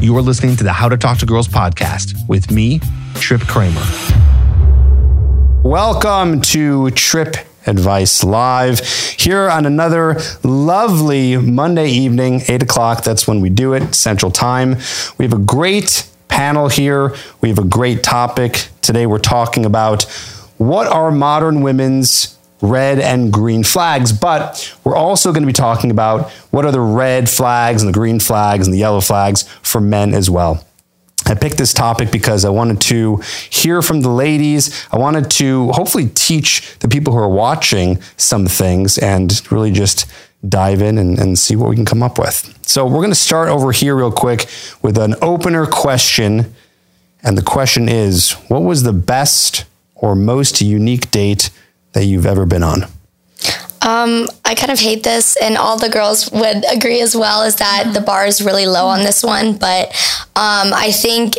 You are listening to the How to Talk to Girls podcast with me, Tripp Kramer. Welcome to Tripp Advice Live here on another lovely Monday evening, 8 o'clock. That's when we do it, Central Time. We have a great panel here. We have a great topic. Today we're talking about what are modern women's red and green flags, but we're also going to be talking about what are the red flags and the green flags and the yellow flags for men as well. I picked this topic because I wanted to hear from the ladies. I wanted to hopefully teach the people who are watching some things and really just dive in and, and see what we can come up with. So, we're going to start over here real quick with an opener question. And the question is What was the best or most unique date that you've ever been on? Um, I kind of hate this, and all the girls would agree as well, is that the bar is really low on this one. But um, I think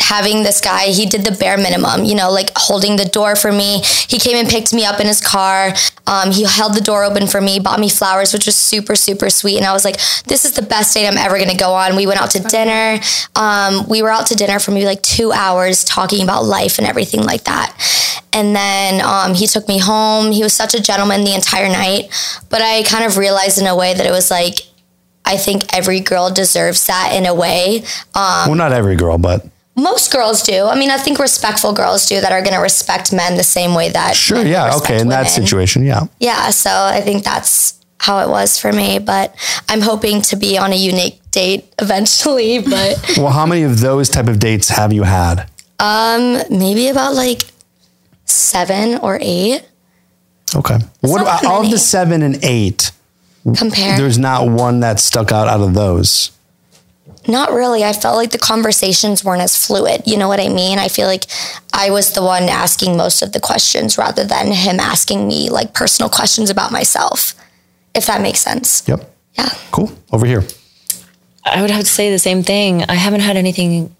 having this guy, he did the bare minimum, you know, like holding the door for me. He came and picked me up in his car. Um, he held the door open for me, bought me flowers, which was super, super sweet. And I was like, this is the best date I'm ever going to go on. We went out to dinner. Um, we were out to dinner for maybe like two hours talking about life and everything like that. And then um, he took me home. He was such a gentleman the entire night. But I kind of realized in a way that it was like, I think every girl deserves that in a way. Um, well, not every girl, but most girls do. I mean, I think respectful girls do that are going to respect men the same way that. Sure, yeah, okay, in women. that situation, yeah. Yeah, so I think that's how it was for me, but I'm hoping to be on a unique date eventually, but Well, how many of those type of dates have you had? Um, maybe about like 7 or 8. Okay. what about all of the 7 and 8? Compare. There's not one that stuck out out of those. Not really. I felt like the conversations weren't as fluid. You know what I mean? I feel like I was the one asking most of the questions rather than him asking me like personal questions about myself, if that makes sense. Yep. Yeah. Cool. Over here. I would have to say the same thing. I haven't had anything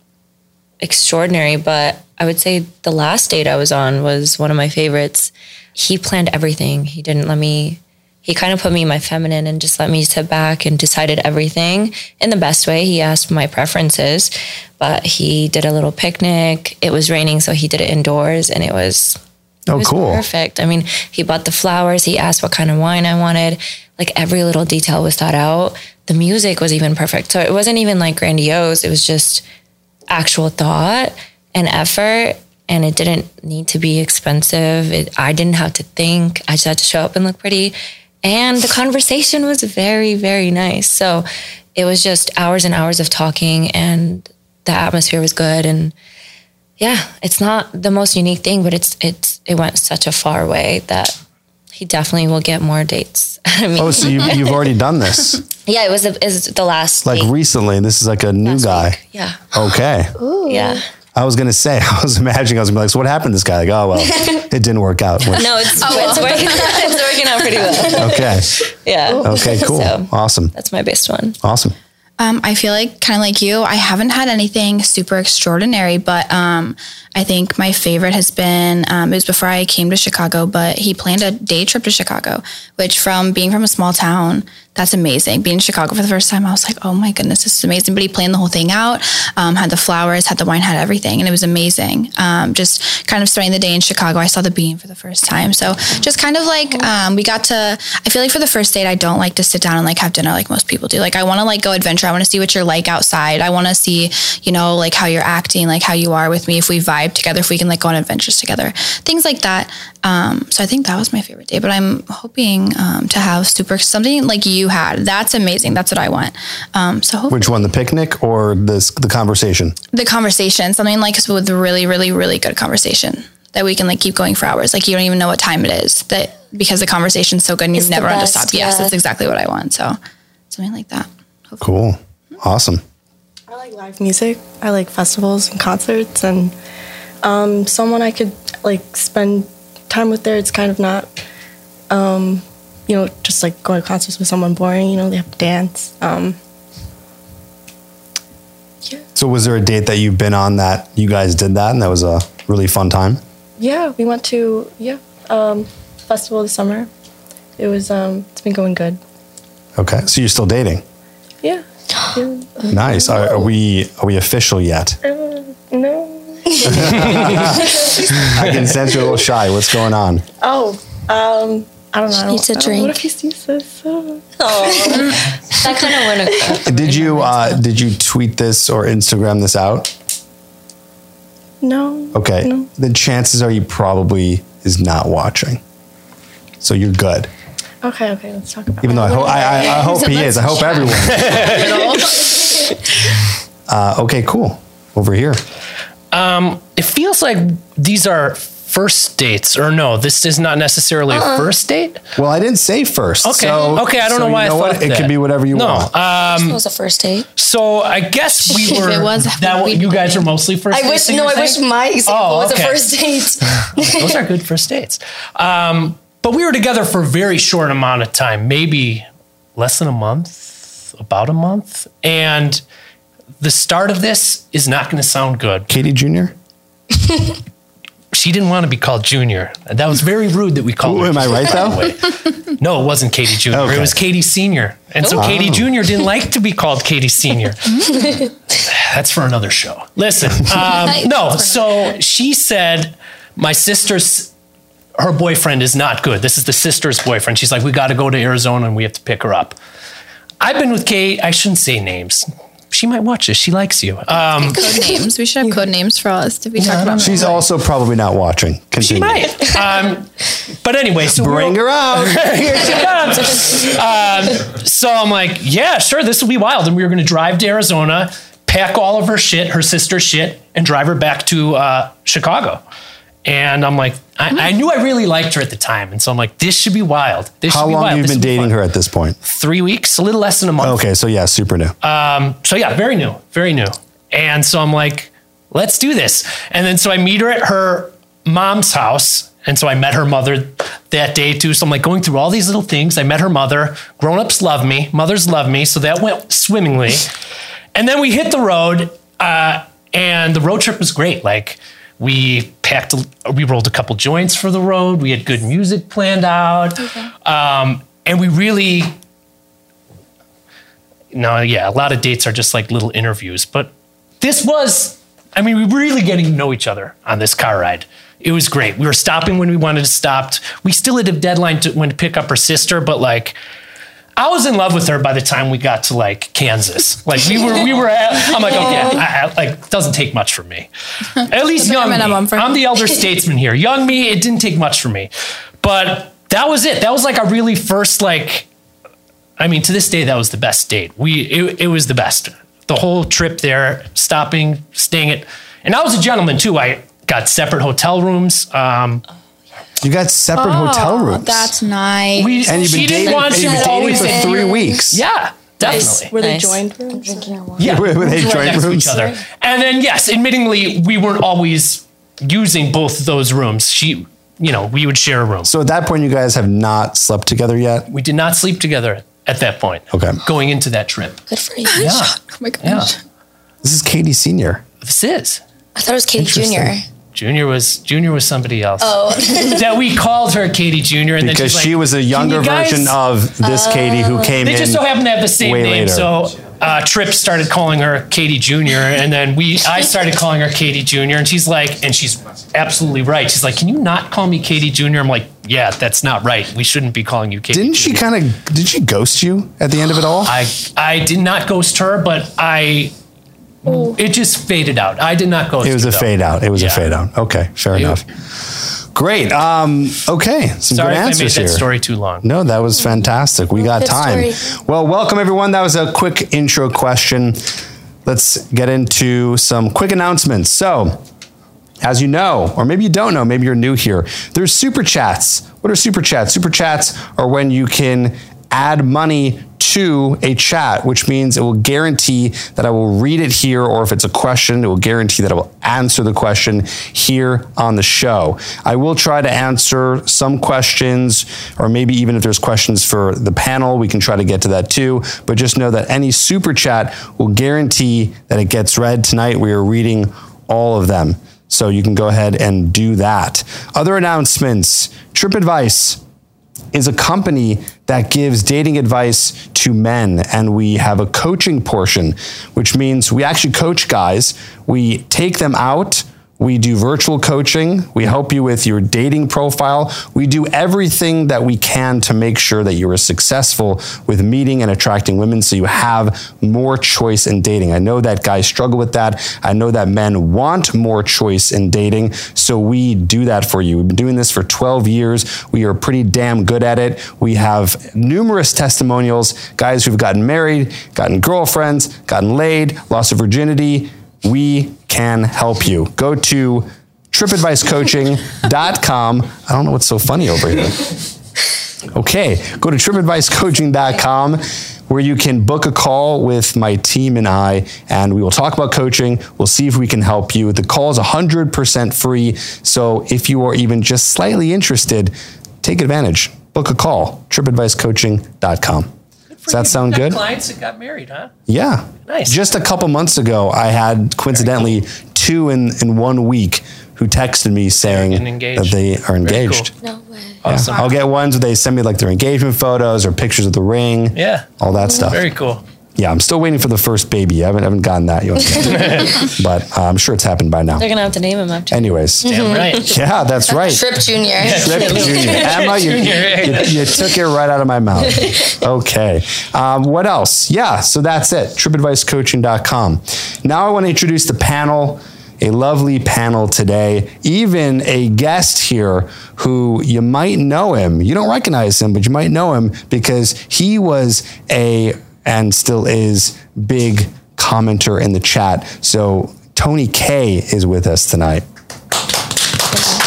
extraordinary, but I would say the last date I was on was one of my favorites. He planned everything. He didn't let me he kind of put me in my feminine and just let me sit back and decided everything in the best way. He asked my preferences, but he did a little picnic. It was raining, so he did it indoors and it was it oh, was cool. Perfect. I mean, he bought the flowers. He asked what kind of wine I wanted. Like every little detail was thought out. The music was even perfect. So it wasn't even like grandiose. It was just actual thought and effort. And it didn't need to be expensive. It, I didn't have to think. I just had to show up and look pretty. And the conversation was very, very nice. So it was just hours and hours of talking, and the atmosphere was good. And yeah, it's not the most unique thing, but it's it's it went such a far way that he definitely will get more dates. I mean, oh, so you, you've already done this? yeah, it was the, it was the last like date. recently. This is like a new last guy. Week. Yeah. Okay. Ooh. Yeah. I was gonna say, I was imagining, I was gonna be like, so what happened to this guy? Like, oh well, it didn't work out. Which, no, it's, oh, well. it's, working, it's working out pretty well. Okay. Yeah. Okay, cool. So, awesome. That's my best one. Awesome. Um, I feel like kind of like you, I haven't had anything super extraordinary, but um, I think my favorite has been um, it was before I came to Chicago, but he planned a day trip to Chicago, which from being from a small town, that's amazing. Being in Chicago for the first time, I was like, oh my goodness, this is amazing. But he planned the whole thing out, um, had the flowers, had the wine, had everything, and it was amazing. Um, just kind of starting the day in Chicago, I saw the bean for the first time. So just kind of like um, we got to. I feel like for the first date, I don't like to sit down and like have dinner like most people do. Like I want to like go adventure. I want to see what you're like outside. I want to see, you know, like how you're acting, like how you are with me. If we vibe together, if we can like go on adventures together, things like that. Um, so I think that was my favorite day. But I'm hoping um, to have super something like you had. That's amazing. That's what I want. Um, so which one, the picnic or this the conversation? The conversation, something like with really, really, really good conversation that we can like keep going for hours. Like you don't even know what time it is. That because the conversation's so good and you've never want to stop. Yeah. Yes, that's exactly what I want. So something like that. Hopefully. Cool. Awesome. I like live music. I like festivals and concerts and um, someone I could like spend time with there. It's kind of not um, you know, just like going to concerts with someone boring. You know, they have to dance. Um, yeah. So, was there a date that you've been on that you guys did that and that was a really fun time? Yeah, we went to yeah um, festival this summer. It was um, it's been going good. Okay, so you're still dating? Yeah. Nice. Are, are we are we official yet? No. I can sense you're a little shy. What's going on? Oh, um, I don't know. I don't- needs a I don't- drink. What if he sees this? Uh, That kind of went. Across. Did you uh, did you tweet this or Instagram this out? no. Okay. No. The chances are you probably is not watching. So you're good. Okay, okay, let's talk about it. Even though I, ho- I, I, I hope he is. I hope everyone. uh, okay, cool. Over here. It feels like these are first dates, or no, this is not necessarily a first date. Well, I didn't say first. Okay, So, okay, I don't so know you why I what? thought it that. could be whatever you no, want. uh, it was a first date. so I guess we were. it was, that we'd you guys are mostly first. I wish no, you're I wish my example Oh, was a first date. Those are good first dates. Um, but we were together for a very short amount of time, maybe less than a month, about a month, and the start of this is not going to sound good. Katie Jr. She didn't want to be called Junior. That was very rude that we called Ooh, her. am I right though? No, it wasn't Katie Jr. Okay. It was Katie Senior. And so Katie Jr. didn't like to be called Katie Senior. That's for another show. Listen, um, no. So she said, my sister's, her boyfriend is not good. This is the sister's boyfriend. She's like, we got to go to Arizona and we have to pick her up. I've been with Kate. I shouldn't say names. She might watch this. She likes you. Um, Code names. We should have code names for us to be talking about. She's also probably not watching. she Continue. might. Um, but anyway, so Bring her out. Here she comes. Um, so I'm like, yeah, sure, this will be wild. And we were going to drive to Arizona, pack all of her shit, her sister's shit, and drive her back to uh, Chicago. And I'm like, I, I knew I really liked her at the time. And so I'm like, this should be wild. This How should be long wild. have you This been will be dating her at this point? Three weeks, a little less than a month. Okay, so yeah, super new. Um, so yeah, very new, very new. And so I'm like, let's do this. And then so I meet her at her mom's house. And so I met her mother that day too. So I'm like going through all these little things. I met her mother. Grown ups love me, mothers love me. So that went swimmingly. And then we hit the road, uh, and the road trip was great. Like we packed, we rolled a couple joints for the road. We had good music planned out, um, and we really no, yeah, a lot of dates are just like little interviews, but this was, I mean, we were really getting to know each other on this car ride. It was great. We were stopping when we wanted to stop. We still had a deadline to when to pick up her sister, but like, I was in love with her by the time we got to like Kansas. Like we were, we were. At, I'm like, okay, I, I, like doesn't take much for me. At least young me. I'm the elder statesman here. Young me, it didn't take much for me, but that was it. That was like a really first like I mean, to this day, that was the best date. We it, it was the best. The whole trip there, stopping, staying at, and I was a gentleman too. I got separate hotel rooms. Um, You got separate oh, hotel rooms. Oh, That's nice. we and you've been didn't dating, want and you've been dating for in- three weeks. Yeah, definitely. Were they Nice. joined rooms? Yeah, Were they right joint next to rooms? each other. And then yes, admittingly, we weren't always using both those rooms. She, you know, we would share a room. So at that point, you guys have not slept together yet. We did not sleep together at that point. Okay. Going into that trip. Good for you. Yeah. oh my gosh. Yeah. This is Katie Senior. This is. I thought it was Katie Interesting. Jr. Was Junior was somebody else. Oh, that we called her Katie Junior, and Because then she's like, she was a younger you guys-" version of this Katie who came in. They in. just so happen to have the same name. later. So uh, Tripp started calling her Katie Junior, and then we I started calling her Katie Junior, and she's like, and she's absolutely right. She's like, can you not call me Katie Junior? I'm like, yeah, that's not right. We shouldn't be calling you Katie. Didn't she kind of? Did she ghost you at the end of it all? I I did not ghost her, but I. It just faded out. I did not go. It was a though. fade out. It was a fade out. Okay, fair It- enough. Great. Um, okay, some Sorry good if I made answers that here. story too long. No, that was fantastic. We got Good time. story. Well, welcome everyone. That was a quick intro question. Let's get into some quick announcements. So, as you know, or maybe you don't know, maybe you're new here, there's super chats. What are super chats? Super chats are when you can add money to a chat, which means it will guarantee that I will read it here, or if it's a question, it will guarantee that I will answer the question here on the show. I will try to answer some questions, or maybe even if there's questions for the panel, we can try to get to that too. But just know that any super chat will guarantee that it gets read tonight. We are reading all of them. So you can go ahead and do that. Other announcements, Tripp advice. Is a company that gives dating advice to men, and we have a coaching portion, which means we actually coach guys. We take them out. We do virtual coaching. We help you with your dating profile. We do everything that we can to make sure that you are successful with meeting and attracting women so you have more choice in dating. I know that guys struggle with that. I know that men want more choice in dating. So we do that for you. We've been doing this for 12 years. We are pretty damn good at it. We have numerous testimonials, guys who've gotten married, gotten girlfriends, gotten laid, lost their virginity we can help you. Go to trippadvicecoaching.com. I don't know what's so funny over here. Okay, go to trippadvicecoaching.com where you can book a call with my team and I, and we will talk about coaching. We'll see if we can help you. The call is 100% free. So if you are even just slightly interested, take advantage. Book a call, trippadvicecoaching.com. Does that sound good? Clients that got married, huh? Yeah. Nice. Just a couple months ago, I had coincidentally two in, in one week who texted me saying that they are engaged. cool. No way. Oh, yeah. Awesome. I'll get ones where they send me like their engagement photos or pictures of the ring. Yeah. All that stuff. Very cool. Yeah, I'm still waiting for the first baby. I haven't, haven't gotten that yet. but uh, I'm sure it's happened by now. They're gonna have to name him after. Anyways. Damn right. Yeah, that's right. Tripp Junior. Tripp Junior. Emma, you, you, you took it right out of my mouth. Okay. Um, what else? Yeah, so that's it. TrippAdviceCoaching.com. Now I want to introduce the panel, a lovely panel today, even a guest here who you might know him. You don't recognize him, but you might know him because he was a, and still is, big commenter in the chat. So Tony K is with us tonight.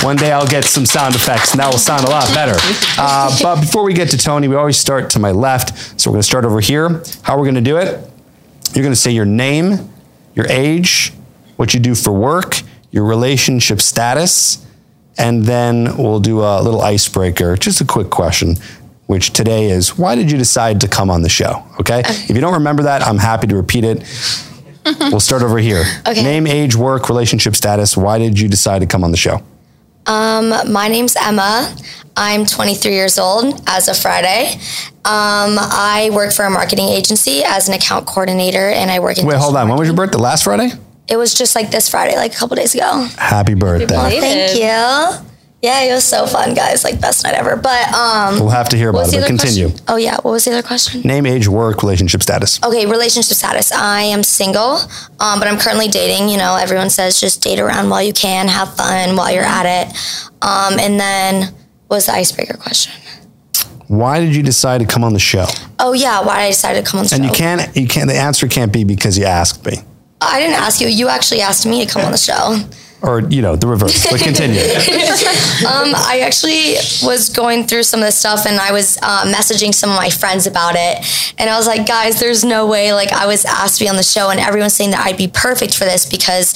One day I'll get some sound effects and that will sound a lot better. Uh, but before we get to Tony, we always start to my left. So we're going to start over here. How we're going to do it? You're going to say your name, your age, what you do for work, your relationship status, and then we'll do a little icebreaker, just a quick question, which today is why did you decide to come on the show? Okay. If you don't remember that, I'm happy to repeat it. we'll start over here. Okay. Name, age, work, relationship status. Why did you decide to come on the show? Um, my name's Emma. I'm 23 years old as of Friday. Um, I work for a marketing agency as an account coordinator, and I work in. Wait, hold digital on. When was your birthday? Last Friday? It was just like this Friday, like a couple days ago. Happy birthday. Dated. thank you. Yeah, it was so fun, guys. Like best night ever. But um, We'll have to hear about it, but continue. question? Oh yeah, what was the other question? Name, age, work, relationship status. Okay, relationship status. I am single, um, but I'm currently dating. You know, everyone says just date around while you can, have fun while you're at it. Um, and then what was the icebreaker question? Why did you decide to come on the show? Oh yeah, why I decided to come on the And show. And you can't, you can't, the answer can't be because you asked me. I didn't ask you. You actually asked me to come on the show. Or, you know, the reverse. But continue. Um, I actually was going through some of this stuff and I was uh, messaging some of my friends about it. And I was like, guys, there's no way. Like, I was asked to be on the show, and everyone's saying that I'd be perfect for this because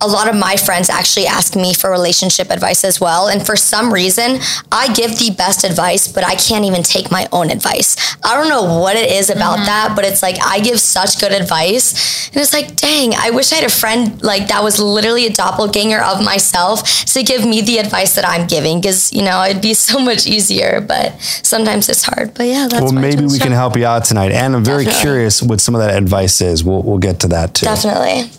a lot of my friends actually ask me for relationship advice as well. And for some reason, I give the best advice, but I can't even take my own advice. I don't know what it is about that, but it's like I give such good advice. And it's like, dang, I wish I had a friend like that was literally a doppelganger of myself to give me the advice that I'm giving because, you know, it'd be so much easier, but sometimes it's hard. But yeah, that's well, why maybe we the can help you out tonight. And I'm very Definitely. curious what some of that advice is. We'll, we'll get to that too. Definitely.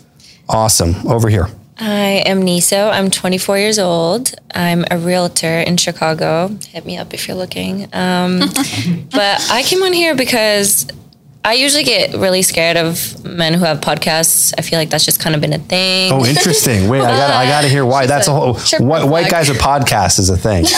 Awesome. Over here. I am Niso. I'm 24 years old. I'm a realtor in Chicago. Hit me up if you're looking. Um, but I came on here because I usually get really scared of men who have podcasts. I feel like that's just kind of been a thing. Oh, interesting. Wait, I got I got to hear why. That's a whole white, white guys with podcasts is a thing.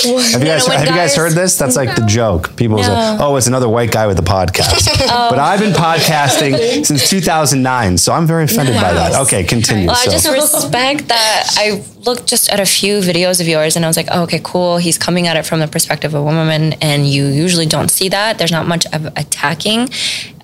Have you guys have you guys guys- heard this? That's like the joke. People say, "Oh, it's another white guy with a podcast." Oh. But I've been podcasting since 2009, so I'm very offended by that. Okay, continue. Well, I So- just respect that. I looked just at a few videos of yours and I was like, oh, okay, cool. He's coming at it from the perspective of a woman, and you usually don't see that. There's not much of attacking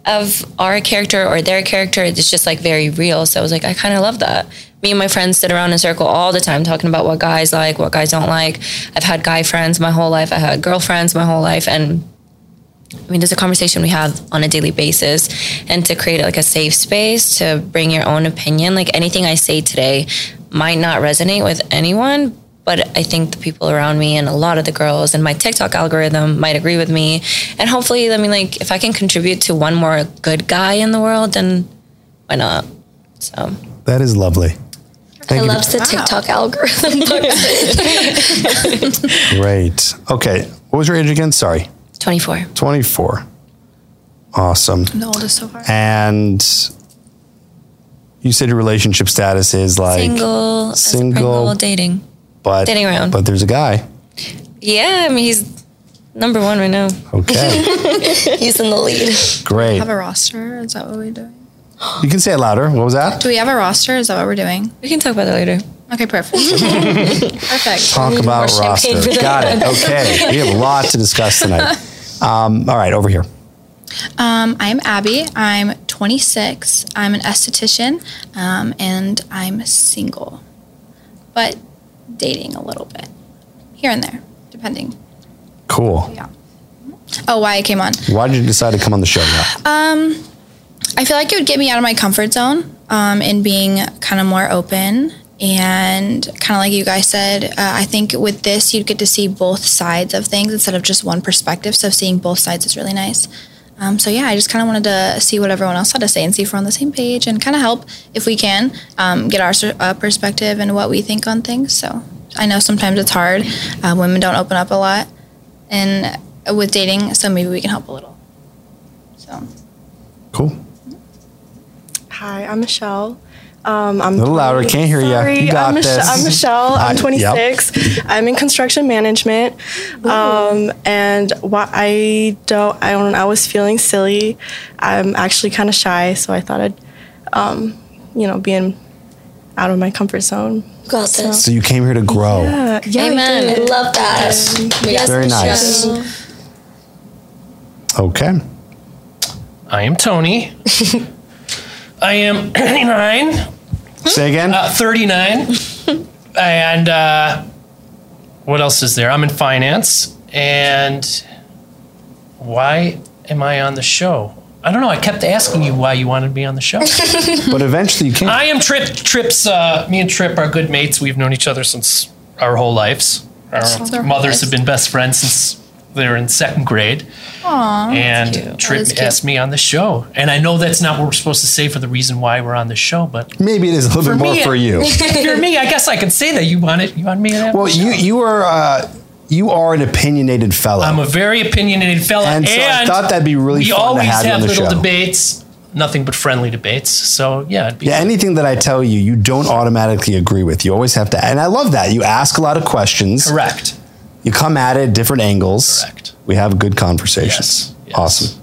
of our character or their character. It's just like very real. So I was like, I kind of love that. Me and my friends sit around in a circle all the time talking about what guys like, what guys don't like. I've had guy friends my whole life. I had girlfriends my whole life, and I mean, there's a conversation we have on a daily basis, and to create like a safe space to bring your own opinion. Like anything I say today might not resonate with anyone, But I think the people around me and a lot of the girls and my TikTok algorithm might agree with me. And hopefully, I mean, like, if I can contribute to one more good guy in the world, then why not? So, That is lovely. I Thank you. love the TikTok algorithm. Great. Okay. What was your age again? Sorry. 24. 24. Awesome. I'm the oldest so far. And you said your relationship status is like single, as a single, Pringle, dating. but dating around. But there's a guy. Yeah, I mean, he's number one right now. Okay. He's in the lead. Great. Have a roster? Is that what we're doing? You can say it louder. What was that? Do we have a roster? Is that what we're doing? We can talk about that later. Okay, perfect. perfect. Talk about roster. Got it. Okay. We have a lot to discuss tonight. Um, all right, over here. Um, I'm Abby. I'm 26. I'm an esthetician, um, and I'm single, but dating a little bit here and there, depending. Cool. Yeah. Oh, why I came on? Why did you decide to come on the show? Yeah. I feel like it would get me out of my comfort zone um, and being kind of more open. And kind of like you guys said, uh, I think with this, you'd get to see both sides of things instead of just one perspective. So seeing both sides is really nice. Um, so yeah, I just kind of wanted to see what everyone else had to say and see if we're on the same page and kind of help if we can um, get our uh, perspective and what we think on things. So I know sometimes it's hard. Uh, women don't open up a lot, and with dating, so maybe we can help a little. So. Cool. Hi, I'm Michelle. Um, I'm A little louder. Can't hear ya. Sorry, You got I'm, Mich- this. I'm Michelle. I'm Yep. 26. I'm in construction management. Um, and why I don't, I don't, I was feeling silly. I'm actually kind of shy, so I thought I'd, um, you know, being out of my comfort zone. Got this. So you came here to grow. Yeah, yeah, Amen. I did. love that. Yes, Very Michelle. nice. Okay. I am Tony. I am 39, Say again. uh, 39. and uh, what else is there? I'm in finance. And why am I on the show? I don't know. I kept asking you why you wanted me on the show. but eventually you came. I am Tripp. Tripp's. Uh, me and Tripp are good mates. We've known each other since our whole lives. Our our mothers lives. have been best friends since they were in second grade. and cute. Tripp That is cute. asked me on the show, and I know that's not what we're supposed to say for the reason why we're on the show, but Maybe it is a little bit more me- for you. if you're me, I guess I can say that you want it. You want me to have Well, you you are uh, you are an opinionated fellow. I'm a very opinionated fellow, And so I thought that'd be really we fun to always have you on the little show. debates, nothing but friendly debates. So yeah, it'd be yeah, anything that I tell you, you don't automatically agree with. You always have to, and I love that. You ask a lot of questions. correct. You come at it different angles. Correct. We have good conversations. Yes, yes. Awesome.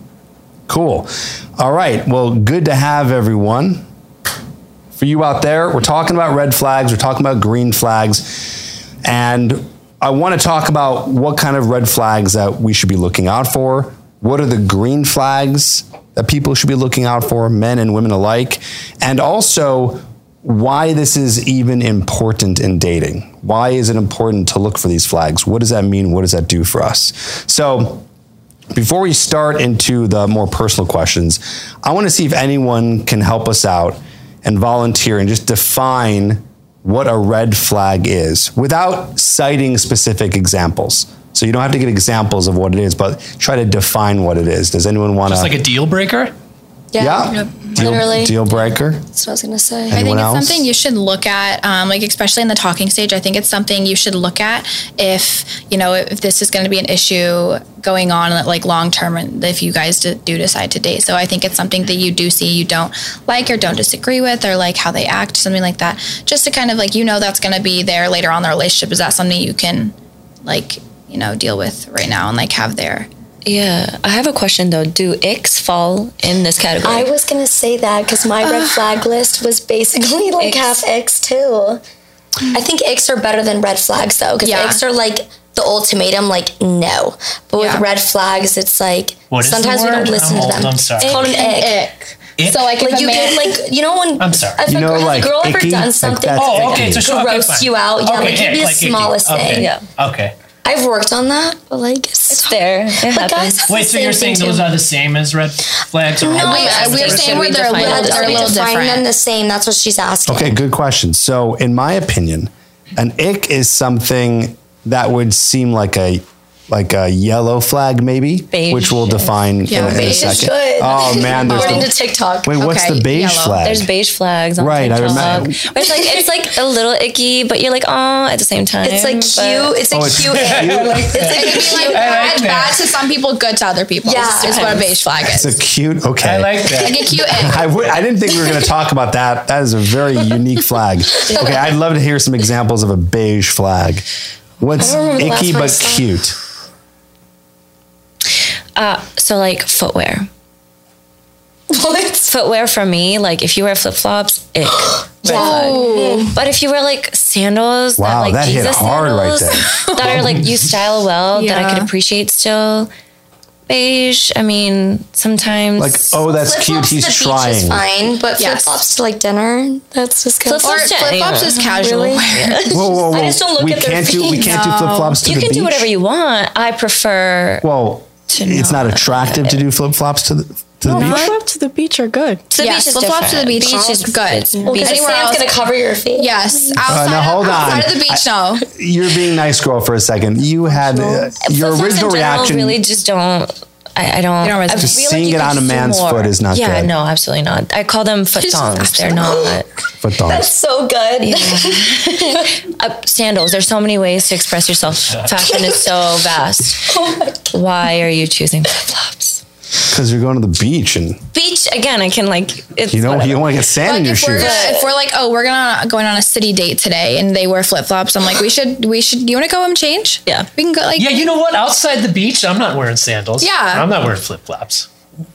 Cool. All right. Well, good to have everyone. For you out there, we're talking about red flags, we're talking about green flags, and I want to talk about what kind of red flags that we should be looking out for. What are the green flags that people should be looking out for, men and women alike? And also, why this is even important in dating. Why is it important to look for these flags? What does that mean? What does that do for us? So, before we start into the more personal questions, I want to see if anyone can help us out and volunteer and just define what a red flag is without citing specific examples. So you don't have to get examples of what it is, but try to define what it is. Does anyone want to? Just like a deal breaker. Yeah. yeah, deal, Literally. deal breaker. That's what I was gonna say. Anyone I think Anyone it's else? something you should look at, um, like especially in the talking stage. I think it's something you should look at if you know if this is going to be an issue going on like long term, and if you guys do do decide to date. So I think it's something that you do see you don't like or don't disagree with, or like how they act, something like that. Just to kind of like you know that's going to be there later on in the relationship. Is that something you can like you know deal with right now and like have there? Yeah, I have a question though. Do icks fall in this category? I was gonna say that because my red flag list was basically like Icks. half icks too. I think icks are better than red flags though, because Yeah. icks are like the ultimatum, like no. But with Yeah. red flags, it's like What is the sometimes we don't listen I'm to them. I'm. It's called an ick. Ick? So like, Like you man, get like you know when I'm sorry. if You a know, girl, has like a girl ever done something that's Oh, icky. okay. So sure, okay, gross you out, yeah, Okay, like it'd be the icky. smallest Okay. thing. Yeah. Okay. I've worked on that, but like it's, It's there. It But guys, happens. have Wait, the so same you're saying thing those too. are the same as red flags? Or No, all we- red we're saying where they're a Define little, it. they're a we little define different. them the same. That's what she's asking. Okay, good question. So, in my opinion, An ick is something that would seem like a like a yellow flag, maybe, Beige. which we'll define Yeah, in, a- in a beige is second. good. Oh man, there's According the, to TikTok. wait. What's Okay, the beige yellow. flag? There's beige flags on Right, I remember- it's like it's like a little icky, but you're like, oh, at the same time. It's like But- cute. It's a Oh, it's cute. cute. It's like It a could be like cute. bad, that. bad to some people, good to other people. Yeah. is what a beige flag is. It's a cute. Okay, I like that. like a cute ick. I w- I didn't think we were going to talk about that. That is a very unique flag. Okay, I'd love to hear some examples of a beige flag. What's I don't remember the icky last one I but saw. cute? Uh, so like footwear. What? Footwear for me, like if you wear flip flops, ick. red flag. But if you wear like sandals, Wow, that like that hit Jesus hard right sandals, that are like you style well, that I Yeah. can appreciate still. Beige. I mean, sometimes Like, oh, that's cute. Flip-flops to He's the beach trying. is fine, but Yes. flip flops to like dinner, that's just Flip Or flops flip flops is casual Really? wear. Whoa, whoa, whoa! I just don't look we at their can't do we can't do flip flops to you the can beach. do whatever you want. I prefer. Well, to it's not not. attractive to do flip flops to the to the beach. Flip flop to the beach are good. To the Yes, beach is flip flops to the different. beach is good. Well, Anywhere else, gonna cover your feet. yes. Outside, now hold of, on. outside of the beach, no. You're being nice, girl, for a second. You had uh, your original reaction. really just don't. I, I don't. They don't I resonate. Just feel seeing you it on a man's more. foot is not Yeah, good. no, absolutely not. I call them foot thongs. They're not foot thongs. That's so good. uh, sandals. There's so many ways to express yourself. Fashion is so vast. Why are you choosing flip flops? Because you're going to the beach and Beach again. I can like. It's you know whatever. you don't want to get sand in Like your if we're, shoes. if we're like, oh, we're gonna going on a city date today, and they wear flip flops, I'm like, we should, we should. You want to go and change? Yeah. we can go. Like, Yeah, you know what? Outside the beach, I'm not wearing sandals. Yeah. I'm not wearing flip flops.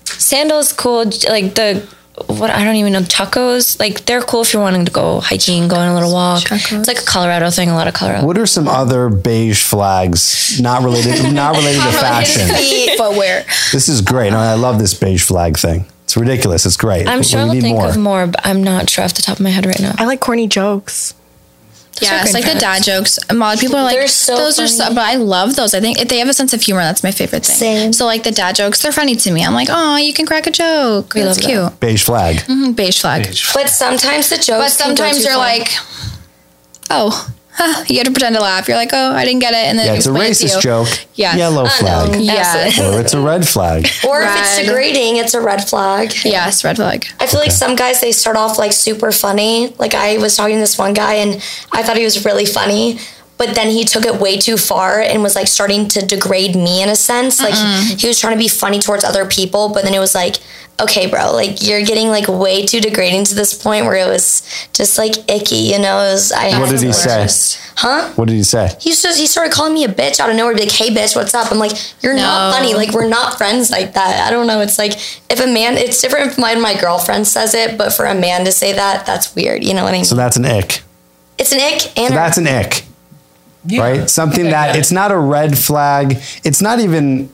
sandals cool. Like the what I don't even know Chacos. Like they're cool if you're wanting to go hiking, go on a little walk. Chacos. It's like a Colorado thing. A lot of Colorado. What are some other beige flags not related not related to fashion? footwear. This is great. No, I love this beige flag thing. It's ridiculous. It's great. I'm sure we I'll need think more. of more, but I'm not sure off the top of my head right now. I like corny jokes. Yeah, it's great like the dad jokes. A lot of people are like, so those are so, but I love those. I think if they have a sense of humor. That's my favorite thing. Same. So like the dad jokes, they're funny to me. I'm like, oh, you can crack a joke. We That's love that. cute. beige flag. Mhm, Beige flag. But sometimes the jokes. But can go sometimes too you're far. like, oh, huh, you have to pretend to laugh. You're like, oh, I didn't get it, and then Yeah, it's a explain it racist joke. Yes. Yellow I know. flag. Yes. Or it's a red flag. or if it's Red. degrading, it's a red flag. Yes, red flag. I feel like some guys they start off like super funny. Like I was talking to this one guy and I thought he was really funny, but then he took it way too far and was like starting to degrade me in a sense. Like he was trying to be funny towards other people, but then it was like, okay, bro, like you're getting like way too degrading to this point where it was just like icky, you know? It was, I What did he say? Huh? What did he say? He just he started calling me a bitch out of nowhere. Be like, "Hey, bitch, what's up?" I'm like, "You're not funny. Like, we're not friends like that." I don't know. It's like if a man, it's different if my my girlfriend says it, but for a man to say that, that's weird. You know what I mean? So that's an ick. it's an ick and So that's an ick, Yeah. right? Something Okay, that yeah. it's not a red flag. It's not even.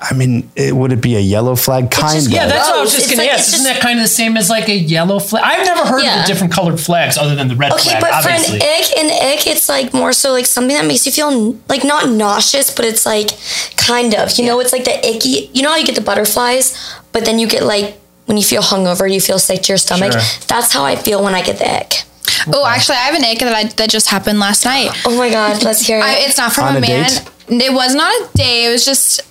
I mean, it, would it be a yellow flag? Kind of. Yeah, that's what I was just It's going to like- ask. Isn't just- that kind of the same as like a yellow flag? I've never heard of the different colored flags other than the red Okay, flag, but obviously. for an ick, an ick, it's like more so like something that makes you feel like not nauseous, but it's like kind of, you know, it's like the icky. You know how you get the butterflies, but then you get like when you feel hungover, you feel sick to your stomach. Sure. That's how I feel when I get the ick. Oh, actually, I have an ick that I, that just happened last night. Oh my god, let's hear it. I, it's not from On a, a man. date? It was not a day. It was just.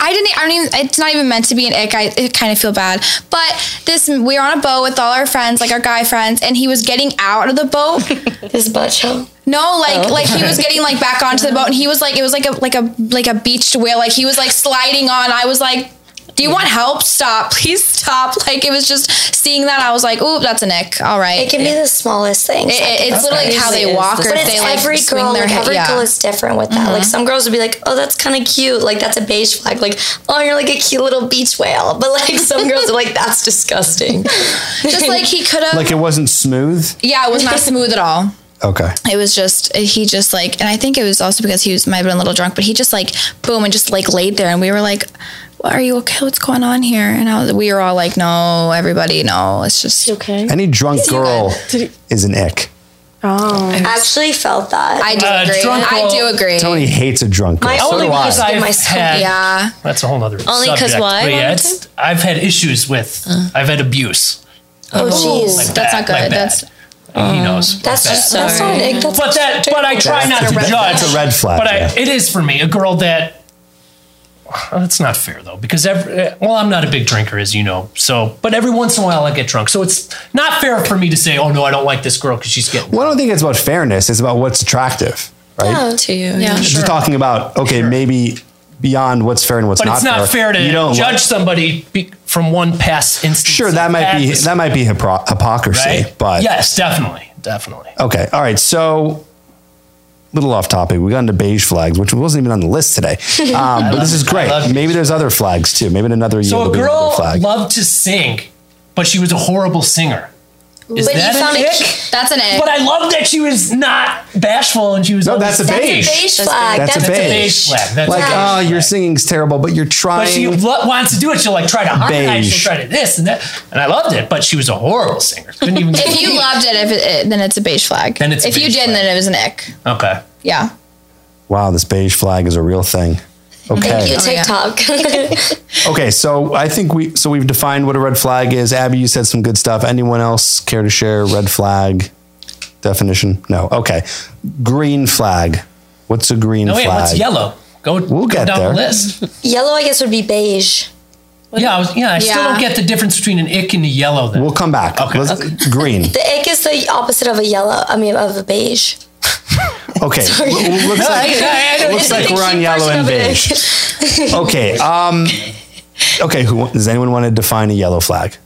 I didn't. I don't even. It's not even meant to be an ick. I, I kind of feel bad. But this, we were on a boat with all our friends, like our guy friends, and he was getting out of the boat. His butt show. No, like oh. like he was getting like back onto the boat, and he was like it was like a like a like a beached whale. Like he was like sliding on. I was like. Do you want help? Stop. Please stop. Like it was just seeing that I was like, "Ooh, that's a ick." All right. It can be the smallest thing. It- it- it's literally how they walk or but if it's they like every swing girl. their Like head. every yeah. girl is different with that. Like mm-hmm. some girls would be like, "Oh, that's kind of cute. Like that's a beige flag. Like oh, you're like a cute little beach whale." But like some girls are like, "That's disgusting." just like he could have. Like it wasn't smooth. yeah, it was not smooth at all. Okay. It was just he just like, and I think it was also because he was might have been a little drunk, but he just like boom and just like laid there, and we were like, well, "Are you okay? What's going on here?" And I was, we were all like, "No, everybody, no, it's just." Okay. Any drunk girl he- is an ick. Oh. I actually felt that. I do Uh, agree. drunk I do agree. Tony hates a drunk girl. My so Only do I. because I've my had, yeah, that's a whole other Only 'cause subject. why, yeah, it's. I've had issues with, I've had abuse. oh jeez. Like that's that, not good. like that's he knows. That's just that. that's not an ick. That's But that, but I try not to judge. that's a red flag, But I, yeah. it is for me a girl that. Well, That's not fair though, because every, well, I'm not a big drinker, as you know. So, but every once in a while I get drunk. So it's not fair for me to say, "Oh no, I don't like this girl because she's getting." Well, I don't think it's about fairness. It's about what's attractive, right? to you. Yeah. Just talking about okay, maybe beyond what's fair and what's But not it's not fair to You don't judge like- somebody be, from one past instance. Sure, that might be that might be hypocrisy, right. but yes, definitely, definitely. Okay. All right. So, little off topic. We got into beige flags, which wasn't even on the list today. Um, but this is it. I love great. Maybe there's other flags too. Maybe another year So there'll a girl flag. loved to sing, but she was a horrible singer. Is But you that found an a ick? That's an ick. But I love that she was not bashful and she was. No, always that's a beige. That's a beige flag. That's a That's, That's a beige. beige flag. That's like, a beige oh, your flag. singing's terrible, but you're trying. But she lo- wants to do it. She'll like try to harmonize. She'll try to this and that. And I loved it, but she was a horrible singer. Couldn't even. if you loved it, if it, then it's a beige flag. Then it's a if you didn't, flag. then it was an ick. okay. Yeah. wow, this beige flag is a real thing. Okay. Thank you, Oh, yeah. TikTok. Okay, so I think we so we've defined what a red flag is. Abby, you said some good stuff. Anyone else care to share red flag definition? No. Okay. Green flag. What's a green No wait, flag? what's yellow? Go, We'll go get down there. the list. Yellow, I guess, would be beige. yeah, I was, yeah. I still don't get the difference between an ick and a yellow. Then. We'll come back. Okay. Let's- Green. The ick is the opposite of a yellow. I mean, of a beige. Okay. L- l- looks like, I- I- I- looks like we're on yellow and of beige. Okay. Um, okay. Who does anyone want to define a yellow flag?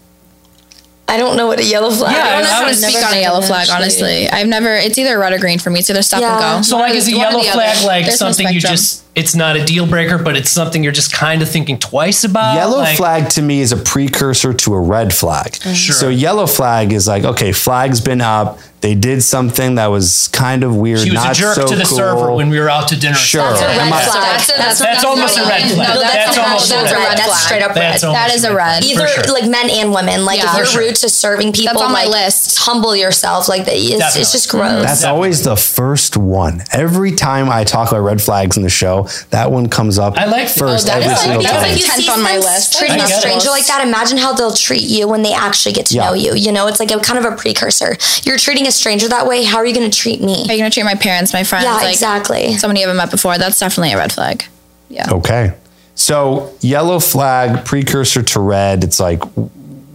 I don't know what a yellow flag Yeah, I don't know how to would speak on a yellow flag, actually. honestly. I've never, it's either red or green for me. It's either stop Yeah. and go. So like, is a yellow flag like There's no something you just? It's not a deal breaker, but it's something you're just kind of thinking twice about. Yellow like- flag to me is a precursor to a red flag. Mm. Sure. So yellow flag is like, okay, flag's been up. They did something that was kind of weird. She was not a jerk so to the cool. server when we were out to dinner. Sure. That's a red flag. That's That's, That's almost a red flag. No, that's, That's not- almost a that's red red. flag. That's straight up red. almost That is a red. Either sure. like men and women. Like Yeah. if you're sure. rude to serving people, that's on my like list. humble yourself. Like that, it's, it's just gross. That's always the first one. Every time I talk about red flags in the show, that one comes up I like oh, first Oh, that every is single like- time. that's you tenth on my list. treating I a get it. stranger like that. Imagine how they'll treat you when they actually get to Yeah. know you. You know, it's like a kind of a precursor. You're treating a stranger that way. How are you going to treat me? Are you going to treat my parents, my friends? Yeah, like exactly. Someone you haven't met before. That's definitely a red flag. Yeah. Okay. So yellow flag, precursor to red. It's like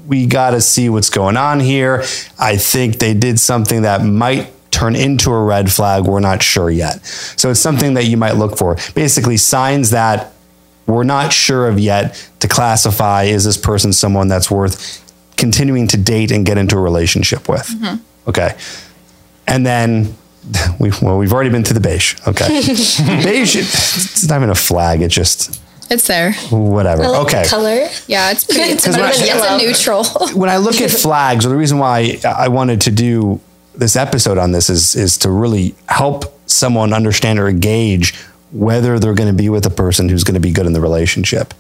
we got to see what's going on here. I think they did something that might turn into a red flag. We're not sure yet. So it's something that you might look for. Basically, signs that we're not sure of yet to classify is this person someone that's worth continuing to date and get into a relationship with. Mm-hmm. Okay. And then we well, we've already been to the beige. Okay. beige, it's not even a flag. It's just It's there. whatever. I like okay. the color. Yeah, it's pretty. It's, better it's, a neutral. When I look at flags, or the reason why I wanted to do this episode on this is is to really help someone understand or gauge whether they're going to be with a person who's going to be good in the relationship.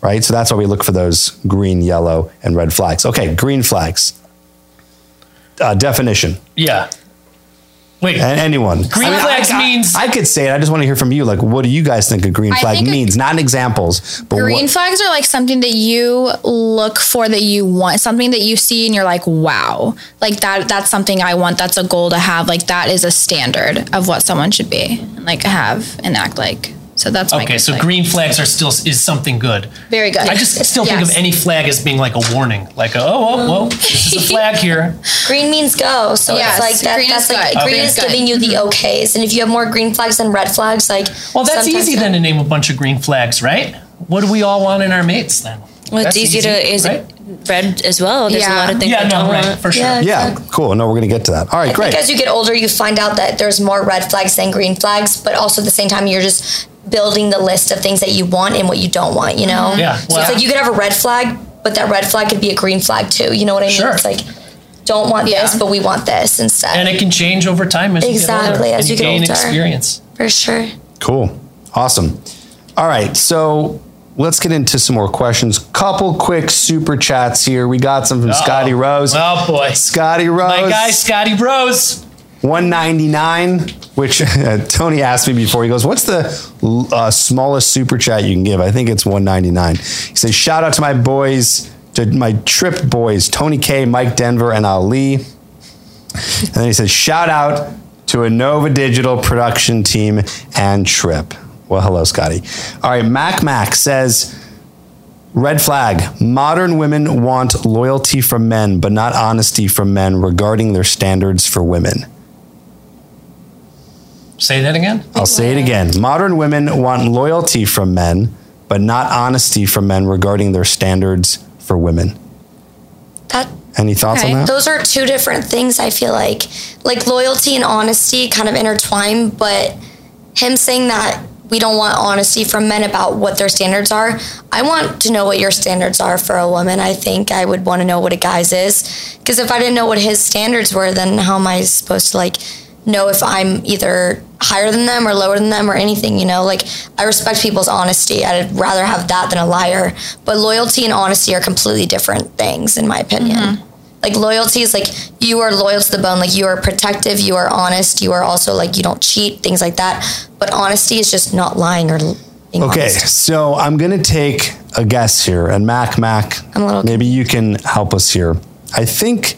Right? So that's why we look for those green, yellow, and red flags. Okay, green flags. Uh, definition. Yeah. Wait. And anyone. Green flags I, means- I could say it. I just want to hear from you. Like, what do you guys think a green I flag think a- means? Not examples, but Green what, flags are like something that you look for that you want, something that you see and you're like, wow, like that. That's something I want. That's a goal to have. Like that is a standard of what someone should be and like have and act like. So that's my Okay, green so flag. green flags are still is something good. Very good. I just still think Yes. of any flag as being like a warning, like a, oh, whoa, whoa, this is a flag here. Green means go. So Yes, it's like that, green that's is like good. green Okay. is Good. Mm-hmm. giving you the okays. And if you have more green flags than red flags, like Well, that's sometimes easy then to name a bunch of green flags, right? What do we all want in our mates then? Well, That's it's easy, to is right? red as well. There's a Yeah. lot of things Yeah, I no, don't right, want. for sure. Yeah. yeah, cool. No, we're going to get to that. All right, I great. think as you get older, you find out that there's more red flags than green flags, but also at the same time, you're just building the list of things that you want and what you don't want, you know? Mm-hmm. Yeah, So well- it's like you could have a red flag, but that red flag could be a green flag too. You know what I mean? Sure. It's like, don't want Yeah. this, but we want this instead. And it can change over time as you get Exactly, older. as and you get gain older. experience. For sure. Cool. Awesome. All right. So let's get into some more questions. Couple quick super chats here. We got some from Scotty Rose. Oh boy. Scotty Rose. My guy, Scotty Bros. 199, which uh, Tony asked me before. He goes, What's the uh, smallest super chat you can give? I think it's 199. He says, Shout out to my boys, to my Tripp boys, Tony K, Mike Denver, and Ali. And then he says, shout out to Innova Digital production team and Tripp. Well, hello, Scotty. All right, Mac Mac says, red flag. Modern women want loyalty from men, but not honesty from men regarding their standards for women. Say that again. I'll say it again. Modern women want loyalty from men, but not honesty from men regarding their standards for women. That Any thoughts Okay. on that? those are two different things I feel like. Like loyalty and honesty kind of intertwine, but him saying that we don't want honesty from men about what their standards are. I want to know what your standards are for a woman. I think I would want to know what a guy's is. Because if I didn't know what his standards were, then how am I supposed to like know if I'm either higher than them or lower than them or anything, you know? Like I respect people's honesty. I'd rather have that than a liar. But loyalty and honesty are completely different things in my opinion. Mm-hmm. Like loyalty is like you are loyal to the bone, like you are protective, you are honest, you are also like you don't cheat, things like that. But honesty is just not lying or being Okay, honest. so I'm going to take a guess here, and Mac Mac, I'm a little maybe you can help us here. I think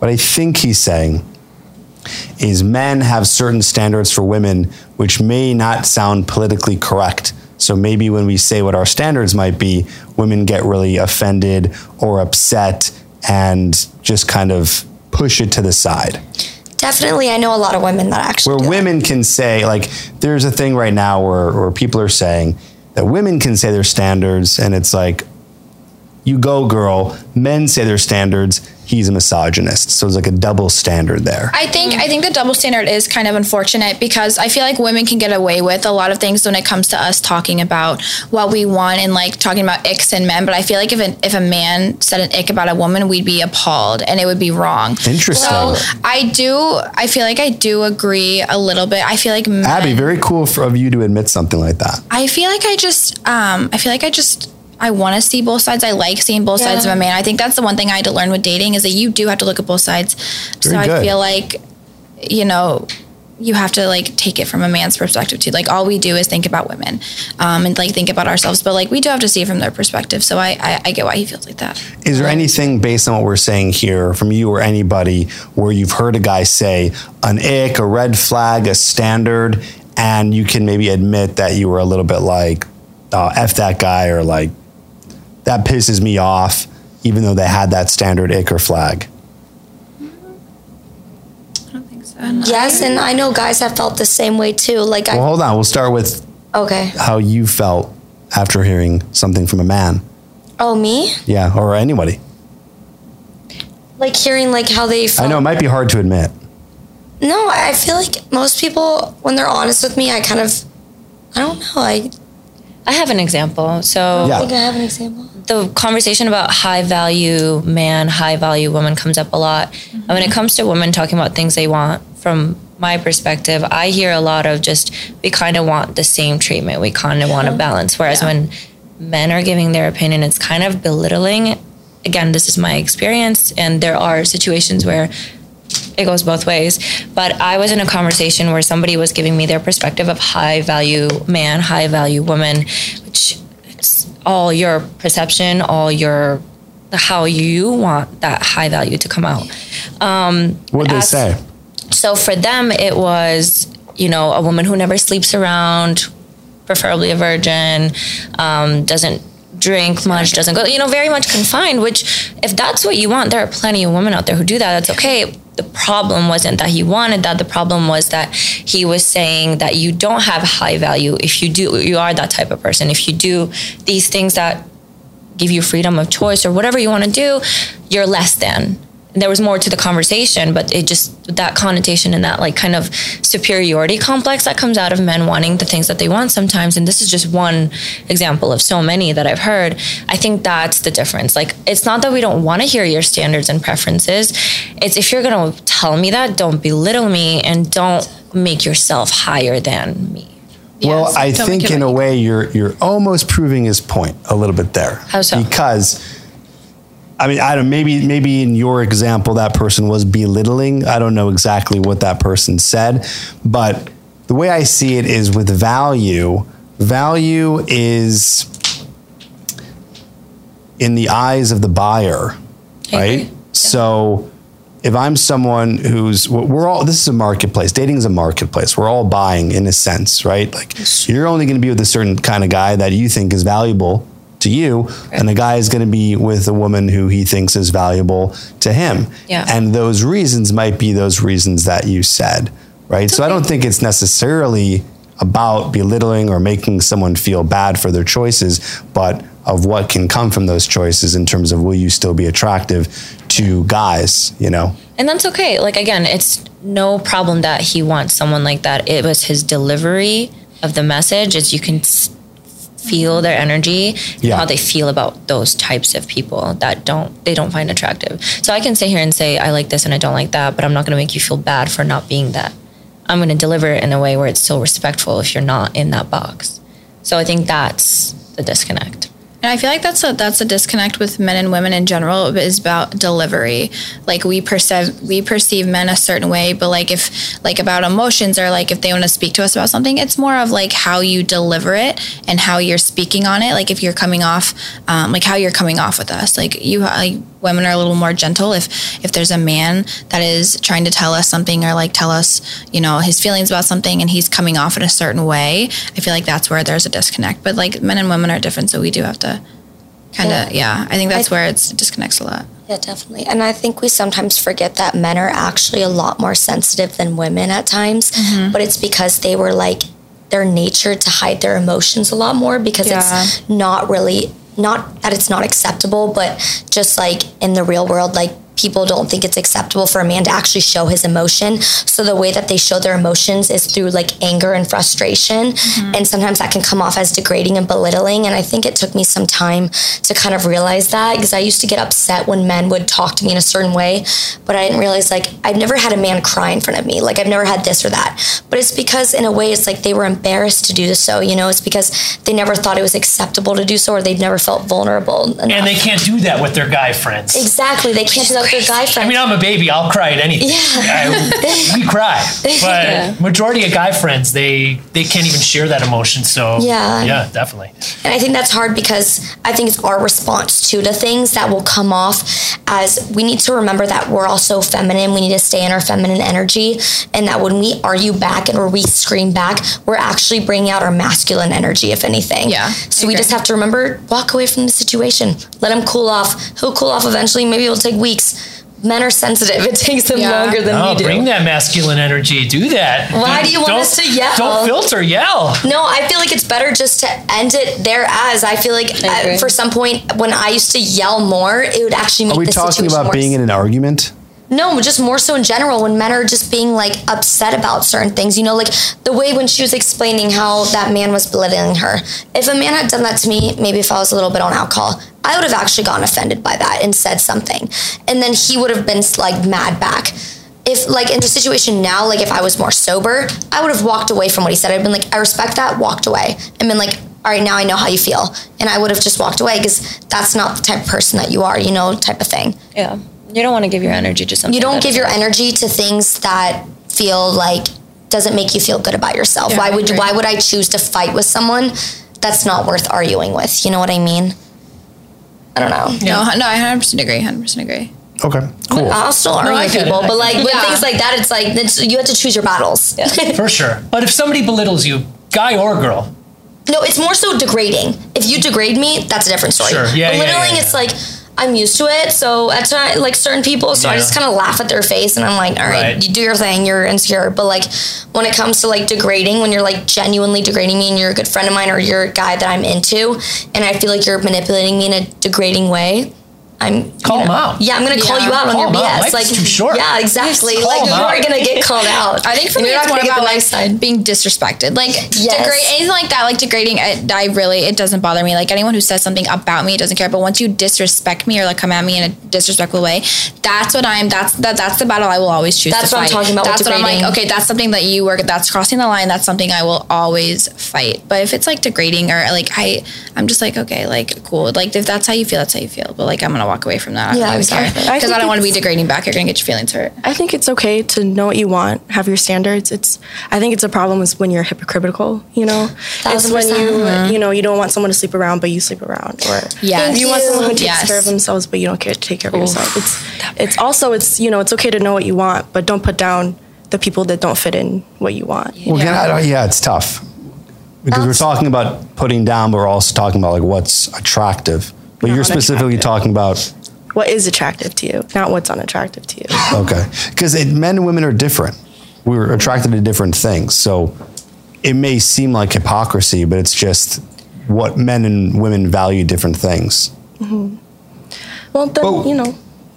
what I think he's saying is men have certain standards for women which may not sound politically correct. So maybe when we say what our standards might be, women get really offended or upset and just kind of push it to the side. Definitely, I know a lot of women that actually where do that. women can say like there's a thing right now where, where people are saying that women can say their standards and it's like you go girl men say their standards he's a misogynist so it's like a double standard there I think I think the double standard is kind of unfortunate because I feel like women can get away with a lot of things when it comes to us talking about what we want and like talking about icks and men. But I feel like if an, if a man said an ick about a woman, we'd be appalled and it would be wrong. Interesting. So I do. I feel like I do agree a little bit. I feel like men, abby very cool for, of you to admit something like that I feel like I just, um, I feel like I just, I want to see both sides. I like seeing both sides of a man. I think that's the one thing I had to learn with dating is that you do have to look at both sides. so Very I feel like, you know, you have to like take it from a man's perspective too. Like all we do is think about women, um, and like think about ourselves, but like we do have to see it from their perspective. So I, I, I get why he feels like that. is there anything based on what we're saying here from you or anybody where you've heard a guy say an ick a red flag a standard and you can maybe admit that you were a little bit like oh, f that guy or like that pisses me off even though they had that standard ick flag I don't think so. Yes, and I know guys have felt the same way too. Like well I hold on we'll start with okay. how you felt after hearing something from a man Oh me? yeah or anybody Like hearing like how they felt. i know it might be hard to admit No, I feel like most people when they're honest with me, I kind of I don't know. I I have an example. So Yeah. I think I have an example. the conversation about high value man, high value woman comes up a lot. And when it comes to women talking about things they want, from my perspective, I hear a lot of just we kind of want the same treatment. We kind of want a balance. Whereas when men are giving their opinion, it's kind of belittling. Again, this is my experience, and there are situations where it goes both ways. But I was in a conversation where somebody was giving me their perspective of high value man, high value woman, which it's all your perception, all your how you want that high value to come out. what did they say So for them, it was, you know, a woman who never sleeps around, preferably a virgin, um, doesn't drink much, doesn't go, you know, very much confined, which if that's what you want, there are plenty of women out there who do that. That's okay. The problem wasn't that he wanted that. The problem was that he was saying that you don't have high value if you do, you are that type of person. If you do these things that give you freedom of choice or whatever you want to do, you're less than. There was more to the conversation, but it just that connotation and that like kind of superiority complex that comes out of men wanting the things that they want sometimes. And this is just one example of so many that I've heard. I think that's the difference. Like, it's not that we don't want to hear your standards and preferences. It's if you're going to tell me that, don't belittle me and don't make yourself higher than me. Well, Yes, I don't think in a way you're you're almost proving his point a little bit there. How so? Because I mean, I don't maybe maybe in your example that person was belittling. I don't know exactly what that person said, but the way I see it is with value, value is in the eyes of the buyer, right? So if I'm someone who's we're all this is a marketplace. Dating is a marketplace. We're all buying in a sense, right? Like you're only going to be with a certain kind of guy that you think is valuable to you, and a guy is going to be with a woman who he thinks is valuable to him. Yeah. And those reasons might be those reasons that you said, right? So I don't think it's necessarily about belittling or making someone feel bad for their choices, but of what can come from those choices in terms of will you still be attractive to guys, you know? And that's okay. Like again, it's no problem that he wants someone like that. It was his delivery of the message. It's you can feel their energy, and Yeah. how they feel about those types of people that don't they don't find attractive. So I can sit here and say I like this and I don't like that, but I'm not going to make you feel bad for not being that. I'm going to deliver it in a way where it's still respectful if you're not in that box. So I think that's the disconnect. And I feel like that's a that's a disconnect with men and women in general is about delivery. Like we perceive we perceive men a certain way, but like if like about emotions or like if they want to speak to us about something, it's more of like how you deliver it and how you're speaking on it. Like if you're coming off, um, like how you're coming off with us. Like you like women are a little more gentle. If if there's a man that is trying to tell us something or like tell us you know his feelings about something and he's coming off in a certain way, I feel like that's where there's a disconnect. But like men and women are different, so we do have to kind of yeah. I think that's I- where it's it disconnects a lot. Yeah, definitely. And I think we sometimes forget that men are actually a lot more sensitive than women at times, mm-hmm. but it's because they were like their nature to hide their emotions a lot more because Yeah. it's not really not that it's not acceptable, but just like in the real world like people don't think it's acceptable for a man to actually show his emotion. So the way that they show their emotions is through like anger and frustration. Mm-hmm. And sometimes that can come off as degrading and belittling. And I think it took me some time to kind of realize that because I used to get upset when men would talk to me in a certain way, but I didn't realize like I've never had a man cry in front of me. Like I've never had this or that. But it's because in a way it's like they were embarrassed to do so, you know, it's because they never thought it was acceptable to do so or they've never felt vulnerable. Enough. And they can't do that with their guy friends. Exactly. They can't do that with their guy friends. I mean, I'm a baby. I'll cry at anything. I- we cry, but majority of guy friends they they can't even share that emotion. So Yeah. yeah, definitely. And I think that's hard because I think it's our response to the things that will come off as we need to remember that we're also feminine. We need to stay in our feminine energy. And that when we argue back and or we scream back, we're actually bringing out our masculine energy, if anything. Yeah, So we just have to remember, walk away from the situation. Let him cool off. He'll cool off eventually. Maybe it'll take weeks. Men are sensitive. It takes them Yeah. longer than Oh, we do. bring that masculine energy. Do that. Why Don't- you want don't- us to yell? Don't filter. Yell. No, I feel like it's better just to end it there as. I feel like I uh, agree. for some point when I used to yell more, it would actually make Are we the talking about worse. being in an argument? No, just more so in general when men are just being like upset about certain things. You know, like the way when she was explaining how that man was belittling her. If a man had done that to me, maybe if I was a little bit on alcohol, I would have actually gotten offended by that and said something. And then he would have been like mad back. If like in the situation now, like if I was more sober, I would have walked away from what he said. I'd been like, I respect that, walked away, and been like, all right, now I know how you feel, and I would have just walked away because that's not the type of person that you are, you know, type of thing Yeah. You don't want to give your energy to something. you don't give is- your energy to things that feel like doesn't make you feel good about yourself. Yeah, why I would agree. why would I choose to fight with someone that's not worth arguing with? You know what I mean? I don't know. No, no, I 100% agree. 100% agree. Okay, cool. I'll still argue I with people, but like with Yeah. things like that, it's like it's, you have to choose your battles. For sure. But if somebody belittles you, guy or girl, No, it's more so degrading. If you degrade me, that's a different story. Sure. Yeah, yeah, Belittling, yeah, it's like I'm used to it. So at like certain people, so I just kind of laugh at their face, and I'm like, all right, Right. you do your thing. You're insecure, but like when it comes to like degrading, when you're like genuinely degrading me, and you're a good friend of mine, or you're a guy that I'm into, and I feel like you're manipulating me in a degrading way. I'm Call you 'em know, out. Yeah, I'm gonna call Yeah. you out on Call your 'em out. BS. Life's like too short. Yeah, exactly. Just like call you 'em are gonna get called out. I think for And me, it's more about the like side. being disrespected. Like Yes. degrade anything like that, like degrading. I, I really it doesn't bother me. Like anyone who says something about me doesn't care. But once you disrespect me or like come at me in a disrespectful way, that's what I'm. That's that. That's the battle I will always choose. That's to what I'm talking about with That's what I'm like. Okay, that's something that you work. That's crossing the line. That's something I will always fight. But if it's like degrading or like I, I'm just like okay, like cool. Like if that's how you feel, that's how you feel. But like I'm gonna walk away from that. I Yeah, don't even care exactly. I because I, think don't want to be degrading back. You're gonna get your feelings hurt. I think it's okay to know what you want, have your standards. It's I think it's a problem is when you're hypocritical, you know? It's when you percent. you know, you don't want someone to sleep around but you sleep around or Yes. you want someone who takes Yes. care of themselves but you don't care to take care of yourself. It's it's also it's you know, it's okay to know what you want, but don't put down the people that don't fit in what you want. Well, again, I oh, yeah, it's tough because we're talking about putting down, but we're also talking about like what's attractive. But you're specifically talking about What is attractive to you, not what's unattractive to you. okay, because men and women are different. We're attracted to different things, so it may seem like hypocrisy, but it's just what men and women value different things. Mm-hmm. Well, then, But- you know,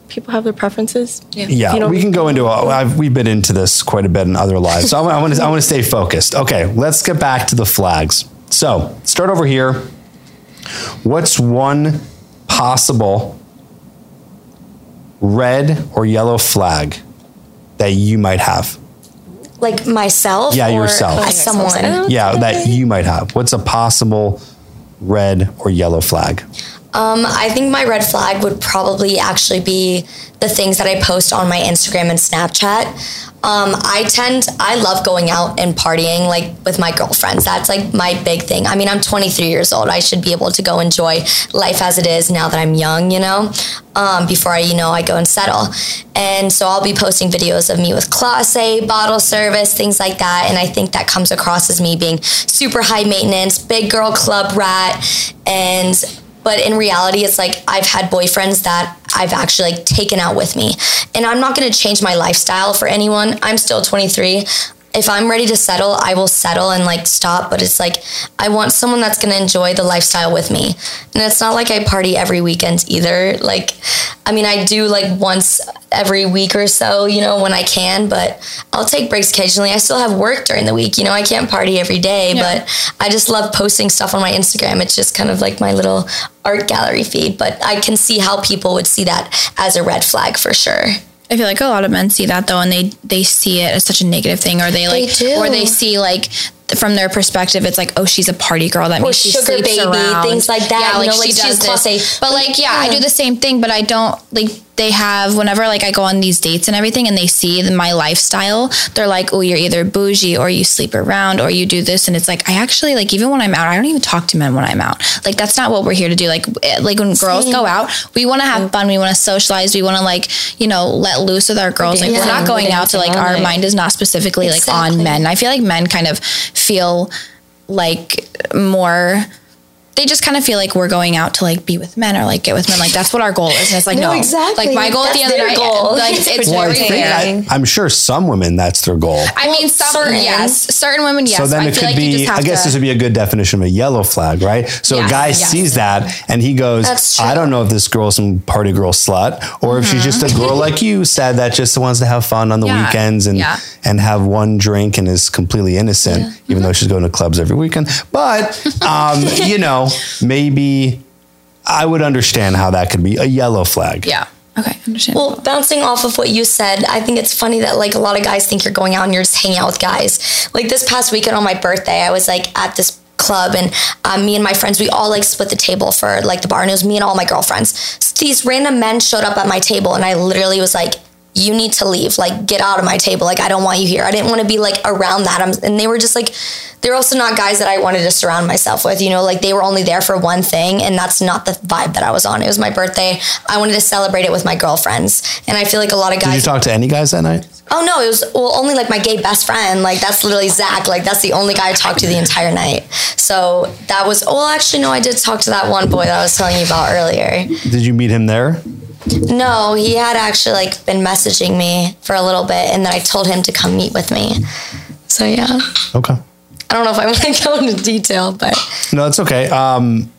people have their preferences. Yeah, You know, we can go into. A, I've, we've been into this quite a bit in other lives, so I want to. I want to stay focused. Okay, let's get back to the flags. So start over here. What's one possible red or yellow flag that you might have? Like myself? Yeah, or yourself. As someone. Yeah, that you might have. What's a possible red or yellow flag? Um, I think my red flag would probably actually be the things that I post on my Instagram and Snapchat. Um, I tend, I love going out and partying like with my girlfriends. That's like my big thing. I mean, I'm 23 years old. I should be able to go enjoy life as it is now that I'm young, you know, um, before I, you know, I go and settle. And so I'll be posting videos of me with Clase Azul, bottle service, things like that. And I think that comes across as me being super high maintenance, big girl club rat. And but in reality it's like i've had boyfriends that i've actually like taken out with me. And i'm not going to change my lifestyle for anyone. I'm still 23 if i'm ready to settle i will settle and like stop but it's like i want someone that's going to enjoy the lifestyle with me and it's not like i party every weekend either like i mean i do like once every week or so you know when i can but i'll take breaks occasionally i still have work during the week you know i can't party every day but I just love posting stuff on my Instagram. It's just kind of like my little art gallery feed, but I can see how people would see that as a red flag for sure. I feel like a lot of men see that though, and they they see it as such a negative thing, or they like, do. or they see like from their perspective, it's like, oh, she's a party girl. That Or means she sugar sleeps baby, around. things like that, Yeah, like know, like she she's does this. A. But like, yeah, I do the same thing, but I don't like. They have whenever like I go on these dates and everything, and they see the, my lifestyle, they're like, oh, you're either bougie or you sleep around or you do this, and it's like I actually like even when I'm out, I don't even talk to men when I'm out. Like that's not what we're here to do. Like eh, like when girls go out, we want to have fun, we want to socialize, we want to like you know let loose with our girls. Like we're not going we're out to like our mind is not specifically like on men. I feel like men kind of feel like more they just kind of feel like we're going out to like be with men or like get with men. Like that's what our goal is. And it's like no, No, exactly. Like my goal at the That's end of their the night, goal. like it's Well, I very think. I, I'm sure some women that's their goal. I mean, some certain. yes, certain women yes. so then I it feel could like be. just I guess to, this would be a good definition of a yellow flag, right? So a guy yes. sees that and he goes, "I don't know if this girl's some party girl slut, or if she's just a girl like you said that just wants to have fun on the Mm-hmm. Yeah, weekends and yeah. and have one drink and is completely innocent, even Mm-hmm. though she's going to clubs every weekend. But um, you know, maybe I would understand how that could be a yellow flag. yeah. Okay, understand. Well, bouncing off of what you said, I think it's funny that like a lot of guys think you're going out and you're just hanging out with guys. Like this past weekend on my birthday, I was like at this club and um, me and my friends we all like split the table for like the bar and it was me and all my girlfriends so these random men showed up at my table and i literally was like you need to leave. Like get out of my table. Like i don't want you here. I didn't want to be like around that. I'm, and they were just like they're also not guys that i wanted to surround myself with you know? Like they were only there for one thing and that's not the vibe that i was on. It was my birthday. I wanted to celebrate it with my girlfriends. And i feel like a lot of guys. Did you talk to any guys that night? oh no. It was well only like my gay best friend. Like that's literally zach. Like that's the only guy i talked to the entire night. So that was well actually no i did talk to that one boy that i was telling you about earlier. Did you meet him there? No, he had actually like been messaging me for a little bit, and then I told him to come meet with me. So yeah, Okay. I don't know if I want to go into detail, but No, it's okay. Um,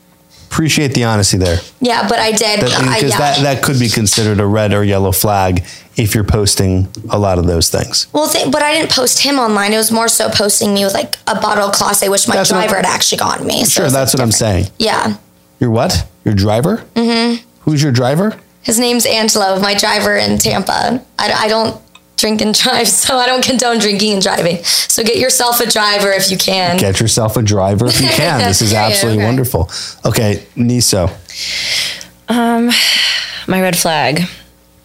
appreciate the honesty there. yeah, but I did. Because I, yeah. that, that could be considered a red or yellow flag if you're posting a lot of those things. well, th- but I didn't post him online. It was more so posting me with like a bottle of Clase Azul, which my That's what- driver had actually gotten me. So Sure, that's like, what I'm saying. Yeah, Your what? Your driver? Mm-hmm. Who's your driver? His name's Angelo, my driver in Tampa. I, I don't drink and drive, so I don't condone drinking and driving. So get yourself a driver if you can. Get yourself a driver if you can. This is absolutely okay. wonderful. Okay, Niso. Um, my red flag.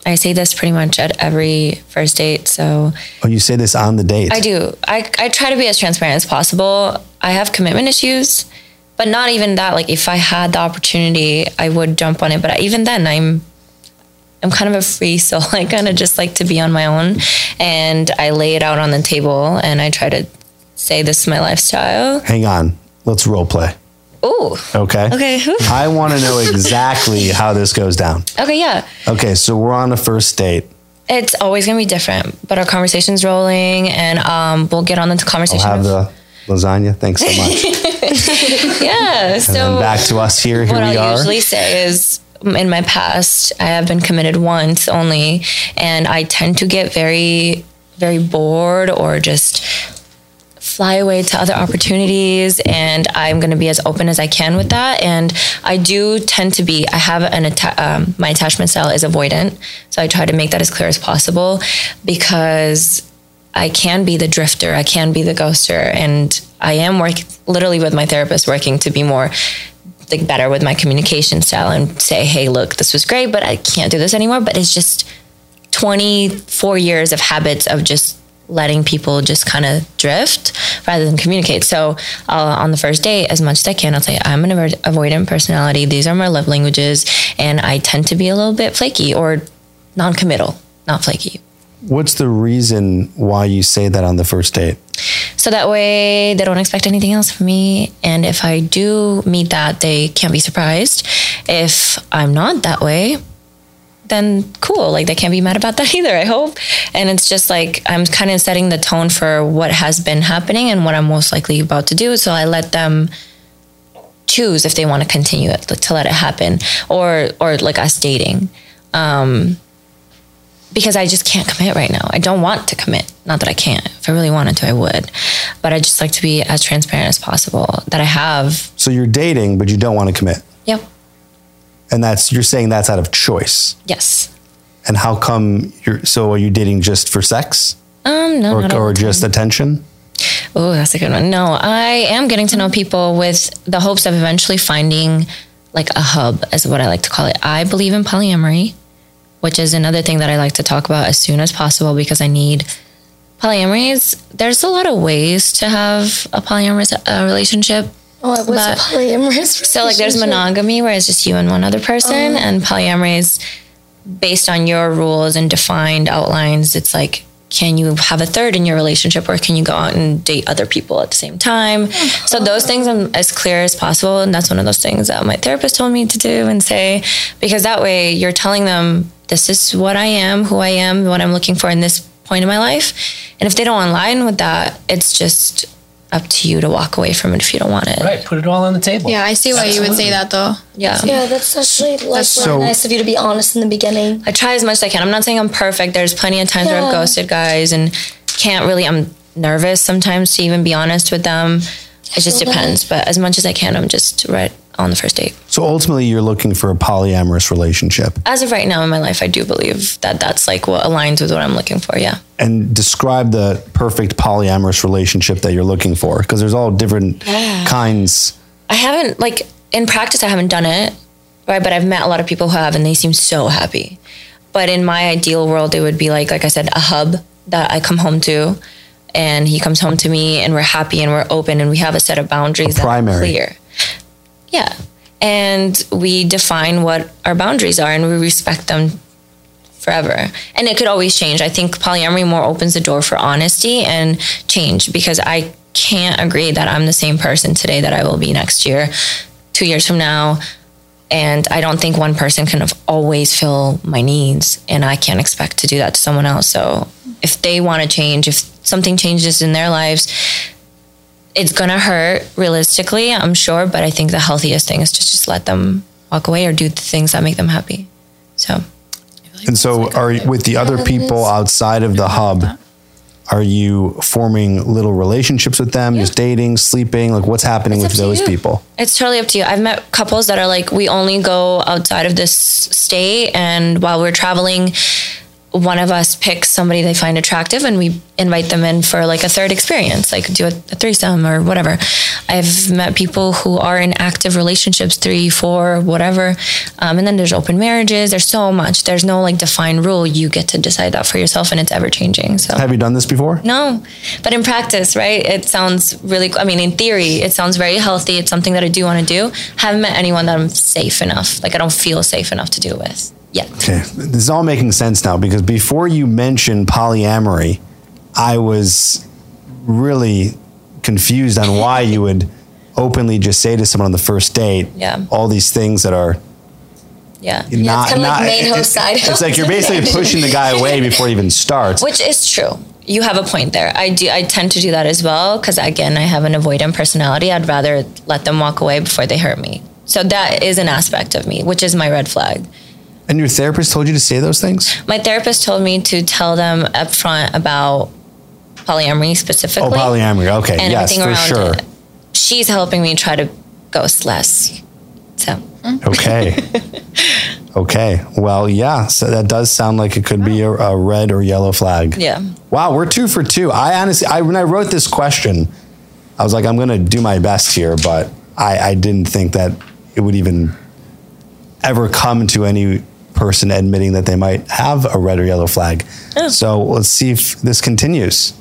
I say this pretty much at every first date. So Oh, you say this on the date. I do. I, I try to be as transparent as possible. I have commitment issues, but not even that. Like if I had the opportunity, I would jump on it. But even then, I'm I'm kind of a free soul. I kind of just like to be on my own, and I lay it out on the table, and I try to say this is my lifestyle. Hang on. Let's role play. Ooh. Okay. Okay. I want to know exactly how this goes down. Okay. Yeah. Okay, so we're on a first date. It's always gonna be different, but our conversation's rolling, and um, we'll get on the conversation. I'll have the lasagna. Thanks so much. yeah. So back to us here. Here what we I'll are. usually say is in my past, I have been committed once only, and I tend to get very, very bored or just fly away to other opportunities and i'm going to be as open as i can with that. And i do tend to be i have an um, my attachment style is avoidant so i try to make that as clear as possible because i can be the drifter i can be the ghoster and i am work literally with my therapist working to be more like better with my communication style and say hey look this was great but i can't do this anymore but it's just 24 years of habits of just letting people just kind of drift rather than communicate. So uh, on the first date, as much as I can, I'll say I'm an avoidant personality. These are my love languages, and I tend to be a little bit flaky or non-committal, not flaky. What's the reason why you say that on the first date? So that way they don't expect anything else from me. And if I do meet that, they can't be surprised. If I'm not that way, then cool. Like they can't be mad about that either, I hope. And it's just like I'm kind of setting the tone for what has been happening and what I'm most likely about to do. So I let them choose if they want to continue it to let it happen or or like us dating. Um because I just can't commit right now. I don't want to commit. Not that I can't. If I really wanted to, I would. But I just like to be as transparent as possible that I have. So you're dating, but you don't want to commit. Yep. And that's you're saying that's out of choice. Yes. And how come you're so are you dating just for sex? Um, no, Or, not or just attention? Oh, that's a good one. No, I am getting to know people with the hopes of eventually finding like a hub, is what I like to call it. I believe in polyamory, which is another thing that I like to talk about as soon as possible because I need polyamory. Is there's a lot of ways to have a polyamorous uh, relationship. What was But- polyamorous? So like there's monogamy where it's just you and one other person, and polyamory is based on your rules and defined outlines. It's like can you have a third in your relationship or can you go out and date other people at the same time? So those things I'm as clear as possible, and that's one of those things that my therapist told me to do and say because that way you're telling them this is what I am, who I am, what I'm looking for in this point in my life. And if they don't align with that, it's just up to you to walk away from it if you don't want it. Right. Put it all on the table. Yeah, I see why you would say that though. Yeah. Yeah, that's actually like So- nice of you to be honest in the beginning. I try as much as I can. I'm not saying I'm perfect. There's plenty of times where I've ghosted guys and can't really. I'm nervous sometimes to even be honest with them. It just feel that. depends. But as much as I can, I'm just right on the first date. So ultimately you're looking for a polyamorous relationship. As of right now in my life, I do believe that that's like what aligns with what I'm looking for. Yeah. And describe the perfect polyamorous relationship that you're looking for. Because there's all different kinds. I haven't like in practice I haven't done it, right? But I've met a lot of people who have and they seem so happy. But in my ideal world it would be like like I said a hub that I come home to and he comes home to me and we're happy and we're open and we have a set of boundaries that are primary. clear. Yeah. And we define what our boundaries are and we respect them forever. And it could always change. I think polyamory more opens the door for honesty and change because I can't agree that I'm the same person today that I will be next year, two years from now. And I don't think one person can always fill my needs. And I can't expect to do that to someone else. So if they want to change, if something changes in their lives, it's gonna hurt realistically, I'm sure, but I think the healthiest thing is to just let them walk away or do the things that make them happy. So And so are you- with the other people outside of the hub, are you forming little relationships with them, just dating, sleeping? Like what's happening It's with those people? It's totally up to you. I've met couples that are like, we only go outside of this state, and while we're traveling, one of us picks somebody they find attractive and we invite them in for like a third experience, like do a, a threesome or whatever. I've met people who are in active relationships, three, four, whatever. Um, and then there's open marriages. There's so much. There's no like defined rule. You get to decide that for yourself and it's ever changing. So Have you done this before? no, but in practice, right? It sounds really. I mean, in theory, it sounds very healthy. It's something that I do want to do. Haven't met anyone that I'm safe enough. Like I don't feel safe enough to do it with yet. Okay, this is all making sense now because before you mentioned polyamory, I was really confused on why you would openly just say to someone on the first date Yeah. all these things that are Yeah. not, kinda like not main host, side It's like you're basically pushing the guy away before it even starts. Which is true. You have a point there. I do. I tend to do that as well because again, I have an avoidant personality. I'd rather let them walk away before they hurt me. So that is an aspect of me, which is my red flag. And your therapist told you to say those things? My therapist told me to tell them upfront about polyamory specifically. Oh, polyamory. Okay, and yes, everything for around sure. it. She's helping me try to ghost less. So Okay. okay. Well, yeah. So that does sound like it could be a, a red or yellow flag. yeah. Wow, we're two for two. I honestly, I, when I wrote this question, I was like, I'm going to do my best here, but I, I didn't think that it would even ever come to any person admitting that they might have a red or yellow flag. So let's see if this continues.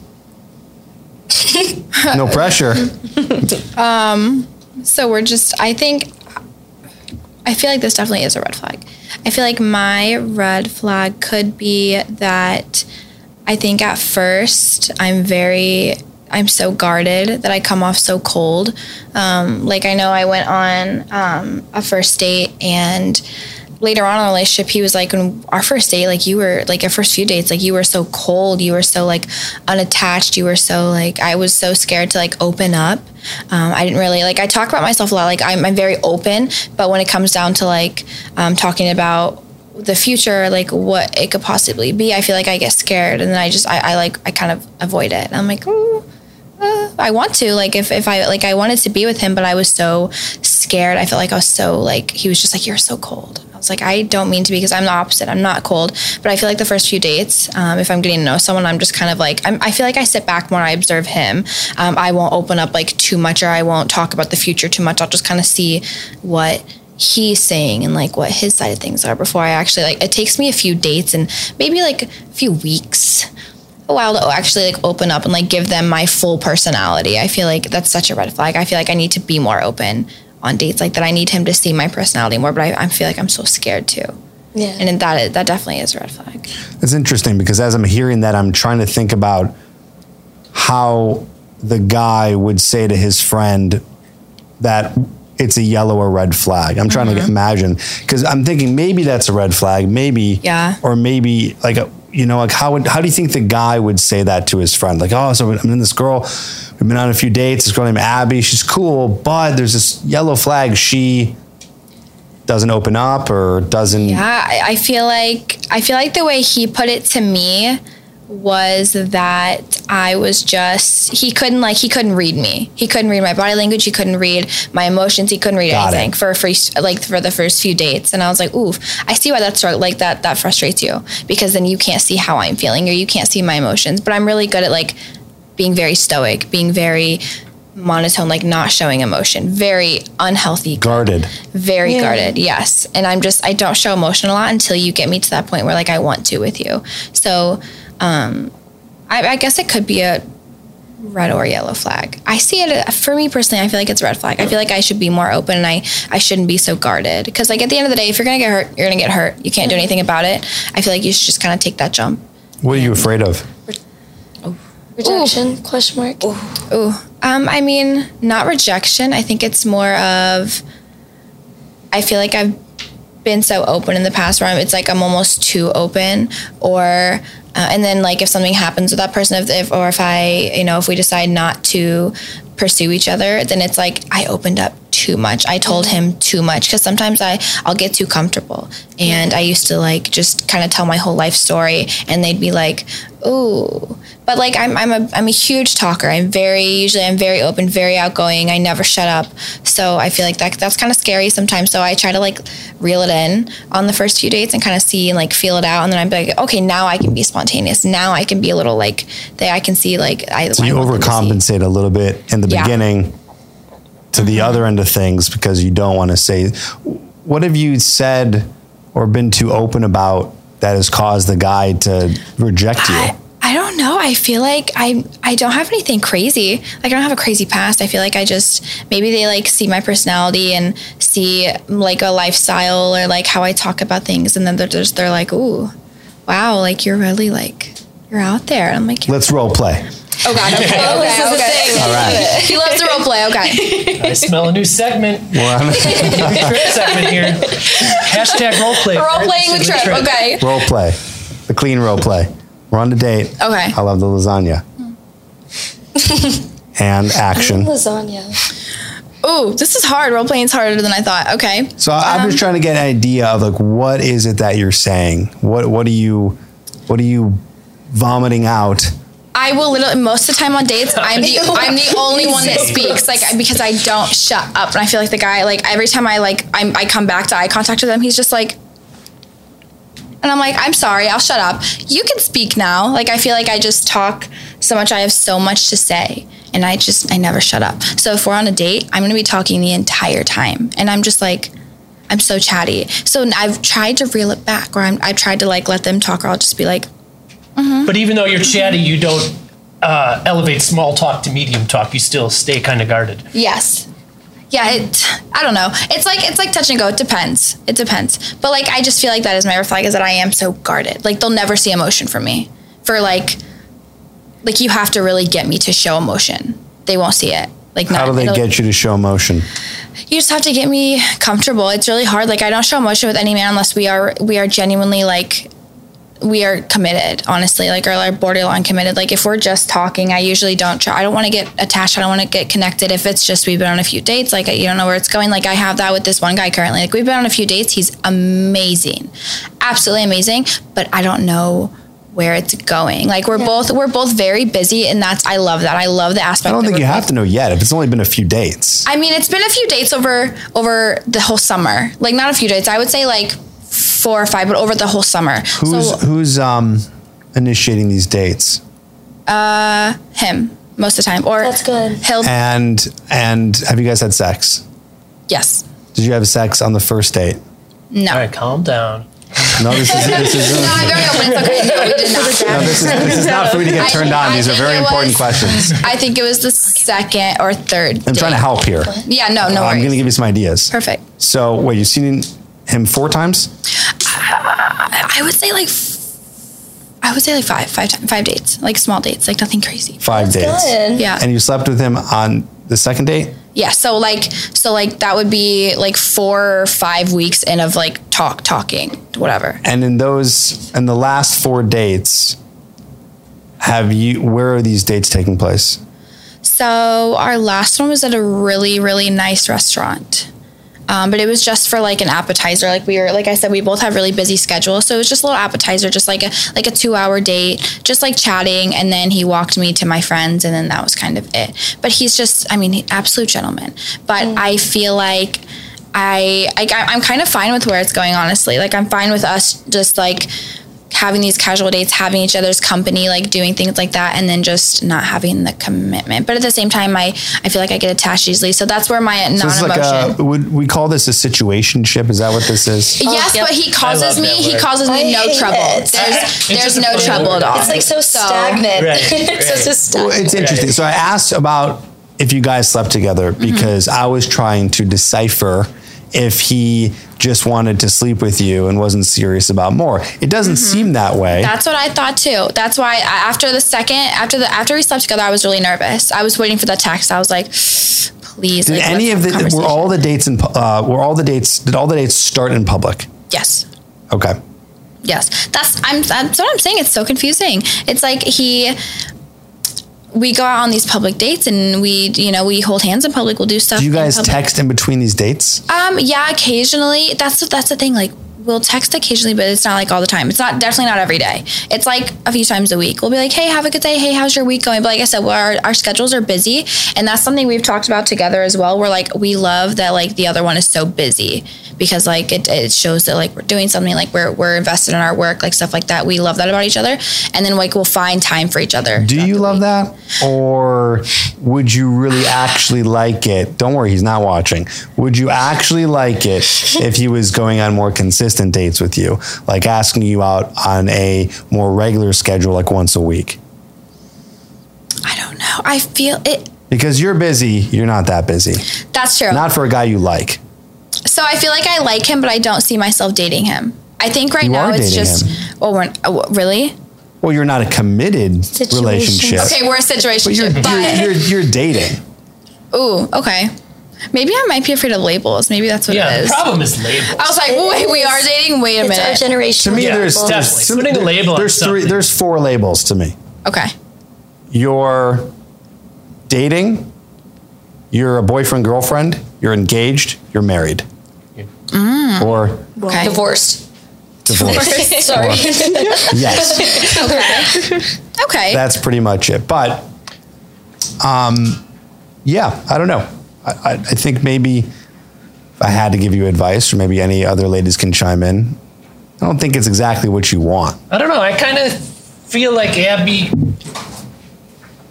no pressure. So we're just, I think, I feel like this definitely is a red flag. I feel like my red flag could be that I think at first I'm very, I'm so guarded that I come off so cold. Um, like I know I went on um, a first date and later on in the relationship, he was like, when our first date, like you were like our first few dates, like you were so cold, you were so like unattached, you were so like I was so scared to like open up. Um, I didn't really like I talk about myself a lot. Like I'm, I'm very open, but when it comes down to like um, talking about the future, like what it could possibly be, I feel like I get scared, and then I just I, I like I kind of avoid it. And I'm like, uh, I want to like if, if I like I wanted to be with him, but I was so scared. I felt like I was so like he was just like you're so cold. I was like I don't mean to be because I'm the opposite. I'm not cold, but I feel like the first few dates, um, if I'm getting to know someone, I'm just kind of like I'm, I feel like I sit back more. I observe him. Um, I won't open up like too much, or I won't talk about the future too much. I'll just kind of see what he's saying and like what his side of things are before I actually like it takes me a few dates and maybe like a few weeks a while to actually like open up and like give them my full personality. I feel like that's such a red flag. I feel like I need to be more open on dates like that. I need him to see my personality more, but I, I feel like I'm so scared too. Yeah. And that that definitely is a red flag. It's interesting because as I'm hearing that, I'm trying to think about how the guy would say to his friend that it's a yellow or red flag. I'm trying to mm-hmm. imagine because I'm thinking maybe that's a red flag, maybe, Yeah. or maybe like a, you know, like how would how do you think the guy would say that to his friend? Like, oh, so I'm in this girl, we've been on a few dates. This girl named Abby, she's cool, but there's this yellow flag. She doesn't open up or doesn't. Yeah, I, feel like I feel like the way he put it to me was that I was just he couldn't like he couldn't read me. He couldn't read my body language. He couldn't read my emotions. He couldn't read Got anything it. for first like for the first few dates. And I was like, oof, I see why that's like that that frustrates you because then you can't see how I'm feeling or you can't see my emotions. But I'm really good at like being very stoic, being very monotone, like not showing emotion, very unhealthy Guarded. very guarded yes and i'm just i don't show emotion a lot until you get me to that point where like i want to with you so um i, I guess it could be a red or yellow flag i see it for me personally i feel like it's a red flag i feel like i should be more open and i i shouldn't be so guarded because like at the end of the day if you're gonna get hurt you're gonna get hurt you can't do anything about it i feel like you should just kind of take that jump What are you afraid of? Rejection? Question mark. Ooh, um, I mean, not rejection. I think it's more of. I feel like I've been so open in the past where I'm, it's like I'm almost too open, or uh, and then like if something happens with that person, if, if or if I, you know, if we decide not to pursue each other, then it's like I opened up too much. I told him too much because sometimes I I'll get too comfortable, and I used to like just kind of tell my whole life story, and they'd be like, "Ooh," but like I'm I'm a I'm a huge talker. I'm very usually I'm very open, very outgoing. I never shut up. So I feel like that that's kind of scary sometimes. So I try to like reel it in on the first few dates and kind of see and like feel it out, and then I'm like, okay, now I can be spontaneous. Now I can be a little like that. I can see like I. So you I want them to see. overcompensate a little bit in the Yeah. beginning to the Mm-hmm. other end of things because you don't want to say. What have you said or been too open about that has caused the guy to reject you? I, I don't know. I feel like I I don't have anything crazy. Like I don't have a crazy past. I feel like I just maybe they like see my personality and see like a lifestyle or like how I talk about things, and then they're just they're like, ooh, wow, like you're really like you're out there. I'm like, Let's role play. Oh god, okay, okay, okay. All right. He loves the role play. Okay, I smell a new segment. Well, I'm- Tripp segment here. Hashtag role play. role playing with Tripp. Okay, role play. The clean role play. We're on the date. okay. I love the lasagna. and action. Lasagna. Ooh, this is hard. Role playing is harder than I thought. Okay. So I'm Um, just trying to get an idea of like what is it that you're saying? What what are you what are you vomiting out? I will literally most of the time on dates. I'm the I'm the only one that speaks, like because I don't shut up, and I feel like the guy, like every time I like I'm, I come back to eye contact with him, he's just like, and I'm like, I'm sorry, I'll shut up. You can speak now. Like I feel like I just talk so much. I have so much to say, and I just I never shut up. So if we're on a date, I'm gonna be talking the entire time, and I'm just like. I'm so chatty. So I've tried to reel it back, or I'm, I've tried to like let them talk, or I'll just be like, But even though you're chatty, you don't uh, elevate small talk to medium talk. You still stay kind of guarded. Yes. Yeah, it. I don't know. It's like it's like touch and go. It depends. It depends. But like, I just feel like that is my red flag is that I am so guarded. Like they'll never see emotion from me. For like, like you have to really get me to show emotion. They won't see it. Like How do they get you to show emotion? you just have to get me comfortable. It's really hard. Like I don't show emotion with any man unless we are we are genuinely like we are committed, honestly, like or like borderline committed. Like if we're just talking, I usually don't try. I don't want to get attached. I don't want to get connected. If it's just we've been on a few dates, like you don't know where it's going. Like I have that with this one guy currently. Like we've been on a few dates. He's amazing, absolutely amazing. But I don't know where it's going. Like we're both we're both very busy, and that's I love that. I love the aspect. I don't think you both- have to know yet if it's only been a few dates. I mean, it's been a few dates over over the whole summer. Like not a few dates. I would say like four or five, but over the whole summer. Who's so who's um initiating these dates? Uh, him most of the time, or That's good. He'll And and have you guys had sex? yes. Did you have sex on the first date? No. All right, calm down. No, this is this is No, I'm very open. It's okay. No, we did not. no, this is this is not for you to get I- turned on. I These are very important was- questions. I think it was the second or third. I'm trying to help here. Yeah. No. No I'm going to give you some ideas. Perfect. So, wait, you've seen him four times? I would say like. I would say like five, five, ti- five dates, like small dates, like nothing crazy. Five dates. Good. Yeah. And you slept with him on the second date? Yeah, so like so like that would be like four or five weeks in of like talk talking, whatever. And in those, in the last four dates, have you, where are these dates taking place? So our last one was at a really, really nice restaurant. Um, but it was just for like an appetizer. Like we were, like I said, we both have really busy schedules, so it was just a little appetizer, just like a like a two hour date, just like chatting. And then he walked me to my friends, and then that was kind of it. But he's just, I mean, absolute gentleman. But I feel like I, I I'm kind of fine with where it's going, honestly. Like I'm fine with us just like having these casual dates, having each other's company, like doing things like that, and then just not having the commitment. But at the same time, I I feel like I get attached easily, so that's where my So this is non-emotion. like a, would we call this a situationship? Is that what this is? Yes, yep. but he causes me. He causes me I no trouble. it. There's there's no trouble word. at all. It's like so stagnant. Right, it's right. so stagnant. It's interesting. So I asked about if you guys slept together Mm-hmm. because I was trying to decipher if he just wanted to sleep with you and wasn't serious about more. It doesn't Mm-hmm. seem that way. That's what I thought too. That's why I, after the second, after the after we slept together, I was really nervous. I was waiting for the text. I was like, please. did like, any of the were all the dates in uh, were all the dates did all the dates start in public? yes. Okay. Yes, that's I'm. That's what I'm saying. It's so confusing. It's like he. We go out on these public dates and we, you know, we hold hands in public. We'll do stuff. Do you guys public. text in between these dates? Um, yeah, occasionally. That's that's the thing. Like, we'll text occasionally, but it's not like all the time. It's not definitely not every day. It's like a few times a week. We'll be like, hey, have a good day. Hey, how's your week going? But like I said, well, our our schedules are busy, and that's something we've talked about together as well. We're like, we love that like the other one is so busy because like it, it shows that like we're doing something like we're we're invested in our work, like stuff like that. We love that about each other, and then like we'll find time for each other. Do you love that? Or would you really actually like it? Don't worry, he's not watching. Would you actually like it if he was going on more consistent dates with you? Like asking you out on a more regular schedule, like once a week? I don't know. I feel it. Because you're busy, you're not that busy. That's true. Not for a guy you like. So I feel like I like him, but I don't see myself dating him. I think right You now it's just. him. Well, we're oh, really Well, you're not a committed Situation. relationship. okay. We're a situation, But you're, but you're, you're, you're dating. ooh, okay. Maybe I might be afraid of labels. Maybe that's what Yeah, it the problem is labels. I was like, wait, we are dating. Wait a It's our minute. generation. To me, Yeah, there's, people. there's, definitely. some- Putting a label there's three. There's four labels to me. Okay. You're dating. You're a boyfriend girlfriend. You're engaged. You're married. Or Okay. divorced. divorced. Sorry. yes, Okay. that's pretty much it. But, um, yeah, I don't know. I, I, I think maybe if I had to give you advice, or maybe any other ladies can chime in. I don't think it's exactly what you want. I don't know. I kind of feel like Abby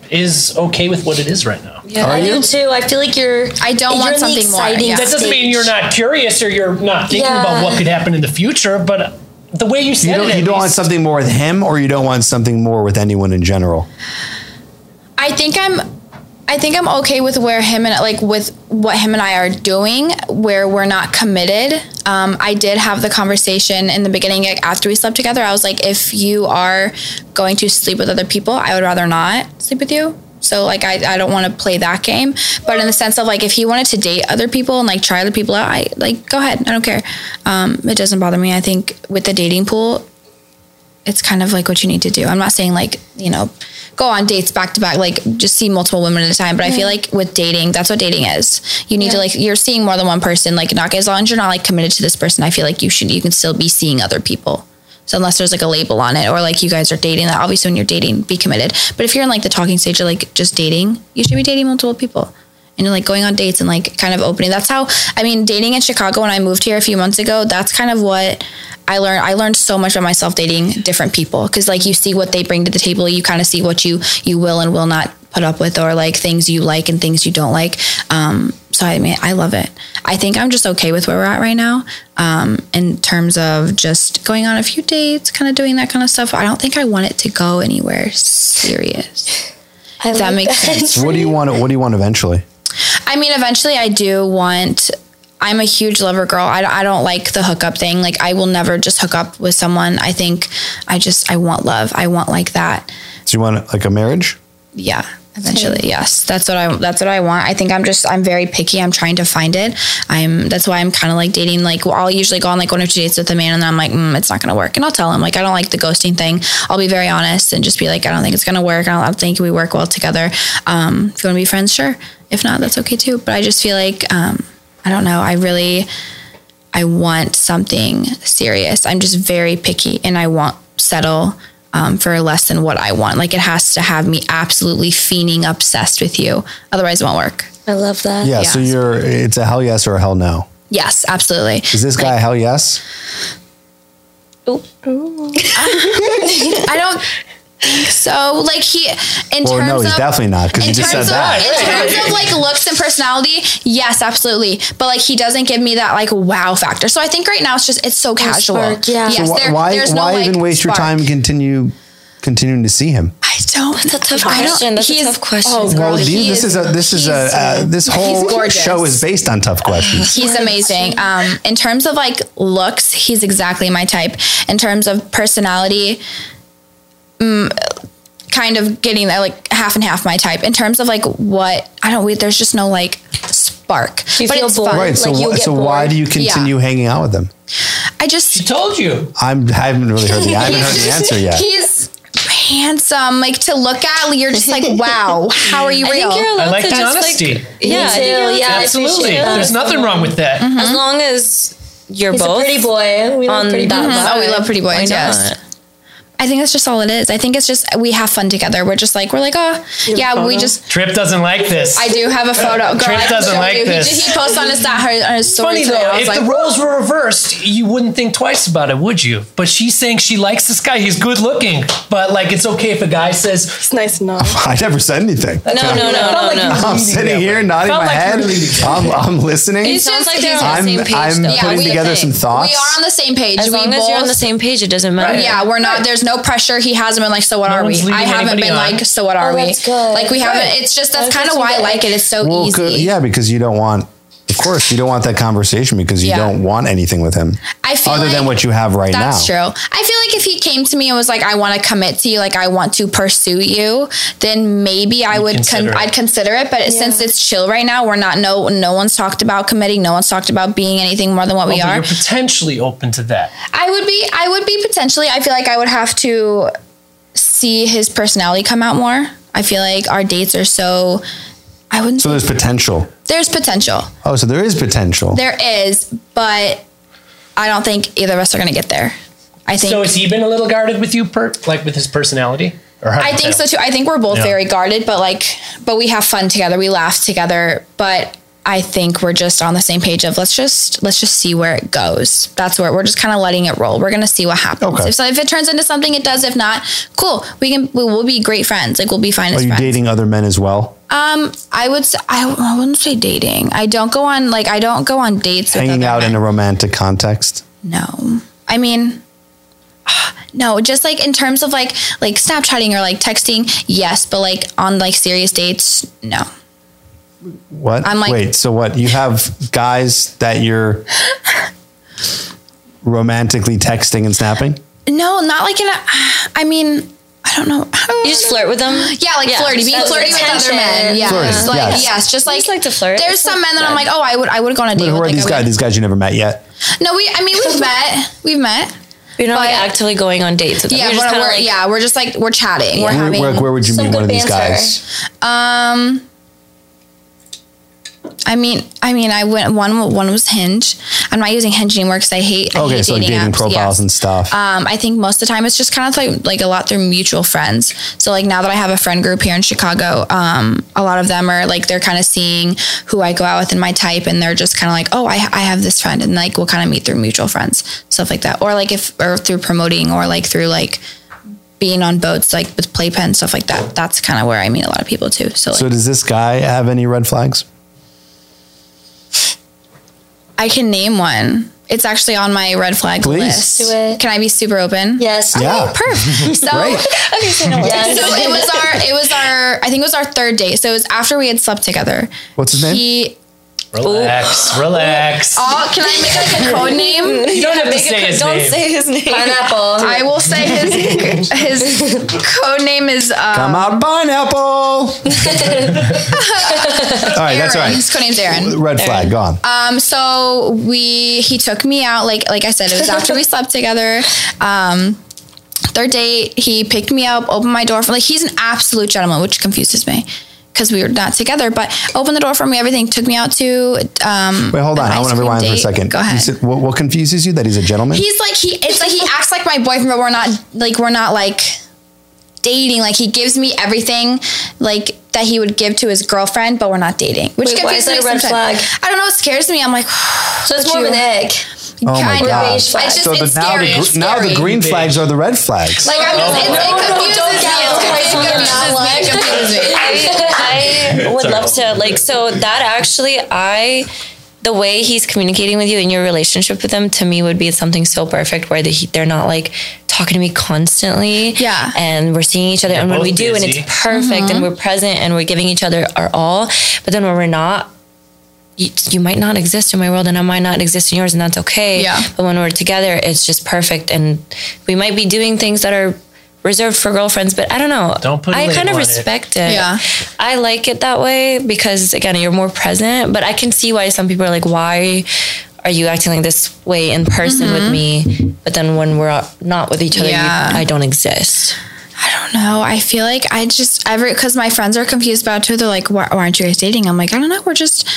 is okay with what it is right now. Yeah, Are I you? do too. I feel like you're. I don't you're want something more, exciting yeah. That doesn't mean you're not curious or you're not thinking Yeah. about what could happen in the future, but the way you said You don't, it, at you don't want something more with him, or you don't want something more with anyone in general. I think I'm I think I'm okay with where him and like with what him and I are doing where we're not committed. Um, I did have the conversation in the beginning like, after we slept together. I was like, if you are going to sleep with other people, I would rather not sleep with you. So like I, I don't want to play that game. But in the sense of like if he wanted to date other people and like try other people out, I like go ahead. I don't care. Um, it doesn't bother me. I think with the dating pool, it's kind of like what you need to do. I'm not saying like, you know, go on dates back to back, like just see multiple women at a time. But I feel like with dating, that's what dating is. You need to like, you're seeing more than one person. Like, not as long as you're not like committed to this person, I feel like you should, you can still be seeing other people. So unless there's like a label on it or like you guys are dating, that obviously when you're dating, be committed. But if you're in like the talking stage of like just dating, you should be dating multiple people. And like going on dates and like kind of opening. That's how I mean dating in Chicago when I moved here a few months ago, that's kind of what I learned. I learned so much about myself dating different people because like you see what they bring to the table, you kind of see what you you will and will not put up with or like things you like and things you don't like. Um, so I mean, I love it. I think I'm just okay with where we're at right now. Um, in terms of just going on a few dates, kind of doing that kind of stuff. I don't think I want it to go anywhere serious. I that like makes sense. What do you want? What do you want eventually? I mean, eventually I do want. I'm a huge lover girl. I, I don't like the hookup thing. Like I will never just hook up with someone. I think I just I want love. I want like that. Do you want like a marriage? Yeah. Eventually, yes. That's what I that's what I want. I think I'm just I'm very picky. I'm trying to find it. I'm that's why I'm kind of like dating like I'll usually go on like one or two dates with a man and then I'm like mm, it's not gonna work and I'll tell him like I don't like the ghosting thing. I'll be very honest and just be like I don't think it's gonna work. I don't, I don't think we work well together. Um, if you want to be friends, sure. If not, that's okay too. But I just feel like um, I don't know. I really I want something serious. I'm just very picky and I won't settle um, for less than what I want. Like it has to have me absolutely fiending obsessed with you. Otherwise, it won't work. I love that. Yeah. So you're. It's a hell yes or a hell no. Yes, absolutely. Is this guy a hell yes? Ooh. I don't think so. Like he, in Well, terms no, he's of definitely not because in you just said of that. in terms of like looks and personality, yes, absolutely. But like he doesn't give me that like wow factor. So I think right now it's just it's so casual. spark, yeah. Yes, Wh- there- why? there's no, why like, even waste your spark. time continue continuing to see him? I don't. That's a tough I don't- question. That's a tough question. Oh, girl, Well, he this is a this is a uh, this whole show is based on tough questions. He's amazing. Um, in terms of like looks, he's exactly my type. In terms of personality, mm, kind of getting that like half and half my type. In terms of like what I don't, we, there's just no like spark. Do you feel it's bored? fun. Right. So Like, you wh- get so why do you continue hanging out with them? I just She told you. I'm I haven't really heard the I haven't heard the answer yet. He's handsome. Like to look at, you're just like, wow, how are you I real? think you're allowed I like to the just honesty. like yeah, too. you're Yeah, to I appreciate Absolutely. There's nothing wrong with that. as long as you're He's both a pretty boy. We love on pretty that boys. Oh, we love pretty boys, yes. Not? I think that's just all it is. I think it's just we have fun together. We're just like we're like, oh yeah, we just. Tripp doesn't like this. I do have a photo. Girl, Tripp I doesn't show like you. this. He, he posted on his, stat- her, on his story Funny today. though, I was if like, the roles were reversed, you wouldn't think twice about it, would you? But she's saying she likes this guy. He's good looking, but like it's okay if a guy says, It's nice to know. I never said anything. No, no, no, no, no. I'm sitting here nodding my like head. I'm, I'm listening. It's sounds like they're on the I'm, same page. I'm though. Yeah, putting we- together some thoughts. we are on the same page. As we long as you're on the same page, it doesn't matter. Yeah, we're not. There's no pressure. He hasn't been like, so what No are we? I haven't been on. like, so what are we? that's good. Like we haven't. It's just that's kind of why I like it. It's so well, easy. good- yeah, because you don't want, of course, you don't want that conversation because you Yeah. don't want anything with him I feel other than what you have right That's now. That's true. I feel like if he came to me and was like, "I want to commit to you, like I want to pursue you," then maybe I would. Con- consider it. I'd consider it. But since it's chill right now, we're not. No, no one's talked about committing. No one's talked about being anything more than what we oh, are. you're potentially open to that. I would be. I would be potentially. I feel like I would have to see his personality come out more. I feel like our dates are so. I wouldn't. So there's potential. there's potential. Oh, so there is potential. There is, but I don't think either of us are going to get there. I think. So has he been a little guarded with you, per like with his personality? Or I think so too. I think we're both Yeah. very guarded, but like, but we have fun together. We laugh together, but I think we're just on the same page of let's just let's just see where it goes. That's where we're just kind of letting it roll. We're gonna see what happens. Okay. If so, if it turns into something, it does. If not, cool. We can we will be great friends. Like we'll be fine Are as you friends. dating other men as well? Um, I would say I, I wouldn't say dating. I don't go on like I don't go on dates. with Hanging other out men. in a romantic context? No. I mean, no, just like in terms of like like Snapchatting or like texting, yes, but like on like serious dates, no. What? I'm like- Wait, so what? You have guys that you're romantically texting and snapping? No, not like in a I mean, I don't know. You just flirt with them. Yeah, like Yeah, flirty, being that's flirty with other men. Yeah, Flirty, like yes. yes. just like just like to flirt. There's It's some not men that I'm like, oh, I would, I would go on a date who with. are Like, these I guys? These guys you never met yet? No, we. I mean, we've met. We've met. You're not like But- actively going on dates with them. Yeah, we're, we're like, yeah, we're just like we're chatting. We're Where, having. where, where would you some meet one of these banter. guys? Um, I mean, I mean, I went one. One was Hinge. I'm not using Hinge anymore because I hate. I Okay, hate so dating, apps, profiles yes. and stuff. Um, I think most of the time it's just kind of like like a lot through mutual friends. So like now that I have a friend group here in Chicago, um, a lot of them are like they're kind of seeing who I go out with and my type, and they're just kind of like, oh, I I have this friend, and like we'll kind of meet through mutual friends, stuff like that, or like if or through promoting, or like through like being on boats, like with playpen stuff like that. That's kind of where I meet a lot of people too. So like, so does this guy have any red flags? I can name one. It's actually on my red flag Please. list. Do it. Can I be super open? Yes. Yeah. Perf. So, Great. so it was our, it was our, I think it was our third date. So it was after we had slept together. What's his name? He, relax, relax. oh, can I make like a code name? you don't have to say his Don't name. say his name. Pineapple. I will say his, his code name is, uh, Come out, pineapple. all right, that's all Aaron. right. His code name's Aaron. Red flag, gone. Um, so we he took me out like like I said, it was after we slept together. Um, third date, he picked me up, opened my door for like he's an absolute gentleman, which confuses me because we were not together. But opened the door for me, everything. Took me out to um. Wait, hold on. I want to cream rewind for a second. Go ahead. said- what, what confuses you? That he's a gentleman? He's like he. It's like he acts like my boyfriend, but we're not like we're not like dating. Like he gives me everything like that he would give to his girlfriend, but we're not dating. Which Wait, why confuses is that me a red sometimes. flag? I don't know. It scares me. I'm like, So it's but more of an egg. Oh my kind of. God. beige. It's just So the, now, scary. the, It's now the scary. green flags are the red flags. Like I'm just, it's, No, oh, it no, confuses don't me. gaslight It someone confuses that me. It confuses. I would love to like so that actually I the way he's communicating with you in your relationship with him to me would be something so perfect where they, they're not like talking to me constantly Yeah. and we're seeing each other and when both we do and it's perfect and mm-hmm. we're present and we're giving each other our all but then when we're not you, you might not exist in my world and I might not exist in yours and that's okay Yeah. but when we're together it's just perfect and we might be doing things that are reserved for girlfriends but I don't know Don't put a I kind of on it. respect it Yeah. I like it that way because again, you're more present. But I can see why some people are like, "Why are you acting like this way in person with mm-hmm. me?" But then when we're not with each other, Yeah. you, I don't exist. I don't don't know. I feel like I just every because my friends are confused about it too. They're like, why, why aren't you guys dating? I'm like, I don't know. We're just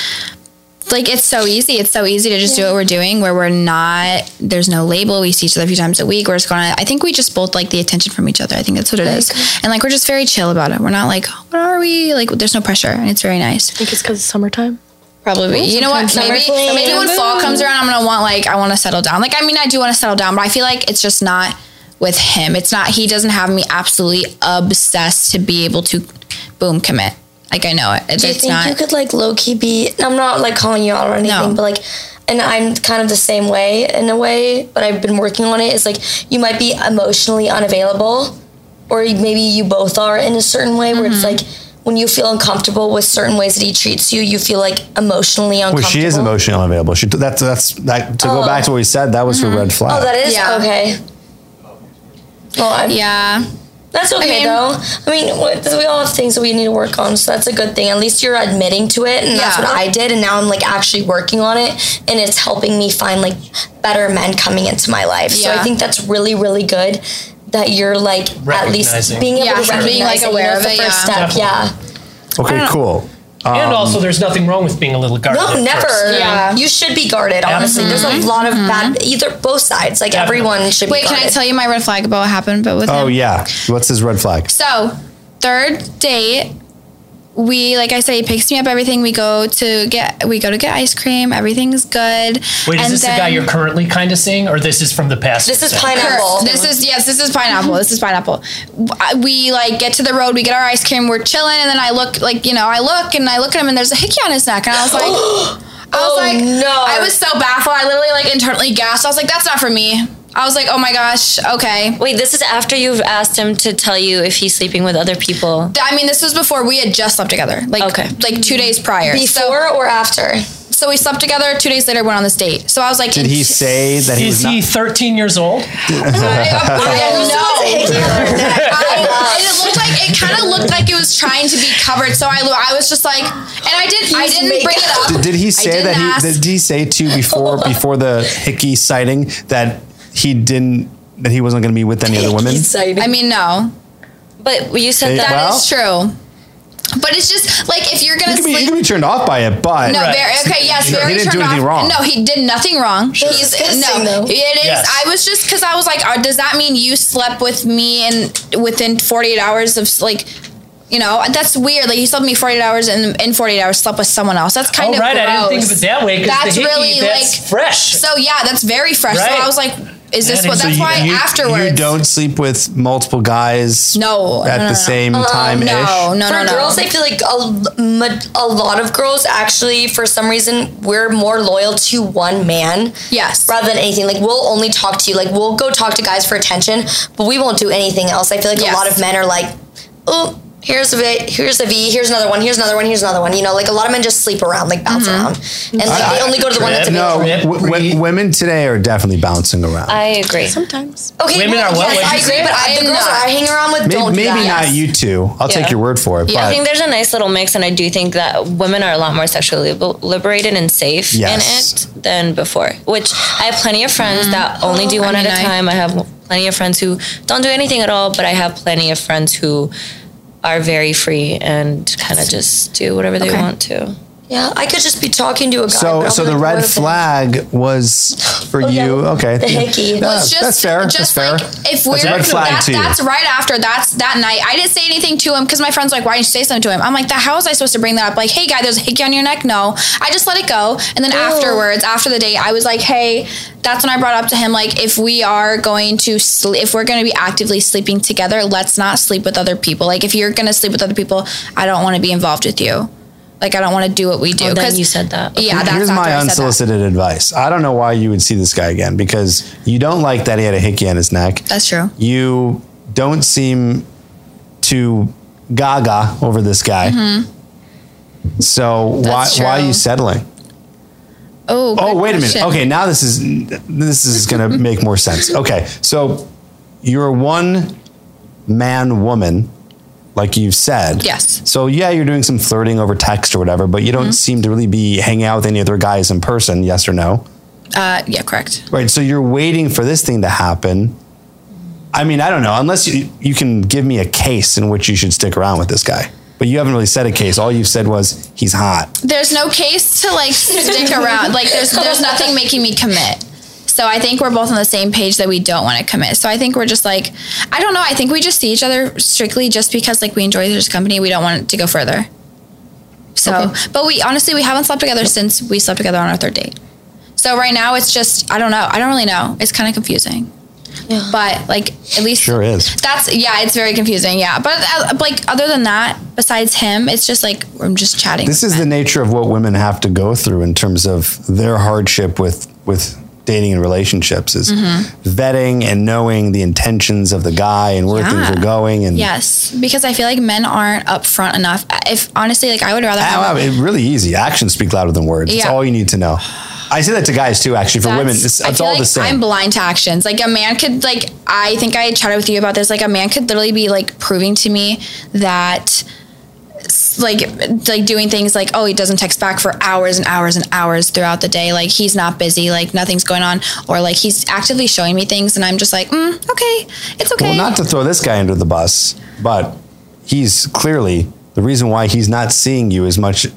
like it's so easy. It's so easy to just do what we're doing where we're not. There's no label. We see each other a few times a week. We're just going. to I think we just both like the attention from each other. I think that's what it is. And like we're just very chill about it. We're not like, what are we? Like there's no pressure, and it's very nice. I think it's because it's summertime. Probably. You know what? Maybe maybe when fall comes around, I'm gonna want like I want to settle down. Like I mean, I do want to settle down, but I feel like it's just not with him. It's not. He doesn't have me absolutely obsessed to be able to, boom, commit. Like I know it. It's Do you think not. you could like low key be? I'm not like calling you out or anything, No. but like, and I'm kind of the same way in a way, but I've been working on it. Is like you might be emotionally unavailable, or maybe you both are in a certain way where it's Mm-hmm. like when you feel uncomfortable with certain ways that he treats you, you feel like emotionally uncomfortable. Well, she is emotionally unavailable. She that's that's that to go back to what we said. That was her red flag. Oh, that is Yeah. okay. Well, I'm, yeah. That's okay mean- though. I mean, we all have things that we need to work on, so that's a good thing. At least you're admitting to it, and that's Yeah. what I did. And now I'm like actually working on it, and it's helping me find like better men coming into my life. So I think that's really, really good that you're like at least being able Yeah, to recognize being, like, it, you aware know, of it's the it, first yeah. step. Yeah. okay, cool. And also, um, there's nothing wrong with being a little guarded. No, never. first. Yeah. You should be guarded. Honestly, there's a lot of bad mm-hmm. either both sides. Like Definitely. everyone should. Wait, be can I tell you my red flag about what happened? But with Oh him? yeah. What's his red flag? So, third date, we like I said, he picks me up. Everything we go to get, we go to get ice cream. Everything's good. Wait, is And this the guy you're currently kind of seeing, or this is from the past? This is set? pineapple. This is yes, this is pineapple. This is pineapple. We like get to the road, we get our ice cream, we're chilling, and then I look like you know, I look and I look at him, and there's a hickey on his neck, and I was like, I was Oh, like, no. I was so baffled. I literally like internally gasped. I was like, that's not for me. I was like, oh my gosh, okay. Wait, this is after you've asked him to tell you if he's sleeping with other people. I mean, this was before we had just slept together, like Okay. like two days prior. before or after. So, so we slept together. Two days later, went on this date. So I was like, Did he say that he Is was not? he 13 years old? I don't know. I, it looked like it kind of looked like it was trying to be covered. So I, I was just like, and I did. I didn't bring it up. Did, did he say that he ask. did he say too before before the hickey sighting that he didn't that he wasn't going to be with any other women? Exciting. I mean, no, But you said Hey, that. that Well- is true. But it's just like if you're gonna You can, be, you sleep. can be turned off by it, but No, Right. very okay. Yes, He very didn't do turned anything off. wrong. No, he did nothing wrong. He's disgusting, no, though. it is. Yes. I was just because I was like, uh, does that mean you slept with me and within 48 hours of like, you know, that's weird. Like you slept with me 48 hours and in 48 hours slept with someone else. That's kind oh, of right. I didn't think gross. of it that way because That's the hickey, really that's like fresh. So yeah, that's very fresh. So I was like, is this Man, what? so That's you- why you, afterwards. you don't sleep with multiple guys. No, at no, no, the no. same oh, time ish. no, no, for no, no. girls, I feel like a, a lot of girls actually, for some reason, we're more loyal to one man. Yes. Rather than anything, like we'll only talk to you. Like we'll go talk to guys for attention, but we won't do anything else. I feel like Yes. a lot of men are like, oh. Here's a V, here's a V, here's another one, here's another one, here's another one. You know, like a lot of men just sleep around, like bounce Mm-hmm. around, and like they only go to the one that's Tripp. available. No, w- w- women today are definitely bouncing around. I agree. Sometimes. Okay, Women well, are well. yes, I agree, but I, I the girls not. I hang around with maybe don't do maybe that. not you two. I'll take your word for it. I but think there's a nice little mix, and I do think that women are a lot more sexually liberated and safe Yes. in it than before. Which I have plenty of friends that only do one I at a a I- time. I have plenty of friends who don't do anything at all, but I have plenty of friends who are very free and kind of just do whatever they Okay. want to. Yeah, I could just be talking to a guy. so so the red what if- flag was for Oh, yeah, you. Okay, the hickey. No, Well, just, that's fair. Just that's fair. like if we're That's a red flag that- to you. that's right after that's that night. I didn't say anything to him because my friend's like, "Why didn't you say something to him?" I'm like, "That how was I supposed to bring that up?" Like, "Hey, guy, there's a hickey on your neck." No, I just let it go. And then afterwards, after the date, I was like, "Hey." That's when I brought up to him like, if we are going to sleep, if we're going to be actively sleeping together, let's not sleep with other people. Like, if you're going to sleep with other people, I don't want to be involved with you. Like, I don't want to do what we do. Oh, then 'Cause- you said that. Yeah, that's Here's my I that. unsolicited advice. I don't know why you would see this guy again because you don't like that he had a hickey on his neck. That's true. You don't seem to gaga over this guy. Mm-hmm. So why That's why are you settling? Oh, Oh, good wait a minute. Okay, now this is this is going to make more sense. Okay, so you're one man woman, like you've said. Yes. So yeah, you're doing some flirting over text or whatever, but you Mm-hmm. don't seem to really be hanging out with any other guys in person. Yes or no? Uh, yeah, correct. Right. So you're waiting for this thing to happen. I mean, I don't know. Unless you, you can give me a case in which you should stick around with this guy. But you haven't really said a case. All you've said was he's hot. There's no case to like stick around. Like there's there's nothing making me commit. So I think we're both on the same page that we don't want to commit. So I think we're just like, I don't know. I think we just see each other strictly just because like we enjoy each other's company. We don't want to go further. So, but we honestly we haven't slept together since we slept together on our third date. So right now it's just I don't know. I don't really know. It's kind of confusing. Yeah. But like at least Sure is. That's yeah, it's very confusing. Yeah, but uh, like other than that, besides him, it's just like I'm just chatting. This with is the nature of what women have to go through in terms of their hardship with with dating and relationships is Mm-hmm. vetting and knowing the intentions of the guy and where things are going and Yes, because I feel like men aren't upfront enough. If honestly, like I would rather have. wow, it's really easy. Actions speak louder than words. It's Yeah. all you need to know. I say that to guys too. Actually, for women, it's, it's all like the same. I'm blind to actions. Like a man could like I think I chatted with you about this. Like a man could literally be like proving to me that like like doing things like oh he doesn't text back for hours and hours and hours throughout the day. Like he's not busy. Like nothing's going on. Or like he's actively showing me things and I'm just like mm, okay. It's okay. Well, not to throw this guy under the bus, but he's clearly the reason why he's not seeing you as much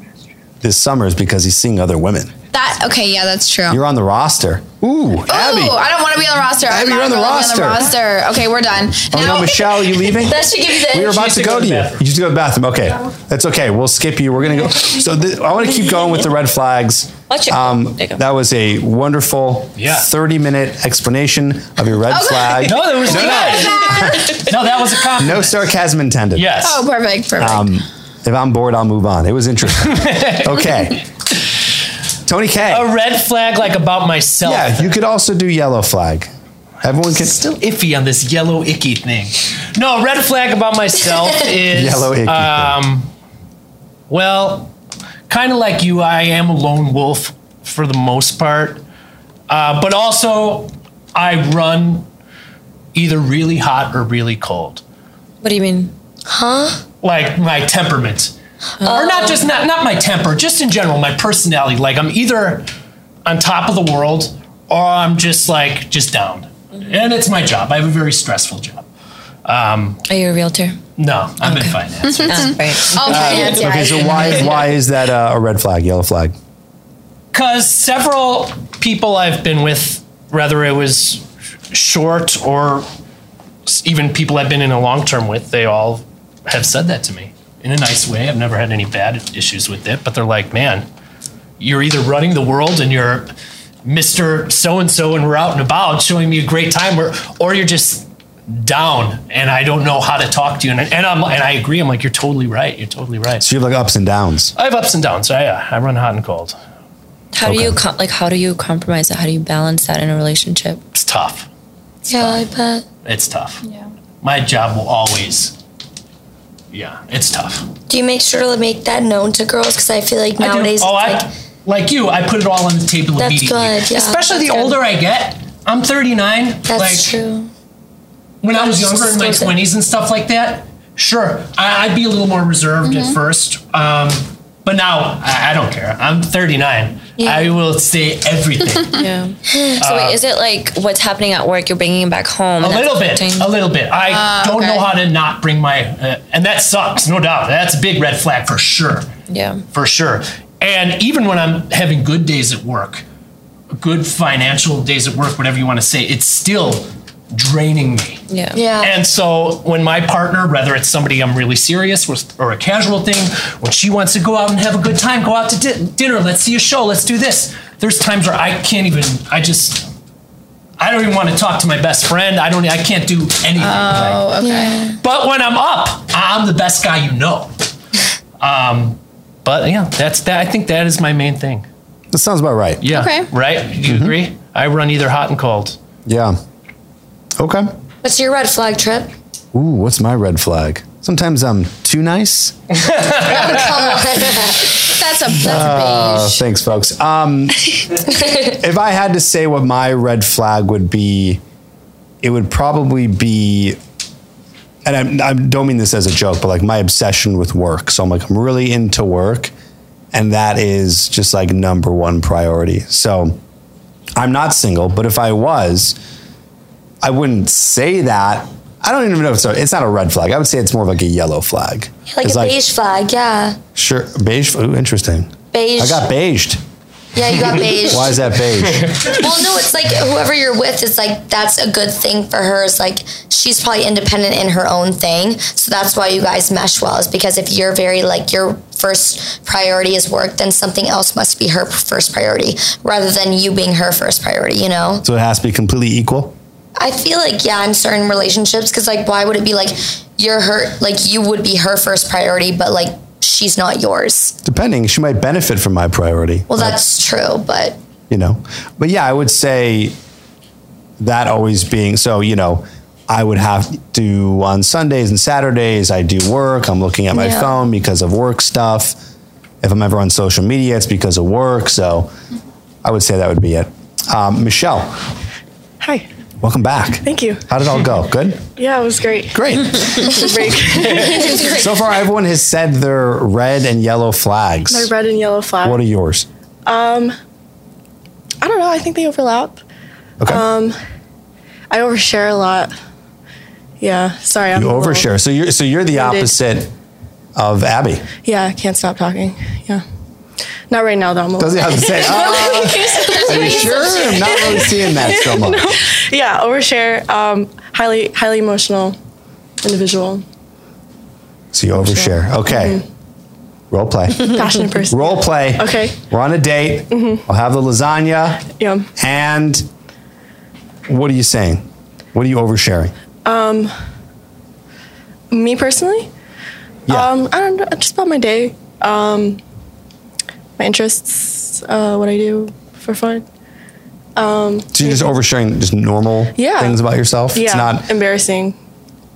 this summer is because he's seeing other women. That okay yeah that's true You're on the roster. Ooh, Abby. I don't want to be on the roster. I'm Abby, not you're on the gonna be roster. roster. Okay, we're done. Oh no, Michelle, are you leaving? That should give you the we were about to to go go to to the you. bathroom. You just go to the bathroom. Okay, that's okay. We'll skip you. We're gonna go. So th- I want to keep going with the red flags. Watch it. Um, go. that was a wonderful Yeah. 30 minute explanation of your red Okay. flag. No, that was good. no, that was a compliment. No sarcasm intended. Yes. Oh, perfect, perfect. Um, if I'm bored, I'll move on. It was interesting. okay. Tony K. a red flag like about myself. Yeah, you could also do yellow flag. Everyone can. still iffy on this yellow icky thing. No, red flag about myself is Yellow icky Um, well, kind of like you, I am a lone wolf for the most part, uh, but also I run either really hot or really cold. What do you mean? Huh? Like my temperament, or not just not not my temper, just in general, my personality. Like I'm either on top of the world or I'm just like just down, and it's my job. I have a very stressful job. Um, Are you a realtor? no, I'm in finance. Ah, right. oh, finance, yeah. Okay, so why why is that uh, a red flag, yellow flag? Because several people I've been with, whether it was short or even people I've been in a long term with, they all have said that to me in a nice way. I've never had any bad issues with it, but they're like, man, you're either running the world and you're Mr. So and so and we're out and about showing me a great time, or, or you're just down and I don't know how to talk to you. And, and, I'm, and I agree. I'm like, you're totally right. You're totally right. So you have like ups and downs. I have ups and downs. I, uh, I run hot and cold. How do you com- like? How do you compromise that? How do you balance that in a relationship? It's tough. Yeah, I bet. It's tough. Yeah. My job will always. Yeah, it's tough. Do you make sure to make that known to girls? Because I feel like I do. nowadays oh, I it's like, like you. I put it all on the table That's immediately. good, yeah, Especially the that's good. older I get. I'm 39. that's like, true. When I was younger in my Still 20s and stuff like that, sure, I, I'd be a little more reserved Mm-hmm. at first. Um, but now I, I don't care. I'm 39. Yeah. I will say everything. Yeah. so wait, is it like what's happening at work? You're bringing it back home. A little bit, a little bit. I don't know how to not bring my, uh, and that sucks, no doubt. That's a big red flag for sure. Yeah. for sure. And even when I'm having good days at work, good financial days at work, whatever you want to say, it's still draining me. Yeah. Yeah. And so when my partner, whether it's somebody I'm really serious with or a casual thing, when she wants to go out and have a good time, go out to di- dinner, let's see a show, let's do this. There's times where I can't even, I just, I don't even want to talk to my best friend. I don't, I can't do anything. Oh, okay. but when I'm up, I'm the best guy you know. Um, but yeah, that's that. I think that is my main thing. That sounds about right. Yeah. Okay. Right? You agree? I run either hot and cold. Yeah. Okay. What's your red flag Tripp? Ooh, what's my red flag? Sometimes I'm too nice. That's a that's Uh, a beige. thanks, folks. Um, if I had to say what my red flag would be, it would probably be, and I'm, I don't mean this as a joke, but like my obsession with work. So I'm like, I'm really into work, and that is just like number one priority. So I'm not single, but if I was, I wouldn't say that. I don't even know if it's, a, it's not a red flag. I would say it's more of like a yellow flag. Like It's a beige flag, yeah. Sure, beige. Ooh, interesting. Beige. I got beiged. Yeah, you got beige. Why is that beige? well, no, it's like whoever you're with it's like that's a good thing for her. It's like she's probably independent in her own thing, so that's why you guys mesh well. Is because if you're very like your first priority is work, then something else must be her first priority rather than you being her first priority. You know. so it has to be completely equal. I feel like yeah, in certain relationships, because like why would it be like you're her like you would be her first priority, but like she's not yours. Depending, she might benefit from my priority. Well, that's true, but you know but yeah i would say that always being so you know i would have to on sundays and saturdays i do work i'm looking at my Yeah. phone because of work stuff if i'm ever on social media it's because of work so i would say that would be it um, michelle Hi. Welcome back Thank you. how did it all go good Yeah, it was great. great so far everyone has said their red and yellow flags My red and yellow flag. what are yours Um, I don't know. I think they overlap. okay Um, I overshare a lot. Yeah. Sorry. I'm you overshare so you're so you're the opposite of abby Yeah, I can't stop talking. Yeah. Not right now though. I'm does he have to say uh, are you sure i'm not really seeing that so much yeah, overshare. Um, highly, highly emotional individual, So you overshare. Okay. Role play. passionate person. Role play. Okay. We're on a date. I'll have the lasagna. Yeah. And what are you saying? What are you oversharing? Um, me personally, Yeah. um, I don't know. Just about my day, um, my interests, uh, what I do for fun. so you're just oversharing just normal Yeah. things about yourself? Yeah. It's not, embarrassing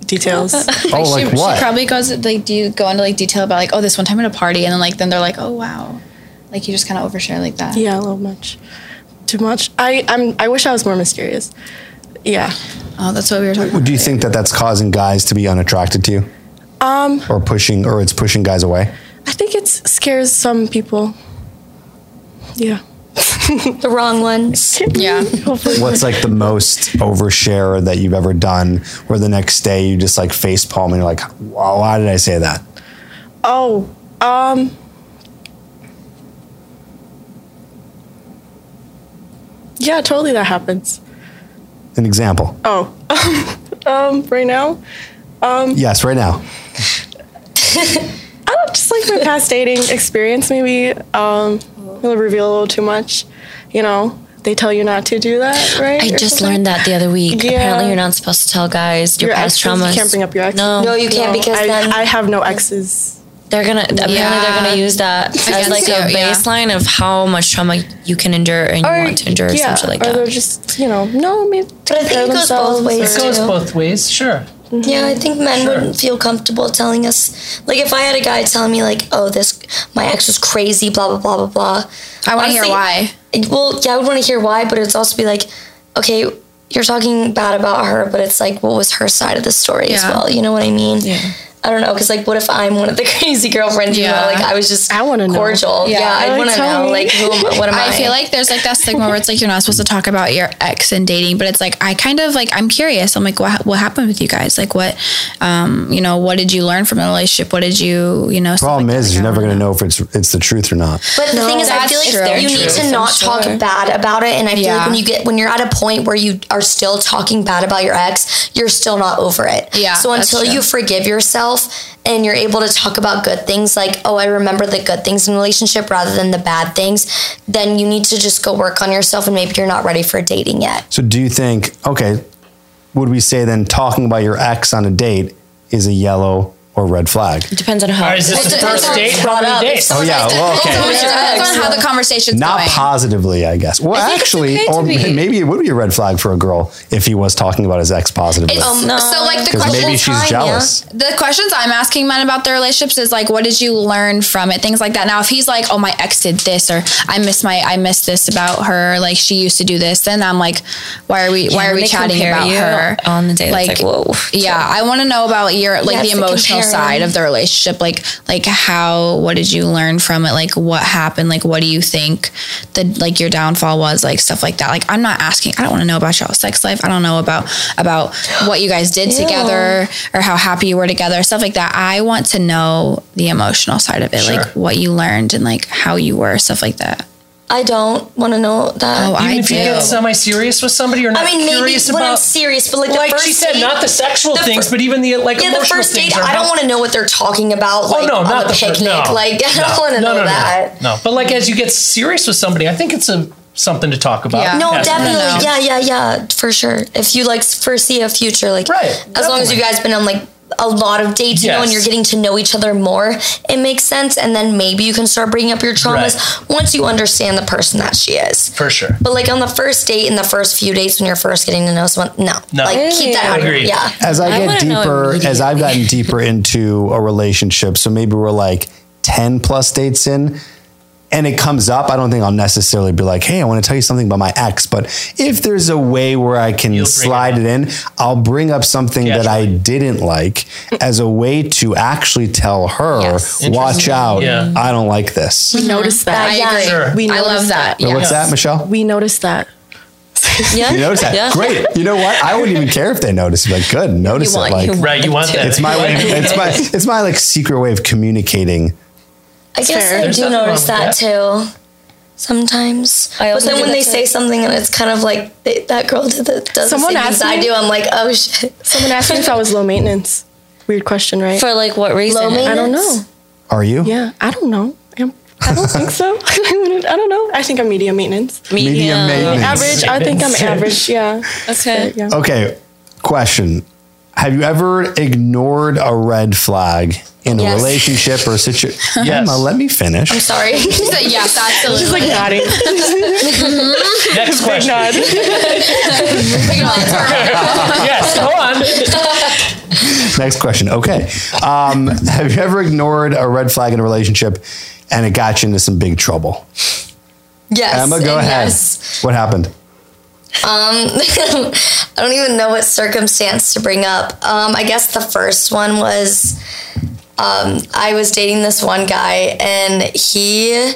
details. oh, like she, what? She probably goes like, do you go into like detail about like, oh, this one time at a party, and then like then they're like, oh wow, like you just kind of overshare like that. yeah, a little much. Too much. I, I'm. I wish I was more mysterious. Yeah. Oh, that's what we were talking. about. Do you think that that's causing guys to be unattracted to you? Um, Or pushing, or it's pushing guys away? I think it scares some people. Yeah. the wrong ones. Yeah. What's like the most overshare that you've ever done where the next day you just like face palm and you're like, why did I say that? Oh, um, yeah, totally. That happens. An example. Oh, um, right now, Um, Yes, right now. I don't just like my past dating experience. Maybe um, will reveal a little too much. You know, they tell you not to do that, right? I just something? learned that the other week. Yeah. Apparently, you're not supposed to tell guys your, Your past exes, traumas. you can't bring up your exes. No, No, you can't No, because I, then I have no exes. they're gonna. Apparently, they're gonna use that as like a you, yeah. baseline of how much trauma you can endure and you want to endure, yeah, something like or they're that. just you know no maybe But I think it goes both ways, It goes both ways, sure. Mm-hmm. Yeah, I think men wouldn't feel comfortable telling us. Like, if I had a guy telling me, like, "Oh, this my ex was crazy," blah blah blah blah blah. I want to hear why. Well, yeah, I would want to hear why, but it's also be like, okay, you're talking bad about her, but it's like, what was her side of the story as well? You know what I mean? Yeah. I don't know, because like, what if I'm one of the crazy girlfriends? You Yeah. know, like I was just I wanna know. cordial. Yeah. Yeah, I want to know, me. like, who am I? What am I? I feel like there's like that stigma where it's like you're not supposed to talk about your ex and dating, but it's like I kind of like I'm curious. I'm like, what what happened with you guys? Like, what, um, you know, what did you learn from the relationship? What did you, you know? stuff Problem like that. is, Like, you're never going to know if it's it's the truth or not. But the thing is, I feel like true. you need to not sure. talk bad about it. And I feel Yeah. like when you get when you're at a point where you are still talking bad about your ex, you're still not over it. Yeah, So until you forgive yourself and you're able to talk about good things, like oh, I remember the good things in relationship rather than the bad things, then you need to just go work on yourself. And maybe you're not ready for dating yet. So do you think, okay, would we say then talking about your ex on a date is a yellow or red flag? It depends on Or how. is this the first date? what's How many up. Dates? Oh yeah, well, "Oh, okay. it's Depends on how the conversation's Not going. positively, I guess. Well, I actually, okay or be- maybe it would be a red flag for a girl if he was talking about his ex positively. Um, No. So like the Because question, maybe she's time, yeah. jealous. the questions I'm asking men about their relationships is like, what did you learn from it? Things like that. Now, if he's like, oh, my ex did this, or I miss my, I miss this about her, like she used to do this, then I'm like, why are we, why are we chatting about her on the date, it's like, whoa. Yeah, I want to know about your like Yeah, the it's the emotional side of the relationship like like how what did you learn from it? Like what happened? Like what do you think the like your downfall was? Like stuff like that. Like i'm not asking i don't want to know about y'all's sex life. I don't know about about what you guys did together or how happy you were together stuff like that. I want to know the emotional side of it like what you learned and like how you were stuff like that I don't want to know that. Oh, I Even if you get semi-serious with somebody or not I mean, maybe curious when I'm serious, but like, like the first she said, date, not the sexual the things, fir- but even the like yeah, the first things. date, I don't want to know what they're talking about. Oh Like no, on not a the fir- picnic. no, like I no, don't want to no, know no, no, that. No, but like as you get serious with somebody, I think it's a something to talk about. Yeah. No, Yes. definitely. No. Yeah, yeah, yeah, for sure. If you like foresee a future, like Right, as long as you guys been on like a lot of dates, you know, and you're getting to know each other more, it makes sense. And then maybe you can start bringing up your traumas once you understand the person that she is. For sure. But like on the first date, in the first few dates when you're first getting to know someone, no, No. like keep that out. of Agreed. Yeah. as I, I get deeper, as I've gotten deeper into a relationship, so maybe we're like 10 plus dates in, and it comes up, I don't think I'll necessarily be like, hey, I want to tell you something about my ex. But if there's a way where I can You'll slide it it, in, I'll bring up something that I didn't like as a way to actually tell her, Yes. watch out, Yeah. I don't like this. We noticed that. i yeah. agree Sure. We i love noticed that So yeah. What's that, Michelle? We noticed that. Yeah. You notice that? Yeah. Great. You know what? I wouldn't even care if they noticed. Like, good, notice You it. Like, you Right, you want that. it's my way. It's my. It's my like secret way of communicating. I guess fair. I There's do notice with that, too. Sometimes, I but then when they too. say something and it's kind of like they, that girl did the, does Someone the same things asked I me- do, I'm like, oh shit. Someone asked me if I was low maintenance. Weird question, right? For like what reason? Low I don't know. Are you? Yeah, I don't know. I'm, I don't think so. I don't know. I think I'm medium maintenance. Medium maintenance. Average. I think I'm average. Yeah. Okay. Yeah. Okay. Question: Have you ever ignored a red flag in a relationship or a situation? Yes. Emma, let me finish. I'm sorry. yes absolutely Just like nodding. Next question. Nod. yes, go on. Next question. Okay. Um, have you ever ignored a red flag in a relationship and it got you into some big trouble? yes. Emma, go ahead. Yes. What happened? I don't even know what circumstance to bring up. Um, I guess the first one was um, I was dating this one guy, and he.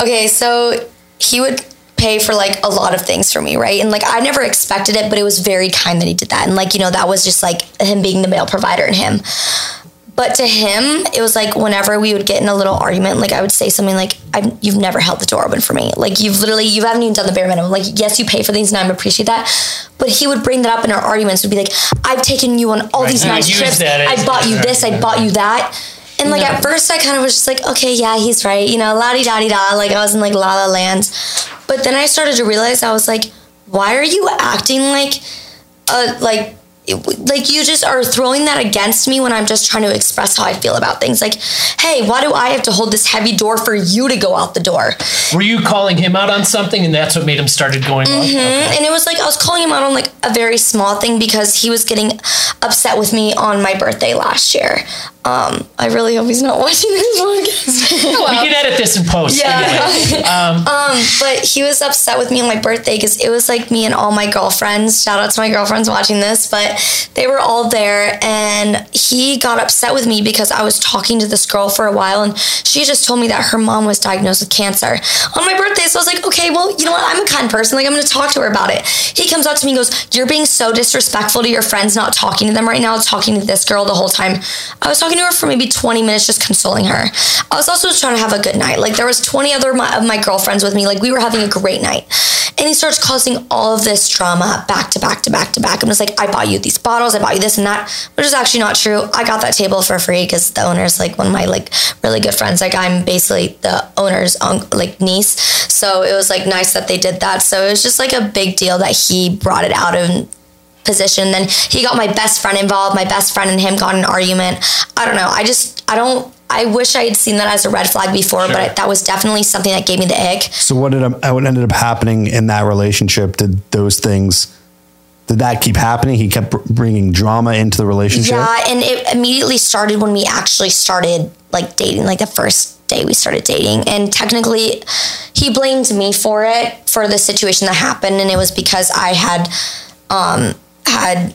Okay, so he would pay for like a lot of things for me, right? And like I never expected it, but it was very kind that he did that. And like, you know, that was just like him being the male provider in him. But to him, it was like whenever we would get in a little argument, like I would say something like, "You've never held the door open for me. Like you've literally, you haven't even done the bare minimum. Like yes, you pay for these, and I appreciate that." But he would bring that up in our arguments. Would be like, "I've taken you on all Right, these nice trips. I bought you this. I bought you that." And like at first, I kind of was just like, "Okay, yeah, he's right." You know, la di da di da. Like I was in like la la land. But then I started to realize I was like, "Why are you acting like, a like?" Like you just are throwing that against me when I'm just trying to express how I feel about things. Like, hey, why do I have to hold this heavy door for you to go out the door? Were you calling him out on something, and that's what made him started going off? Okay. And it was like I was calling him out on like a very small thing because he was getting upset with me on my birthday last year. Um, I really hope he's not watching this podcast. We can edit this in post. anyway. um, but he was upset with me on my birthday because it was like me and all my girlfriends. Shout out to my girlfriends watching this, but they were all there, and he got upset with me because I was talking to this girl for a while, and she just told me that her mom was diagnosed with cancer on my birthday. So I was like, okay, well, you know what? I'm a kind person. Like I'm going to talk to her about it. He comes up to me and goes, "You're being so disrespectful to your friends, not talking to them right now. Talking to this girl the whole time." I was talking to her for maybe 20 minutes, just consoling her. I was also trying to have a good night. Like there was 20 other my, of my girlfriends with me. Like we were having a great night. And he starts causing all of this drama back to back to back to back. I'm just like, I bought you these bottles, I bought you this and that, which is actually not true. I got that table for free because the owner's like one of my like really good friends. Like I'm basically the owner's un- like niece. So it was like nice that they did that. So it was just like a big deal that he brought it out of position. Then he got my best friend involved. My best friend and him got an argument. I don't know. I just, I don't, I wish I had seen that as a red flag before, but Sure. I, that was definitely something that gave me the ick. So what did what ended up happening in that relationship? Did those things? Did that keep happening? He kept bringing drama into the relationship. Yeah, and it immediately started when we actually started like dating, like the first day we started dating. And technically, he blamed me for it, for the situation that happened. And it was because I had, um, had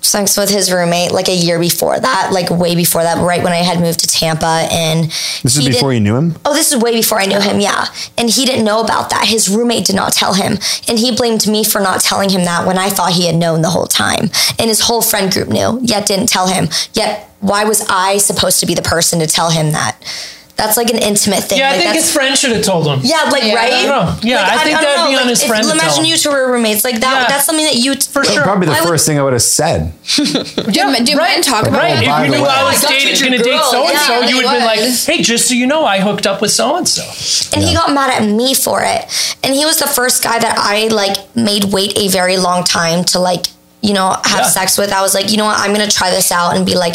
sex with his roommate like a year before that, like way before that, right when I had moved to Tampa. And This is before you knew him? Oh, this is way before I knew him, yeah. And he didn't know about that. His roommate did not tell him. And he blamed me for not telling him that when I thought he had known the whole time. And his whole friend group knew, yet didn't tell him. Yet, why was I supposed to be the person to tell him that? That's like an intimate thing. Yeah, I Like, think his friend should have told him. yeah, like right. I don't know. Yeah, I think don't that'd know, be on his if- friend to tell Imagine him. you two were roommates. Like that. Yeah. That's something that you For sure. Probably the Why would- first thing I would have said. Yeah, do men talk about right. it? If you knew way. I was I you dating, going to date so and so, you would he have been like, "Hey, just so you know, I hooked up with so and so." and he got mad at me for it and he was the first guy that i like made wait a very long time to like you know have Yeah. sex with i was like you know what i'm gonna try this out and be like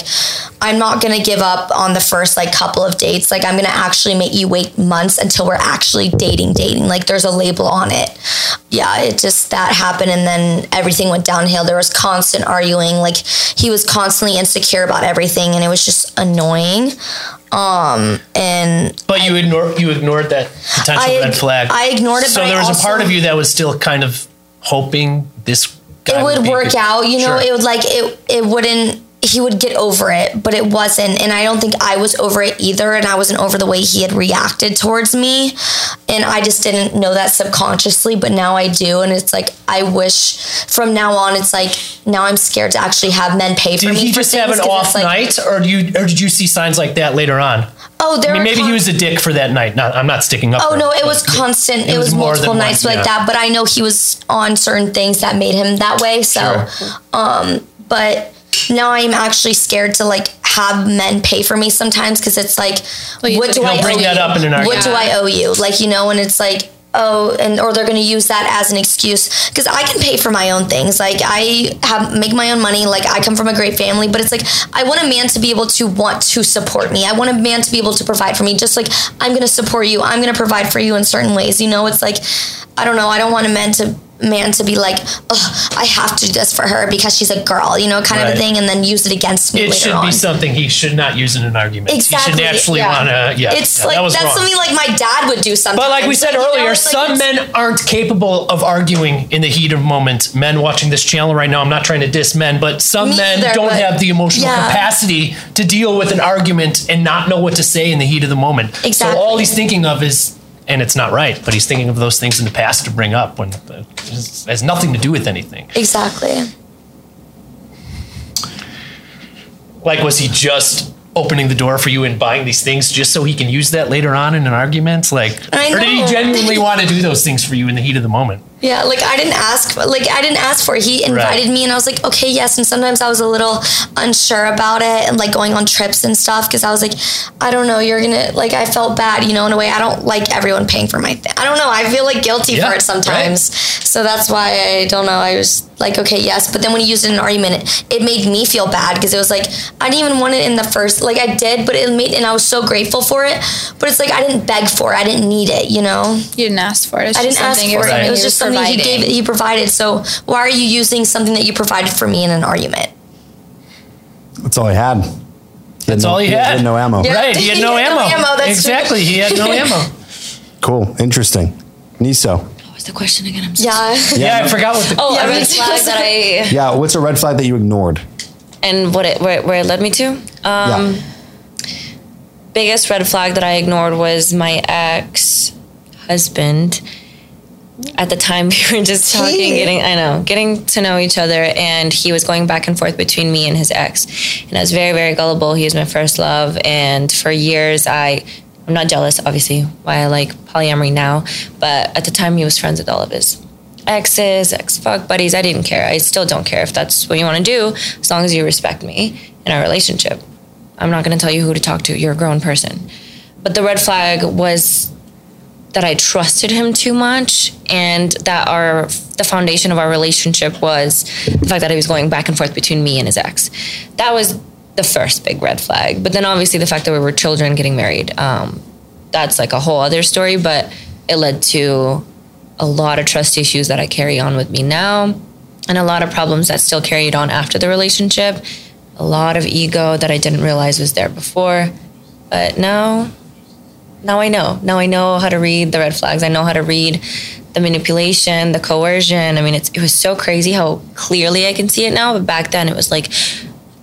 i'm not gonna give up on the first like couple of dates like i'm gonna actually make you wait months until we're actually dating dating like there's a label on it yeah it just that happened and then everything went downhill there was constant arguing like he was constantly insecure about everything and it was just annoying um and But you ignored you ignored that potential I- red flag. I ignored it, So there was a part of you that was still kind of hoping this. It would work out you know Sure. it would like it it wouldn't he would get over it but it wasn't and i don't think i was over it either and i wasn't over the way he had reacted towards me and i just didn't know that subconsciously but now i do and it's like i wish from now on it's like now i'm scared to actually have men pay for Did me he for just have an off like, night, or do you, or did you see signs like that later on? Oh there I mean, were maybe he was a dick for that night. Not, I'm not sticking up. Oh no, it was constant. It, it was, was more multiple than one, nights like yeah. that. But I know he was on certain things that made him that way. So, um, but now I'm actually scared to like have men pay for me sometimes because it's like, Well, what do I bring owe that you? up in an argument. What argument. do I owe you? Like you know, and it's like. Oh, and or they're going to use that as an excuse because I can pay for my own things. Like I have make my own money. Like I come from a great family, but it's like I want a man to be able to want to support me. I want a man to be able to provide for me. Just like I'm going to support you. I'm going to provide for you in certain ways. You know, it's like I don't know. I don't want a man to man to be like, oh, I have to do this for her because she's a girl. You know, kind of a thing, and then use it against me It should on. be something he should not use in an argument. Exactly. He should naturally yeah. want to. Yeah, It's yeah, like that was that's wrong. something like my dad would do sometimes. But like we said you know, earlier, it's like some it's- men aren't capable of arguing in the heat of moment. Men watching this channel right now, I'm not trying to diss men, but some Me men either, don't have the emotional Yeah. capacity to deal with an argument and not know what to say in the heat of the moment. Exactly. So all he's thinking of is, and it's not right, but he's thinking of those things in the past to bring up when it has nothing to do with anything. Exactly. Like, was he just opening the door for you and buying these things just so he can use that later on in an argument? Like, or did he genuinely want to do those things for you in the heat of the moment? Yeah, like I didn't ask, like I didn't ask for it. He invited Right. me, and I was like, okay, yes. And sometimes I was a little unsure about it, and like going on trips and stuff, because I was like, I don't know, you're gonna like. I felt bad, you know, in a way. I don't like everyone paying for my thing. I don't know. I feel like guilty Yeah, for it sometimes. So that's why I don't know. I was like, okay, yes. But then when he used it in an argument, it, it made me feel bad because it was like I didn't even want it in the first. Like I did, but it made, and I was so grateful for it. But it's like I didn't beg for it. I didn't need it, you know. You didn't ask for it. It's I just didn't ask something for you're it. It was you're just something he providing. gave. He provided. So why are you using something that you provided for me in an argument? That's all I had. That's all he had. no ammo. Yeah. Right, he had no He had ammo. no ammo, that's exactly, he had no ammo. Cool. Interesting. Niso. What's the question again? I'm so Yeah. Yeah, I forgot what the. Oh, Yeah, a red flag that I Yeah. What's a red flag that you ignored? and what it where, where it led me to. Um, yeah. biggest red flag that I ignored was my ex husband. At the time, we were just talking, Gee. getting I know, getting to know each other, and he was going back and forth between me and his ex, and I was very, very gullible. He was my first love, and for years, I I'm not jealous, obviously, why I like polyamory now, but at the time, he was friends with all of his exes, ex fuck buddies. I didn't care. I still don't care if that's what you want to do, as long as you respect me in our relationship. I'm not going to tell you who to talk to. You're a grown person. But the red flag was that I trusted him too much and that our the foundation of our relationship was the fact that he was going back and forth between me and his ex. That was the first big red flag. But then obviously the fact that we were children getting married, um, that's like a whole other story. But it led to a lot of trust issues that I carry on with me now, and a lot of problems that still carried on after the relationship. A lot of ego that I didn't realize was there before, but now, now I know. Now I know how to read the red flags. I know how to read the manipulation, the coercion. I mean, it's, it was so crazy how clearly I can see it now. But back then, it was like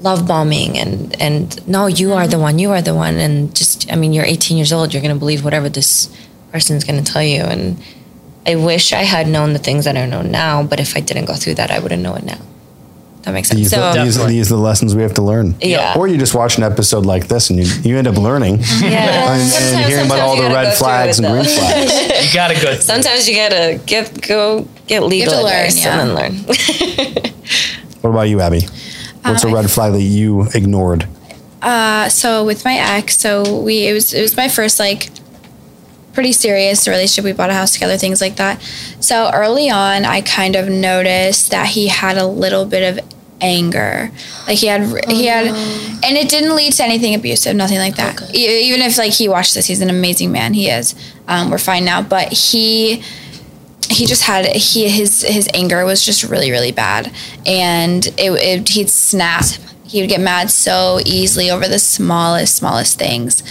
love bombing and and no, you are the one, you are the one, and just I mean, you're 18 years old, you're gonna believe whatever this person's gonna tell you. And I wish I had known the things that I know now, but if I didn't go through that, I wouldn't know it now. That makes sense. These, so are, these, these are the lessons we have to learn. Yeah. Or you just watch an episode like this and you, you end up learning yeah, and, and hearing about all the red flags and though. green flags. You got to go. Sometimes you gotta get go get legal to learn, advice yeah. and then learn. What about you, Abby? What's Uh, a red flag that you ignored? Uh, so with my ex, so we it was it was my first like pretty serious relationship. We bought a house together, things like that. So early on, I kind of noticed that he had a little bit of anger. Like he had he had and it didn't lead to anything abusive, nothing like that. E- Even if like he watched this, he's an amazing man. He is. Um, we're fine now, but he he just had he his his anger was just really really bad and it, it he'd snap he would get mad so easily over the smallest smallest things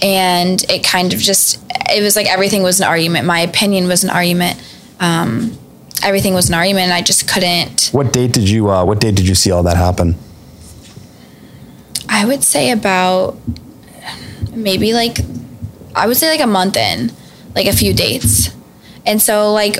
and it kind of just it was like everything was an argument my opinion was an argument um, everything was an argument and i just couldn't What date did you uh, What date did you see all that happen? I would say about maybe like I would say like a month in, like a few dates. And so like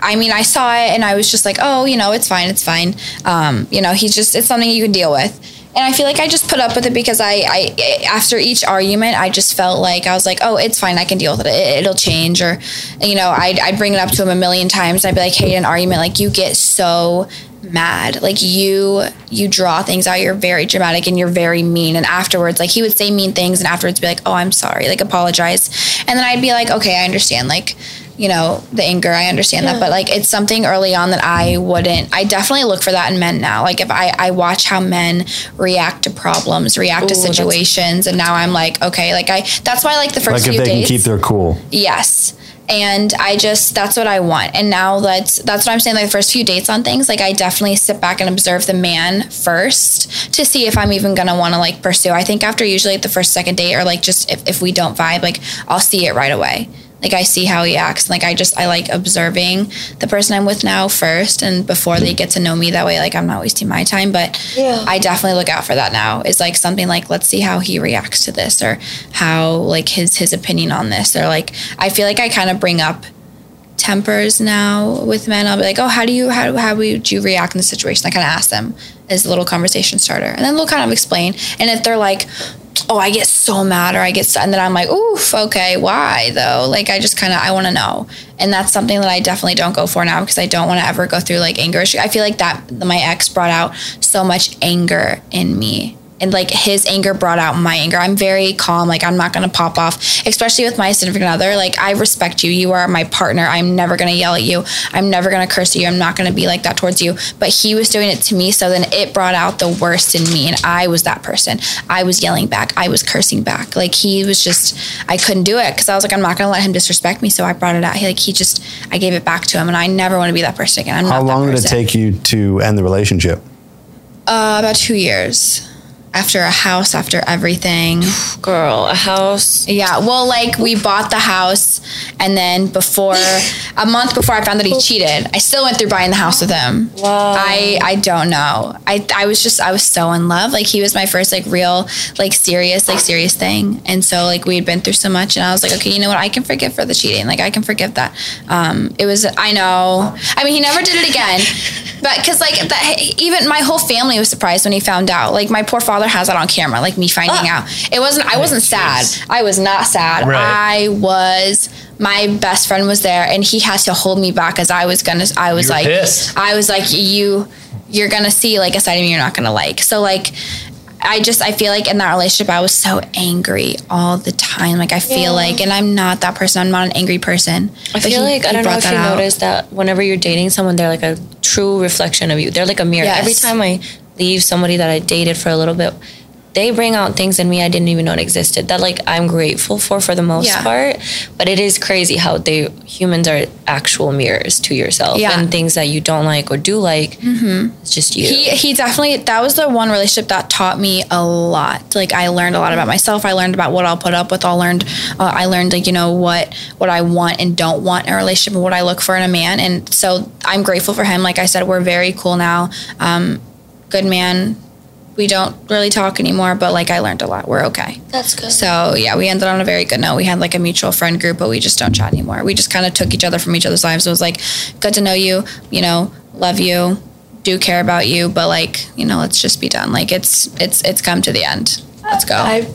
I mean, I saw it and I was just like, oh, you know, it's fine, it's fine. Um, you know, he's just it's something you can deal with. And I feel like I just put up with it because I, I after each argument, I just felt like I was like, oh, it's fine, I can deal with it. it it'll change. Or, you know, I'd, I'd bring it up to him a million times. I'd be like, hey, an argument, like you get so mad like you you draw things out you're very dramatic and you're very mean and afterwards like he would say mean things and afterwards be like oh i'm sorry like apologize and then i'd be like okay i understand like you know the anger i understand that but like it's something early on that i wouldn't i definitely look for that in men now like if i i watch how men react to problems react to Ooh, that's- situations and now i'm like okay like i that's why like the first Like if few they dates can keep their cool. Yes. And I just that's what I want. And now that's that's what I'm saying. Like the first few dates on things, like I definitely sit back and observe the man first to see if I'm even gonna want to like pursue. I think after usually like the first second date or like just if, if we don't vibe, like I'll see it right away. Like I see how he acts. Like I just I like observing the person I'm with now first and before they get to know me that way, like I'm not wasting my time. But I definitely look out for that now. It's like something like let's see how he reacts to this or how like his his opinion on this. Or like I feel like I kind of bring up tempers now with men. I'll be like, oh, how do you how how would you react in the situation? I kind of ask them as a little conversation starter, and then they'll kind of explain. And if they're like, oh, I get so mad, or I get, so, and then I'm like, oof, okay, why though? Like I just kind of I want to know, and that's something that I definitely don't go for now because I don't want to ever go through like anger. I feel like that my ex brought out so much anger in me and like his anger brought out my anger. I'm very calm. Like I'm not gonna pop off, especially with my significant other. Like I respect you. You are my partner. I'm never gonna yell at you. I'm never gonna curse at you. I'm not gonna be like that towards you. But he was doing it to me, so then it brought out the worst in me, and I was that person. I was yelling back. I was cursing back. Like he was just, I couldn't do it because I was like, I'm not gonna let him disrespect me. So I brought it out. He like he just, I gave it back to him, and I never want to be that person again. I'm How long did it take you to end the relationship? Uh, about two years. After a house, after everything. Girl, a house. Yeah, well, like we bought the house, and then before a month before I found that he cheated, I still went through buying the house with him. Wow. I I don't know. I I was just I was so in love. Like he was my first like real like serious like serious thing, and so like we had been through so much, and I was like, okay, you know what? I can forgive for the cheating. Like I can forgive that. Um, it was I know. I mean, he never did it again. But because like that, even my whole family was surprised when he found out. Like my poor father has that on camera, like me finding ah. out. It wasn't. I wasn't sad. I was not sad. Right. I was. My best friend was there, and he has to hold me back as I was gonna. I was You were like, pissed. I was like, you, you're gonna see like a side of me you're not gonna like. So like. I just I feel like in that relationship I was so angry all the time. Like I feel like, and I'm not that person. I'm not an angry person. I But feel he- like I don't know if you out. noticed that whenever you're dating someone, they're like a true reflection of you. They're like a mirror. Yes. Every time I leave somebody that I dated for a little bit, they bring out things in me I didn't even know existed that like I'm grateful for for the most Yeah. part. But it is crazy how they humans are actual mirrors to yourself Yeah. and things that you don't like or do like. It's just you. he he definitely that was the one relationship that taught me a lot like i learned a lot about myself i learned about what i'll put up with i learned uh, i learned like you know what what i want and don't want in a relationship and what i look for in a man and so i'm grateful for him like i said we're very cool now um good man we don't really talk anymore but like i learned a lot we're okay That's good. so yeah, we ended on a very good note. We had like a mutual friend group, but we just don't chat anymore. We just kind of took each other from each other's lives. It was like, good to know you, you know, love you, do care about you, but like, you know, let's just be done. Like it's it's it's come to the end. Let's go. I I'm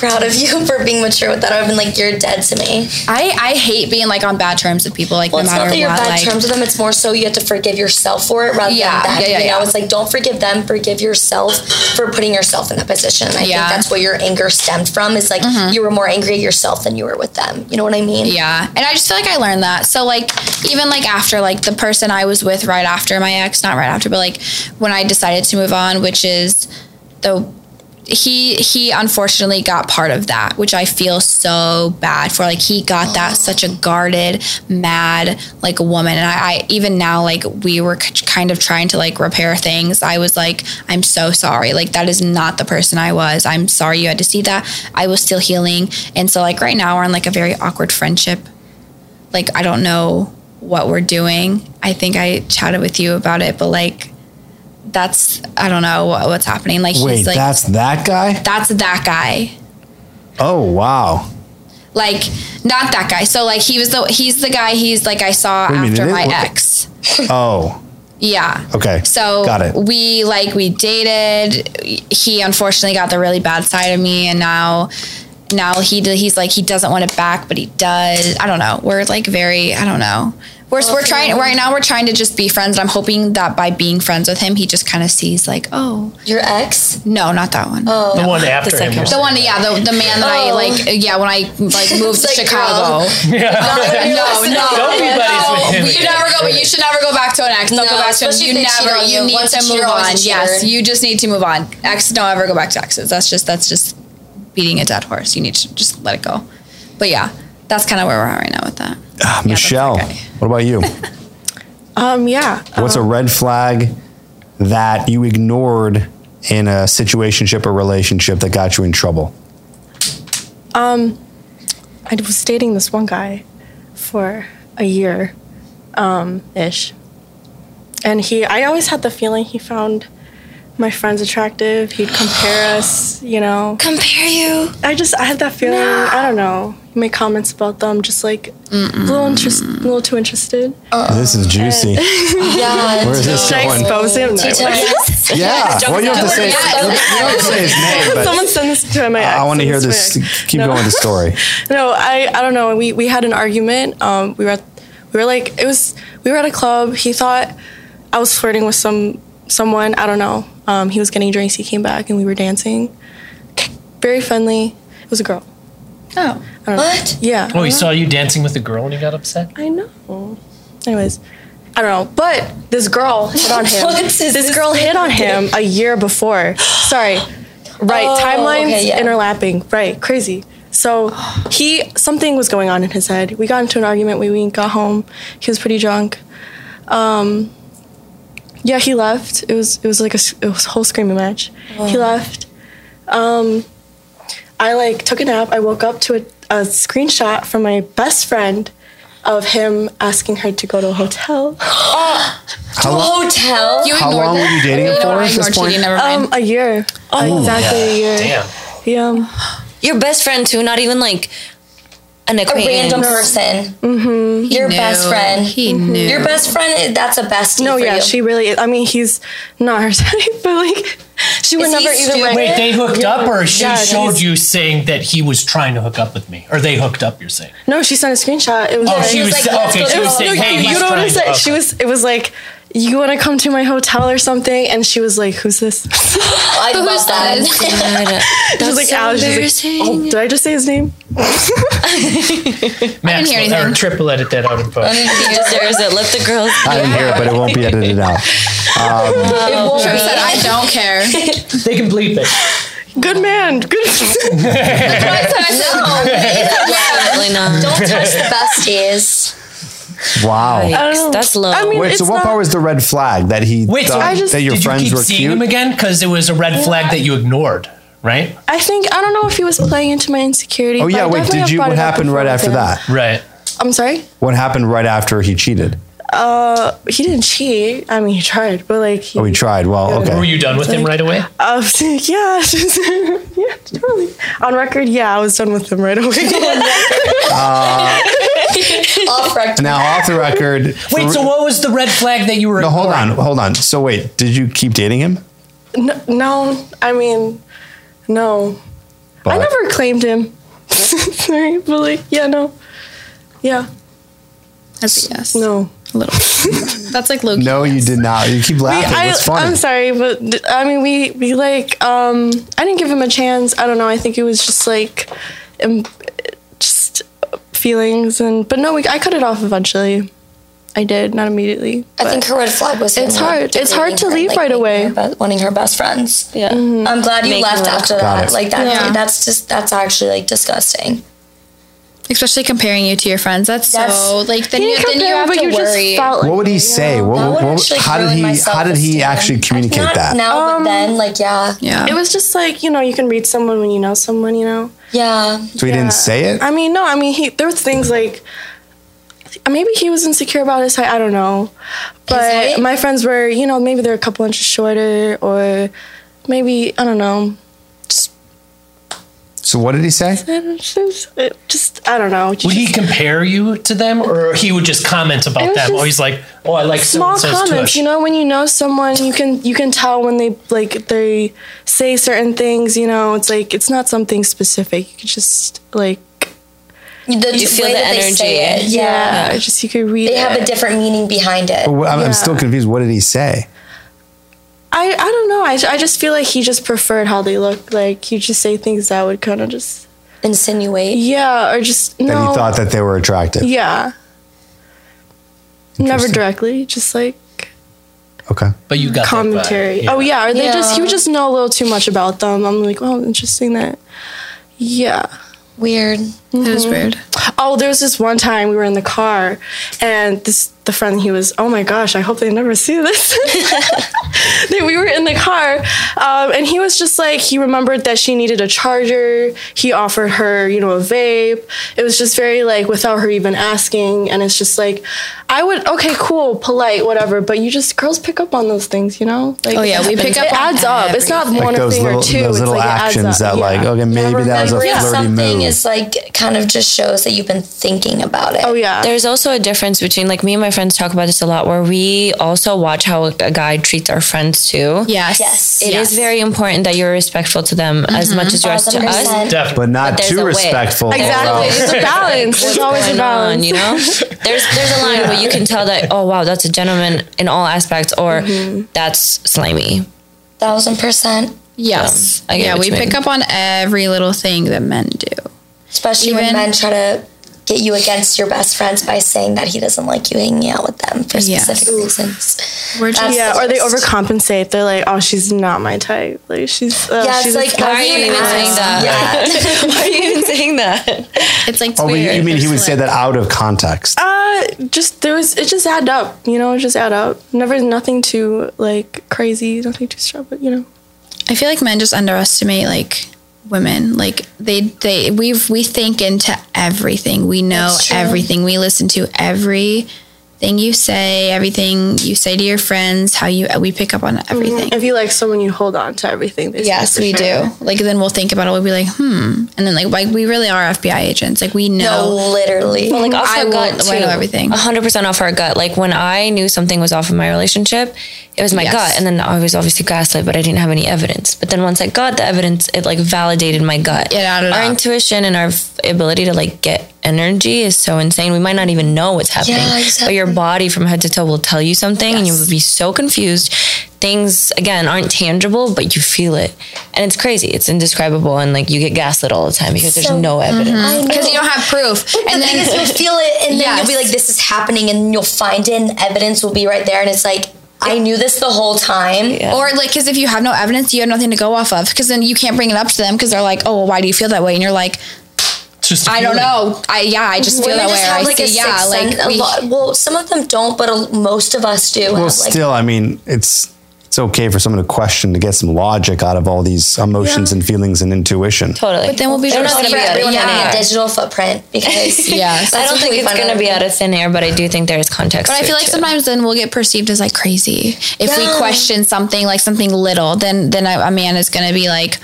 proud of you for being mature with that. I've been like, you're dead to me. I, I hate being like on bad terms with people. Like Well, no it's not matter that you're what. bad like terms with them. It's more so you have to forgive yourself for it rather Yeah, than that. yeah, yeah, yeah. it's like don't forgive them, forgive yourself for putting yourself in that position. I Yeah. Mm-hmm. think that's where your anger stemmed from. Is like you were more angry at yourself than you were with them. You know what I mean? Yeah. And I just feel like I learned that. So like even like after like the person I was with right after my ex, not right after, but like when I decided to move on, which is the he he unfortunately got part of that, which I feel so bad for. Like he got that oh. such a guarded, mad like woman, and I, I even now like we were k- kind of trying to like repair things. I was like, I'm so sorry. Like that is not the person I was. I'm sorry you had to see that. I was still healing, and so like right now we're in like a very awkward friendship. Like I don't know what we're doing. I think I chatted with you about it, but like that's I don't know what, what's happening. Like Wait, he's like that's that guy? that's that guy. Oh, wow. Like not that guy. So like he was the he's the guy he's like I saw What do you mean, after my what- ex. Oh, Yeah. okay. So got it. we like we dated. He unfortunately got the really bad side of me, and now now he d- he's like he doesn't want it back, but he does. I don't know. We're like very I don't know. We're, we're trying right now. We're trying to just be friends. And I'm hoping that by being friends with him, he just kind of sees like, oh Your ex? no, not that one. Oh. The one after him. second you're one. The one, yeah, the, the man that I Oh. like, yeah, when I like moved to like, Chicago. Yeah. No, no, Don't be buddies with him You never go. You should never go back to an ex. Don't No, go back to him. especially You if they cheat never. on You you. need to move on. Yes, you just need to move on. Ex, don't ever go back to exes. That's just that's just beating a dead horse. You need to just let it go. But yeah, that's kind of where we're at right now with that. Ah, Michelle, what about you? Um, yeah. What's a red flag that you ignored in a situationship or relationship that got you in trouble? Um, I was dating this one guy for a year, um, ish. And he, I always had the feeling he found my friends attractive. He'd compare us, you know. Compare you. I just, I had that feeling. I don't know. He made comments about them, just like a little interest, a little too interested. this is juicy. Yeah. Where is this Should I expose him? No, Yes. Yeah. Well, you don't have to say, you don't have to say his name, but Someone send this to my ex. I want to hear this. ex. Keep No. going with the story. No, I I don't know. We we had an argument. Um, we were at, we were like it was we were at a club. He thought I was flirting with some someone. I don't know. Um, he was getting drinks. He came back and we were dancing. Very friendly. It was a girl. Oh, I don't know. What? Yeah. Oh, he saw you dancing with a girl and he got upset? I know. Anyways, I don't know. But this girl hit on him. What is this, this girl hit on him a year before. Sorry. Right. Oh, Timelines okay, yeah. interlapping. Right. Crazy. So he something was going on in his head. We got into an argument. We, we got home. He was pretty drunk. Um, yeah, he left. It was it was like a, s- it was a whole screaming match. He left. Um, I like took a nap. I woke up to a, a screenshot from my best friend of him asking her to go to a hotel. How, lo- Hotel. you how ignored long were that? you dating him No, for I at this point? cheating. Never mind. Um, a year. Oh, exactly a year. Damn. Yeah. um, Your best friend too, not even like an a random person. Mm-hmm. Your knew. best friend. He knew. Your best friend. That's a bestie. No, for yeah, you. she really. Is. I mean, he's not her type, but like, she would Is he never either stupid? way. Wait, they hooked up or she Yeah, showed you saying that he was trying to hook up with me? Or they hooked up, you're saying? No, she sent a screenshot. It was. Oh, like, she was, was like, okay, she was saying, hotel. hey, you he's know what I'm saying? to She was. It was like, you want to come to my hotel or something? And she was like, who's this? I love that. She was like, Alex. She's like, oh, did I just say his name? Max, hear will- or anything. Uh, triple edit that out in post. He deserves it. Let the girls. I didn't hear it, but it won't be edited out. Um, it won't said, I don't care. They can bleep it. Good man. Good. Definitely not. Don't touch the besties. Wow. Yikes, That's low. I mean, Wait, so it's what not- part was the red flag that he Wait, so thought I just- that your Did you friends keep were seeing cute? him again? Because it was a red flag that you ignored, right? I think I don't know if he was playing into my insecurity. Oh but yeah, I wait. definitely Did have you? brought What it up happened right before after him. that? Right. I'm sorry. What happened right after he cheated? Uh, he didn't cheat. I mean, he tried, but like, he, Oh, he tried. Well, okay. Were you done with him right away? Uh, yeah, yeah, totally. On record, yeah, I was done with him right away. Off record. Now off the record. Wait, for- so what was the red flag that you were? No, hold on, hold on. So wait, did you keep dating him? no, no, I mean, no. I never claimed him. Sorry, but like, yeah, no, yeah, That's a yes. no. A little. That's like low. key No, you did not. You keep laughing. I, What's funny? I'm sorry, but I mean, we we like um, I didn't give him a chance. I don't know. I think it was just like, um, just feelings and but no, we, I cut it off eventually. I did, not immediately. I think her red flag was It's hard. It's hard to her, leave like, right away. her be- wanting her best friends. yeah. I'm glad you Making left after that. it. Like that. Yeah. That's just that's actually like disgusting. Especially comparing you to your friends. That's, That's- so like then He you then you have to you worry. just felt like what would he it, say? you know? What, would what- how did he? How did he actually communicate Not that? Now, Um, but then, like, yeah, yeah. It was just like you know you can read someone when you know someone you know. yeah. So he didn't say it. I mean, no, I mean he there was things like maybe he was insecure about his height. I don't know, but my friends were you know maybe they're a couple inches shorter or maybe I don't know. So what did he say? Just, I don't know. Would he compare you to them, or he would just comment about them? Oh, just Oh, he's like, oh, I like small so-and-so's comments tush. you know when you know someone you can you can tell when they like they say certain things you know it's like it's not something specific you could just like The, You feel the that they say energy. it, yeah, yeah. just you could read They it. have a different meaning behind it. I'm, I'm still confused. What did he say? I, I don't know I, I just feel like he just preferred how they look like he just say things that would kind of just Insinuate. yeah or just That no he thought that they were attractive. yeah never directly just like Okay. but you got that vibe. commentary oh yeah or they just he would just know a little too much about them I'm like oh interesting that yeah Weird. it was mm-hmm. weird. Oh, there was this one time we were in the car, and this the friend he was. Oh my gosh, I hope they never see this. That we were in the car, um, and he was just like he remembered that she needed a charger. He offered her, you know, a vape. It was just very like without her even asking, and it's just like I would okay, cool, polite, whatever. But you just girls pick up on those things, you know. Like, Oh, yeah, we pick up It on adds up. It's not everything. one Like those thing little, or two. those it's little like actions that, Yeah. like, okay, maybe that was a Remembering flirty something move. is like kind of just shows that you've been thinking about it. Oh yeah. There's also a difference between like me and my friends talk about this a lot where we also watch how a a guy treats our friends too. Yes. Yes. It is Yes. very important that you're respectful to them as mm-hmm. much as you are to us. Definitely. but not there's too respectful. Exactly. It's a balance. There's always a going balance. on, you know? There's there's a line where you can tell that, oh wow, that's a gentleman in all aspects, or mm-hmm. that's slimy. Thousand percent. Yes. Um, I get yeah, we pick mean. up on every little thing that men do. Especially when men try to get you against your best friends by saying that he doesn't like you hanging out with them for Yes. specific reasons. We're just Yeah, the or they overcompensate. They're like, "Oh, she's not my type. Like she's uh, Yeah, it's she's like, a why are you even saying that? Yeah. Why are you even saying that? it's like Oh, you, weird. you mean he would It's say that out of context? Uh, just there was it just add up. You know, it just add up. Never nothing too like crazy, nothing too strong, but you know. I feel like men just underestimate like women. Like they they we've we think into everything. We know everything. We listen to everything you say, everything you say to your friends, how you we pick up on everything. If you like someone, you hold on to everything. They Yes, we sure. do. Like then we'll think about it. We'll be like, hmm, and then like like we really are FBI agents. Like we No, know. literally. like off I our will- gut I know everything. hundred percent off our gut. Like when I knew something was off in my relationship, it was my Yes. gut, and then I was obviously gaslit, but I didn't have any evidence. But then once I got the evidence, it like validated my gut. It added our up. intuition and our f- ability to like get energy is so insane. We might not even know what's happening, but your body from head to toe will tell you something, and you Yes. will be so confused. Things again aren't tangible, but you feel it, and it's crazy. It's indescribable, and like you get gaslit all the time because there's no mm-hmm. evidence. I know. Because you don't have proof. and the thing is, you'll feel it, and then you'll be like, "This is happening," and you'll find it, and evidence will be right there, and it's like, I knew this the whole time. Or like, because if you have no evidence, you have nothing to go off of. Because then you can't bring it up to them because they're like, "Oh, well, why do you feel that way?" And you're like, It's just "I don't know. I yeah, I just feel Women that way." just Or have I like a see, yeah, sixth like sense. A we- lot. Well, some of them don't, but a, most of us do. Well, have, like, still, I mean, it's it's okay for someone to question to get some logic out of all these emotions Yeah. and feelings and intuition. Totally. But then we'll be They're just not for be out of everyone thin having a digital footprint because Yes. I don't think it's going to be out of thin air, but I do think there's context. But I feel like too. sometimes then we'll get perceived as like crazy if we question something like something little. Then then a, a man is going to be like,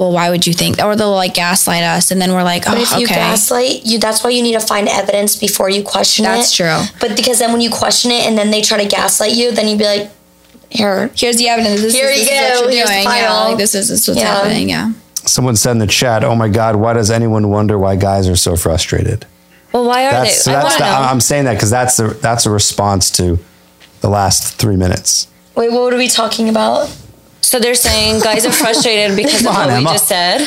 "Well, why would you think?" Or they'll like gaslight us, and then we're like, "Oh, But if you okay." gaslight, you that's why you need to find evidence before you question it. That's true. But because then when you question it and then they try to gaslight you, then you'd be like, here. Here's the evidence. This Here is, you this is what go. you're Here's the doing. Yeah, file. like this is, this is what's Yeah. happening. Yeah. Someone said in the chat, "Oh my God, why does anyone wonder why guys are so frustrated?" well, why are That's so they? I that's want the, to know. I'm saying that because that's a that's a response to the last three minutes. Wait, what are we talking about? So they're saying guys are frustrated because of on, what we just said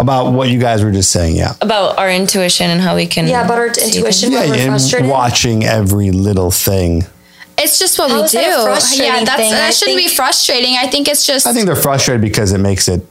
About what you guys were just saying, yeah. about our intuition and how we can. Yeah, about our see intuition. Yeah, when we're and frustrated. watching every little thing. It's just what How we is do. that a frustrating Yeah, that's thing? that I shouldn't be frustrating. I think it's just I think they're frustrated because it makes it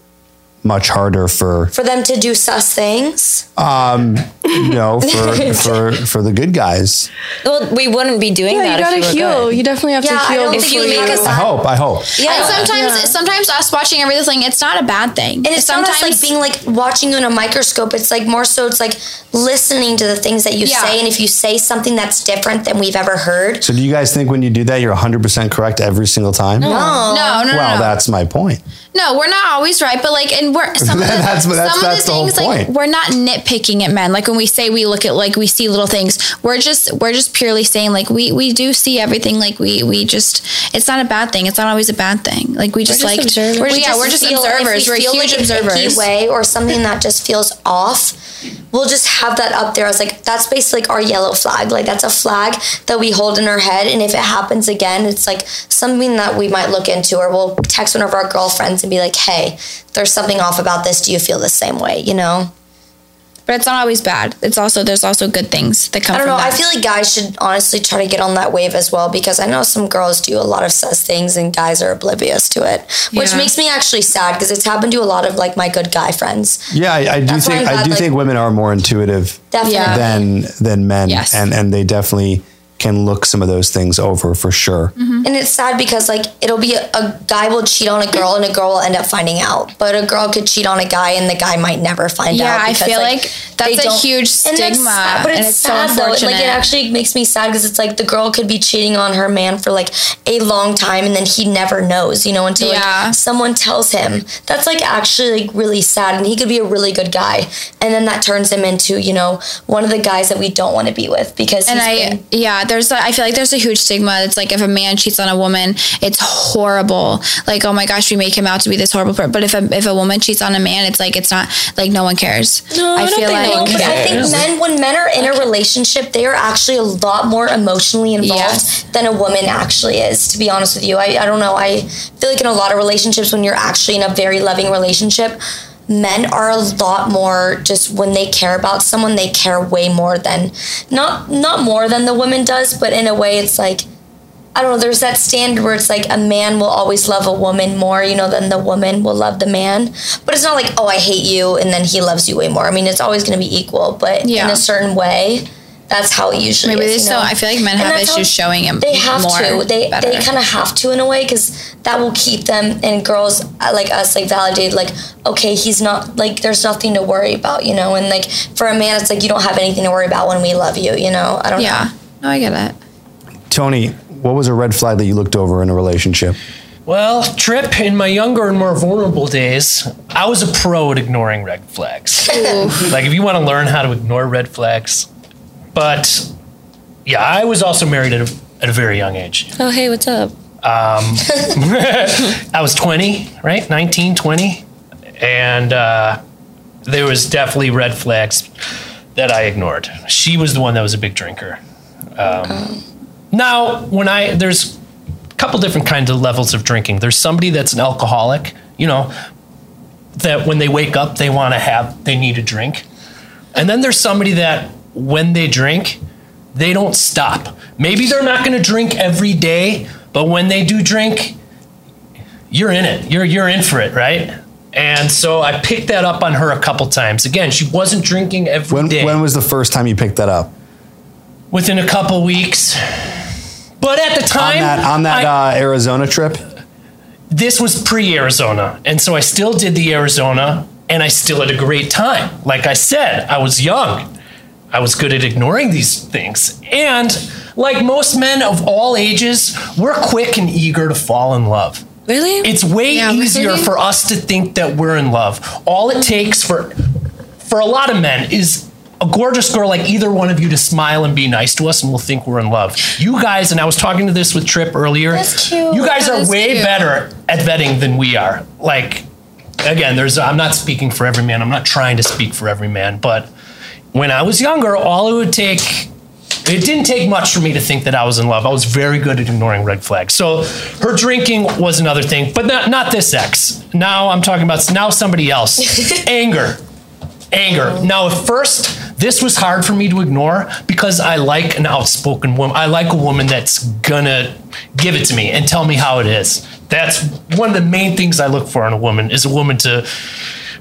much harder for For them to do sus things. Um, you know for for for the good guys. Well, we wouldn't be doing Yeah, that you gotta we were heal. good. You definitely have Yeah, to heal don't you you. make us I hope. I hope. Yeah. And sometimes, Yeah. sometimes us watching everything, it's not a bad thing. And it's sometimes not like being like watching you in a microscope. It's like more so it's like listening to the things that you Yeah. say. And if you say something that's different than we've ever heard, So do you guys think when you do that you're 100% correct every single time? no. no, no, no, Well, no. that's my point. No, we're not always right, but like, and we're some of the, That's- that's- some that's of the the whole things like we're not nitpicking at men. Like when we say we look at like we see little things, we're just we're just purely saying like we we do see everything. Like we we just it's not a bad thing. It's not always a bad thing. Like we just, just like we're We yeah we're just feel- if we observers. We're feel huge like an icky observers. way or something that just feels off. We'll just have that up there as like that's basically like our yellow flag. Like that's a flag that we hold in our head, and if it happens again, it's like something that we might look into, or we'll text one of our girlfriends and be like, "Hey, there's something off about this. Do you feel the same way?" You know. But it's not always bad. It's also there's also good things that come. I don't from know. I feel like guys should honestly try to get on that wave as well because I know some girls do a lot of sus things and guys are oblivious to it, which Yeah. makes me actually sad because it's happened to a lot of like my good guy friends. Yeah, I, I do That's think I'm I do like- think women are more intuitive Definitely. Than than men Yes. and and they definitely can look some of those things over for sure. Mm-hmm. And it's sad because like it'll be a, a guy will cheat on a girl and a girl will end up finding out, but a girl could cheat on a guy and the guy might never find Yeah, out. I feel like that's a don't- huge And stigma, sad, but and it's, it's so sad though. Like it actually makes me sad because it's like the girl could be cheating on her man for like a long time and then he never knows, you know, until Yeah. like someone tells him. That's like actually like really sad, and he could be a really good guy, and then that turns him into you know one of the guys that we don't want to be with because and I been- yeah, there's a, I feel like there's a huge stigma. It's like if a man cheats on a woman, it's horrible. Like oh my gosh, we make him out to be this horrible person. But if a if a woman cheats on a man, it's like it's not like no one cares. No, I don't feel think no like one But I think men, when men are in a relationship, they are actually a lot more emotionally involved Yes. than a woman actually is. To be honest with you, I, I don't know. I feel like in a lot of relationships, when you're actually in a very loving relationship, men are a lot more just when they care about someone, they care way more than not not more than the woman does, but in a way, it's like. I don't know. There's that standard where it's like a man will always love a woman more, you know, than the woman will love the man. But it's not like, oh, I hate you, and then he loves you way more. I mean, it's always going to be equal, but in a certain way, that's how it usually Maybe is. they you still. know? I feel like men And have issues showing him. They have more to. They better. they kind of have to in a way because that will keep them and girls uh, like us like validated. Like, okay, he's not like there's nothing to worry about, you know. And like for a man, it's like you don't have anything to worry about when we love you, you know. I don't know. yeah. No, I get it. Tony, what was a red flag that you looked over in a relationship? Well, Tripp, in my younger and more vulnerable days, I was a pro at ignoring red flags. like, if you want to learn how to ignore red flags. But yeah, I was also married at a, at a very young age. Oh, hey, what's up? I was 20, right? 19, 20. And uh, there was definitely red flags that I ignored. She was the one that was a big drinker. Um, Now, when I, there's a couple different kinds of levels of drinking. There's somebody that's an alcoholic, you know, that when they wake up, they want to have, they need a drink. And then there's somebody that when they drink, they don't stop. Maybe they're not going to drink every day, but when they do drink, you're in it. You're you're in for it, right? And so I picked that up on her a couple times. Again, she wasn't drinking every day. When, when was the first time you picked that up? within a couple weeks. But at the On time, that on that I- uh, Arizona trip? this was pre-Arizona, and so I still did the Arizona, and I still had a great time. Like I said, I was young. I was good at ignoring these things. And like most men of all ages, we're quick and eager to fall in love. Really? It's way Yeah, easier really? for us to think that we're in love. All it takes for for a lot of men is a gorgeous girl like either one of you to smile and be nice to us and we'll think we're in love. You guys, and I was talking to this with Tripp earlier. That's cute. You guys That are way cute. better at vetting than we are. Like again, there's I'm not speaking for every man. I'm not trying to speak for every man, but when I was younger, all it would take it didn't take much for me to think that I was in love. I was very good at ignoring red flags. So her drinking was another thing, but not not this ex. Now I'm talking about now somebody else. Anger. Anger. Now at first this was hard for me to ignore because I like an outspoken woman. I like a woman that's gonna give it to me and tell me how it is. That's one of the main things I look for in a woman is a woman to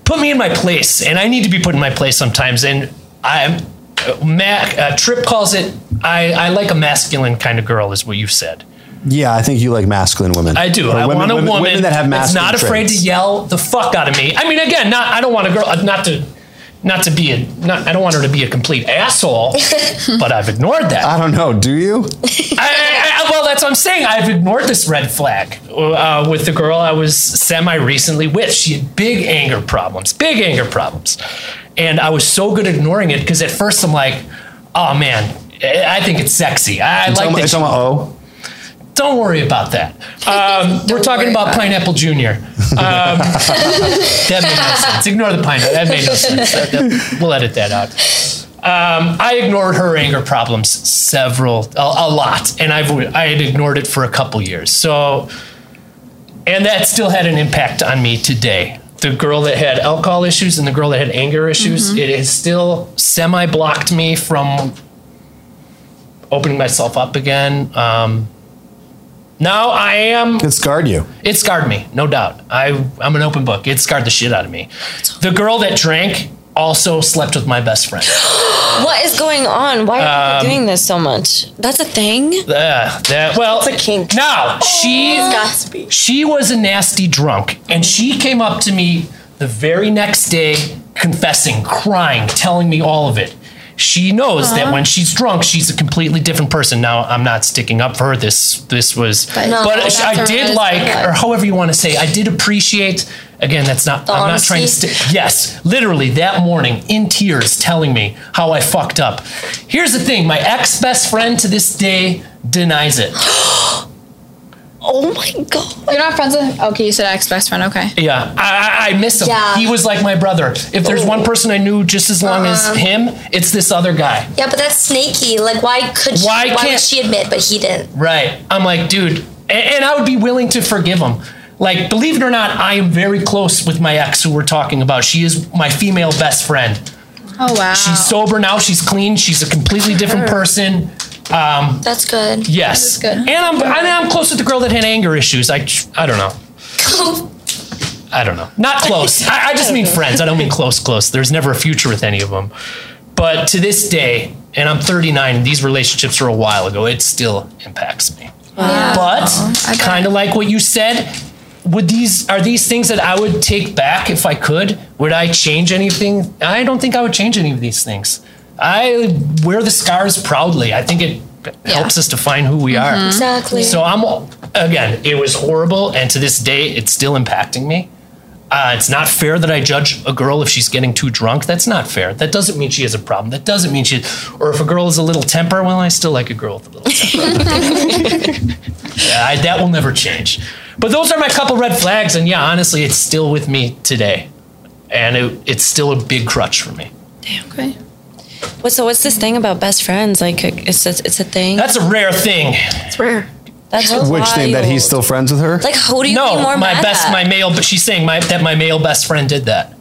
put me in my place, and I need to be put in my place sometimes. And I'm uh, Mac uh, Tripp calls it. I, I like a masculine kind of girl, is what you said. Yeah, I think you like masculine women. I do. Or I women- want a women- woman, women that have that's masculine not afraid traits. to yell the fuck out of me. I mean, again, not I don't want a girl uh, not to not to be a not I don't want her to be a complete asshole, but I've ignored that. I don't know. Do you? I, I, I, well, that's what I'm saying. I've ignored this red flag uh, with the girl I was semi recently with. She had big anger problems, big anger problems. And I was so good at ignoring it because at first I'm like, oh man, I think it's sexy. I It's like almost, that. it's she- almost oh. don't worry about that. Um, we're talking about, about Pineapple Junior. Um, that made no sense. Ignore the pineapple. That made no sense. That- that- we'll edit that out. Um, I ignored her anger problems several, a, a lot, and I've I had ignored it for a couple years. So, and that still had an impact on me today. The girl that had alcohol issues and the girl that had anger issues, it has still semi blocked me from opening myself up again. Um, now I am It scarred you. it scarred me, no doubt. I I'm an open book. It scarred the shit out of me. The girl that drank also slept with my best friend. what is going on? Why are Um, you doing this so much? That's a thing. Uh, that well, It's a kink. now she Got to be. she was a nasty drunk, and she came up to me the very next day, confessing, crying, telling me all of it. She knows that when she's drunk, she's a completely different person. Now, I'm not sticking up for her. This this was, but, No, that's I a did like, or however you want to say, I did appreciate. Again, that's not. I'm not trying to honesty? stick. Yes, literally that morning, in tears, telling me how I fucked up. Here's the thing: my ex best friend to this day denies it. Oh my god. You're not friends with. Okay, you said ex best friend. Okay. Yeah, I, I, I miss him. Yeah. He was like my brother. If there's one oh. person I knew just as long as uh-huh. him, it's this other guy. Yeah, but that's snaky. Like, why could she, Why why, can't- would she admit, but he didn't? Right. I'm like, dude, and, and I would be willing to forgive him. Like, believe it or not, I am very close with my ex who we're talking about. She is my female best friend. Oh wow. She's sober now. She's clean. She's a completely different person. Um, That's good. yes. good. And I'm, and I'm close with the girl that had anger issues. I, I don't know. I don't know. Not close. I, I just mean friends. I don't mean close, close. There's never a future with any of them. But to this day, and I'm 39, these relationships are a while ago, it still impacts me. But kind of like what you said, would these are these things that I would take back if I could? Would I change anything? I don't think I would change any of these things. I wear the scars proudly. I think it helps us define who we are. Exactly. So I'm again, it was horrible, and to this day, it's still impacting me. Uh, it's not fair that I judge a girl if she's getting too drunk. That's not fair. That doesn't mean she has a problem. That doesn't mean she. Or if a girl has a little temper, well, I still like a girl with a little temper. yeah, I, that will never change. But those are my couple red flags, and yeah, honestly, it's still with me today, and it, it's still a big crutch for me. Okay. What, so what's this thing about best friends? Like uh, it's a, it's a thing. That's a rare thing. It's rare. That's Which thing that he's still friends with her? like. Who do you No, be more my mad best, at? my male, but she's saying my, that my male best friend did that.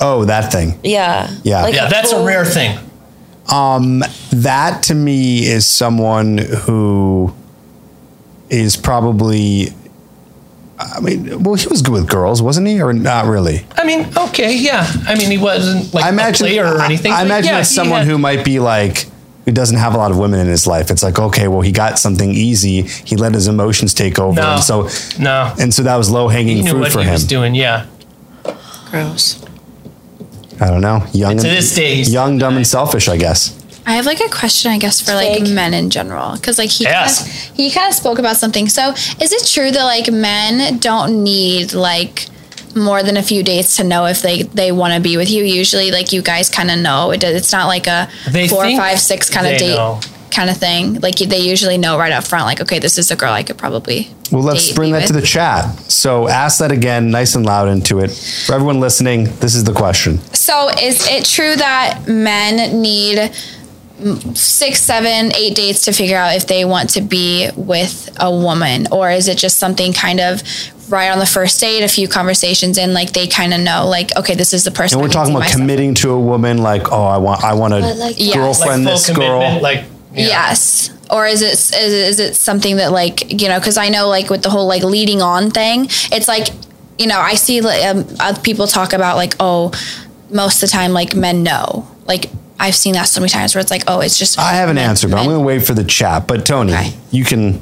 oh, that thing. yeah. Yeah. Like, Yeah, that's a rare thing. Um, that to me is someone who is probably. I mean, well, he was good with girls, wasn't he, or not really? I mean, okay, yeah. I mean, he wasn't like I imagine. a player or anything. I, I imagine yeah, as someone had- who might be like who doesn't have a lot of women in his life. It's like, okay, well, he got something easy. He let his emotions take over, No. and so No. and so that was low hanging fruit what for he him. was doing. Yeah. Gross. I don't know, young To this day, young, dumb, and selfish. I guess. I have like a question, I guess, for like Fake. men in general, because like he Yes. kind of, he kind of spoke about something. So, is it true that like men don't need like more than a few dates to know if they they want to be with you? Usually, like you guys kind of know. It, does- it's not like a They four, think five, six kind of date know. kind of thing. Like they usually know right up front. Like, okay, this is a girl I could probably. Well, let's date, bring be that to the chat. So ask that again, nice and loud into it. For everyone listening, this is the question. So, is it true that men need six, seven, eight dates to figure out if they want to be with a woman, or is it just something kind of right on the first date, a few conversations in, like they kind of know, like, okay, this is the person. And we're talking about myself committing to a woman, like, oh, I want, I want to But, like, girlfriend like this girl. like yeah. Yes. Or is it is, it- is it something that like you know because I know like with the whole like leading on thing it's like you know I see like, um, people talk about like oh most of the time like men know like I've seen that so many times where it's like oh it's just I have an men- answer, but I'm going to wait for the chat. But Tony, Okay. you can.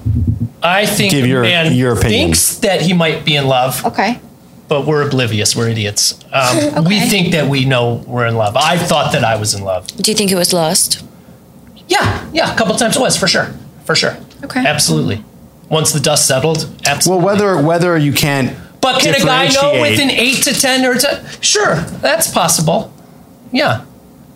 I think Give your- man your opinion. thinks that he might be in love, okay but we're oblivious. We're idiots. Um, We think that we know we're in love. I thought that I was in love. Do you think it was lust? Yeah, yeah, a couple times it was for sure, for sure. Okay. absolutely. Once the dust settled, absolutely. Well, whether whether you can't. But can a guy know differentiate- within eight to ten or ten? Sure, that's possible. Yeah.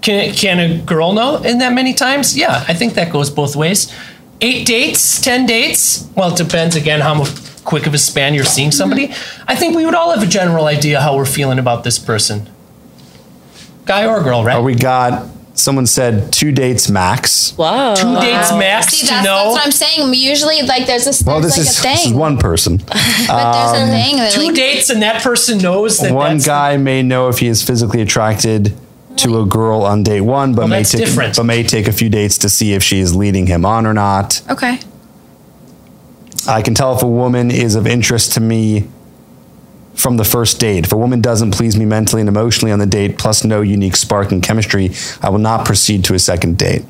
Can can a girl know in that many times? Yeah, I think that goes both ways. Eight dates, ten dates. Well, it depends again how quick of a span you're seeing somebody. I think we would all have a general idea how we're feeling about this person, guy or girl, right? Oh, we got. Someone said two dates max. Wow. Two dates max see that's, know. that's what I'm saying usually like there's this Well, this like is, a this is one person. but there's a um, thing that Two like dates, and that person knows that one that's the- guy may know if he is physically attracted to a girl on date one, but Well, may that's take different. but may take a few dates to see if she is leading him on or not. okay I can tell if a woman is of interest to me from the first date. If a woman doesn't please me mentally and emotionally on the date, plus no unique spark and chemistry, I will not proceed to a second date.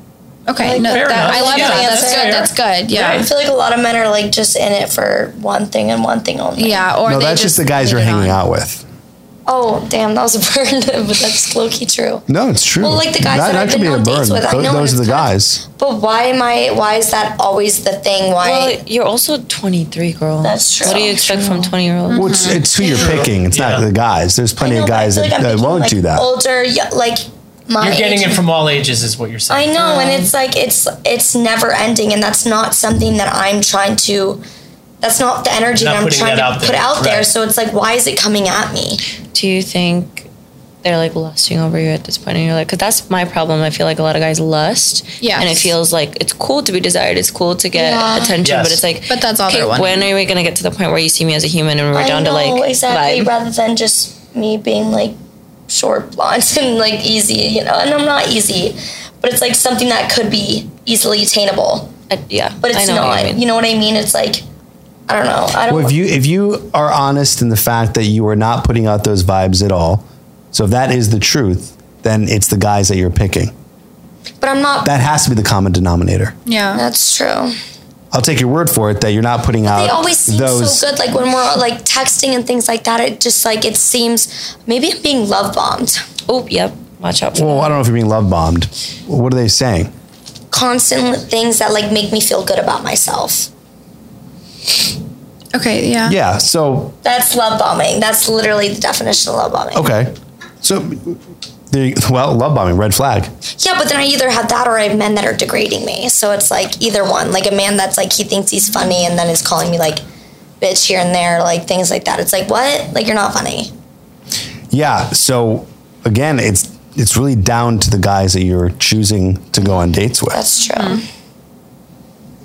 okay no Fair that, enough. I love Yeah, that that's that's good that's good yeah I feel like a lot of men are like just in it for one thing and one thing only. yeah or no, they that's just the guys you're lead it hanging on. out with. Oh, damn, that was a burn, but that's low key true. No, it's true. Well, like the guys that I've been be a on dates burn. with, I know, Those are it's the kind of- guys. But why am I? Why is that always the thing? Why? Well, you're also 23, girl. That's true. What do you expect from 20 year olds? Well, it's, it's who you're picking. It's not the guys. There's plenty know, of guys feel that, like I'm that won't like, do that. Older, like my. You're getting age. it from all ages, is what you're saying. I know, and it's like it's it's never ending, and that's not something that I'm trying to. That's not the energy Not that I'm trying that to out put there. out there. Right. So it's like, why is it coming at me? Do you think they're like lusting over you at this point you're life? Because that's my problem. I feel like a lot of guys lust. yeah And it feels like it's cool to be desired. It's cool to get Yeah. attention, Yes. but it's like, But that's all okay, they're when are we going to get to the point where you see me as a human and we're I down know to like exactly, vibe? rather than just me being like short, blonde, and like easy, you know. And I'm not easy, but it's like something that could be easily attainable, Uh, yeah. but it's I know not. What you you, know what I mean? It's like I don't know. I don't. Well, if you if you are honest in the fact that you are not putting out those vibes at all, so if that is the truth, then it's the guys that you're picking. but I'm not. That has to be the common denominator. yeah that's true. I'll take your word for it that you're not putting out They always seem those. so good. Like when we're like texting and things like that, it just like it seems maybe I'm being love bombed. Oh, yep. Watch out for Well, I don't know if you're being love bombed. What are they saying? Constant things that like make me feel good about myself. Okay yeah Yeah. So That's love bombing. That's literally the definition of love bombing. okay. So there you- well, love bombing, red flag. Yeah, but then I either have that or I have men that are degrading me. So it's like either one. Like a man that's like he thinks he's funny and then is calling me like bitch here and there, like things like that. It's like what? Like you're not funny. Yeah. So again, it's it's really down to the guys that you're choosing to go on dates with. That's true. Mm-hmm.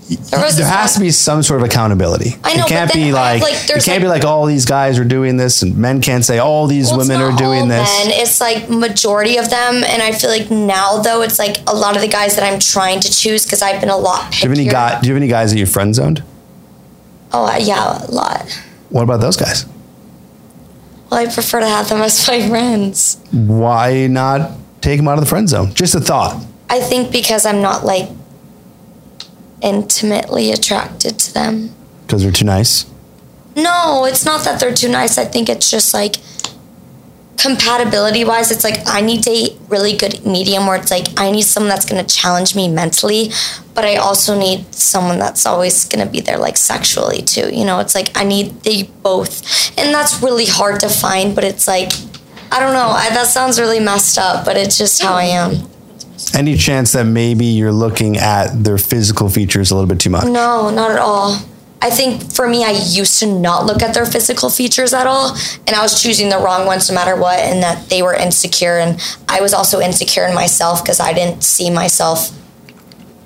There was there this has to be some sort of accountability. I know, it can't be like, like, it can't be like all these guys are doing this, and men can't say all these Well, women are doing this. Men. It's like majority of them, and I feel like now though it's like a lot of the guys that I'm trying to choose because I've been a lot. Do you have any guy? Do you have any guys that you friend zoned? Oh, uh, yeah, a lot. What about those guys? Well, I prefer to have them as my friends. Why not take them out of the friend zone? Just a thought. I think because I'm not like intimately attracted to them. Because they're too nice. No, it's not that they're too nice. I think it's just like compatibility wise, it's like I need a really good medium where it's like I need someone that's going to challenge me mentally, but I also need someone that's always going to be there like sexually too. You know, it's like I need they both. And that's really hard to find, but it's like I don't know. I, that sounds really messed up, but it's just how I am. Any chance that maybe you're looking at their physical features a little bit too much? No, not at all. I think for me, I used to not look at their physical features at all, and I was choosing the wrong ones no matter what, and that they were insecure, and I was also insecure in myself because I didn't see myself.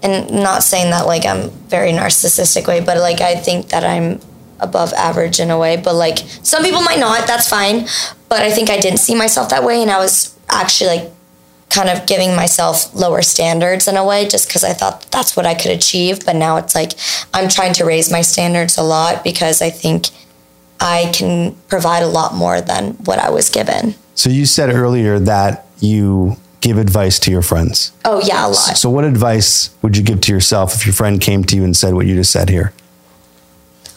And not saying that like I'm very narcissistic way, but like I think that I'm above average in a way. But like some people might not, that's fine. But I think I didn't see myself that way, and I was actually like kind of giving myself lower standards in a way just because I thought that's what I could achieve. But now it's like I'm trying to raise my standards a lot because I think I can provide a lot more than what I was given. So you said earlier that you give advice to your friends. Oh, yeah, a lot. So what advice would you give to yourself if your friend came to you and said what you just said here?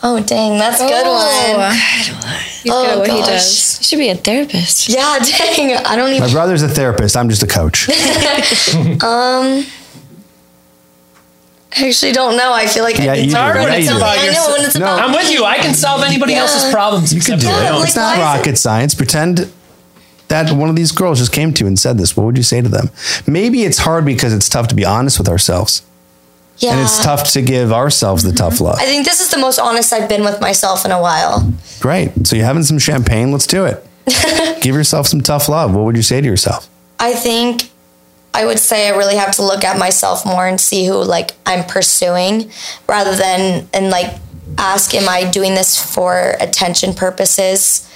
Oh, dang, that's a good one. He's Oh, good at what he does. You should be a therapist. Yeah, dang. I don't even My brother's a therapist. I'm just a coach. um I actually don't know. I feel like Yeah, I you need hard when it's about I know when it's No. about. I'm with you. I can solve anybody Yeah. else's problems. You could except do my it. like, It's not why is it- rocket science. Pretend that one of these girls just came to you and said this. What would you say to them? Maybe it's hard because it's tough to be honest with ourselves. Yeah. And it's tough to give ourselves the tough love. I think this is the most honest I've been with myself in a while. Great. So you're having some champagne. Let's do it. give yourself some tough love. What would you say to yourself? I think I would say I really have to look at myself more and see who like I'm pursuing rather than and like ask am I doing this for attention purposes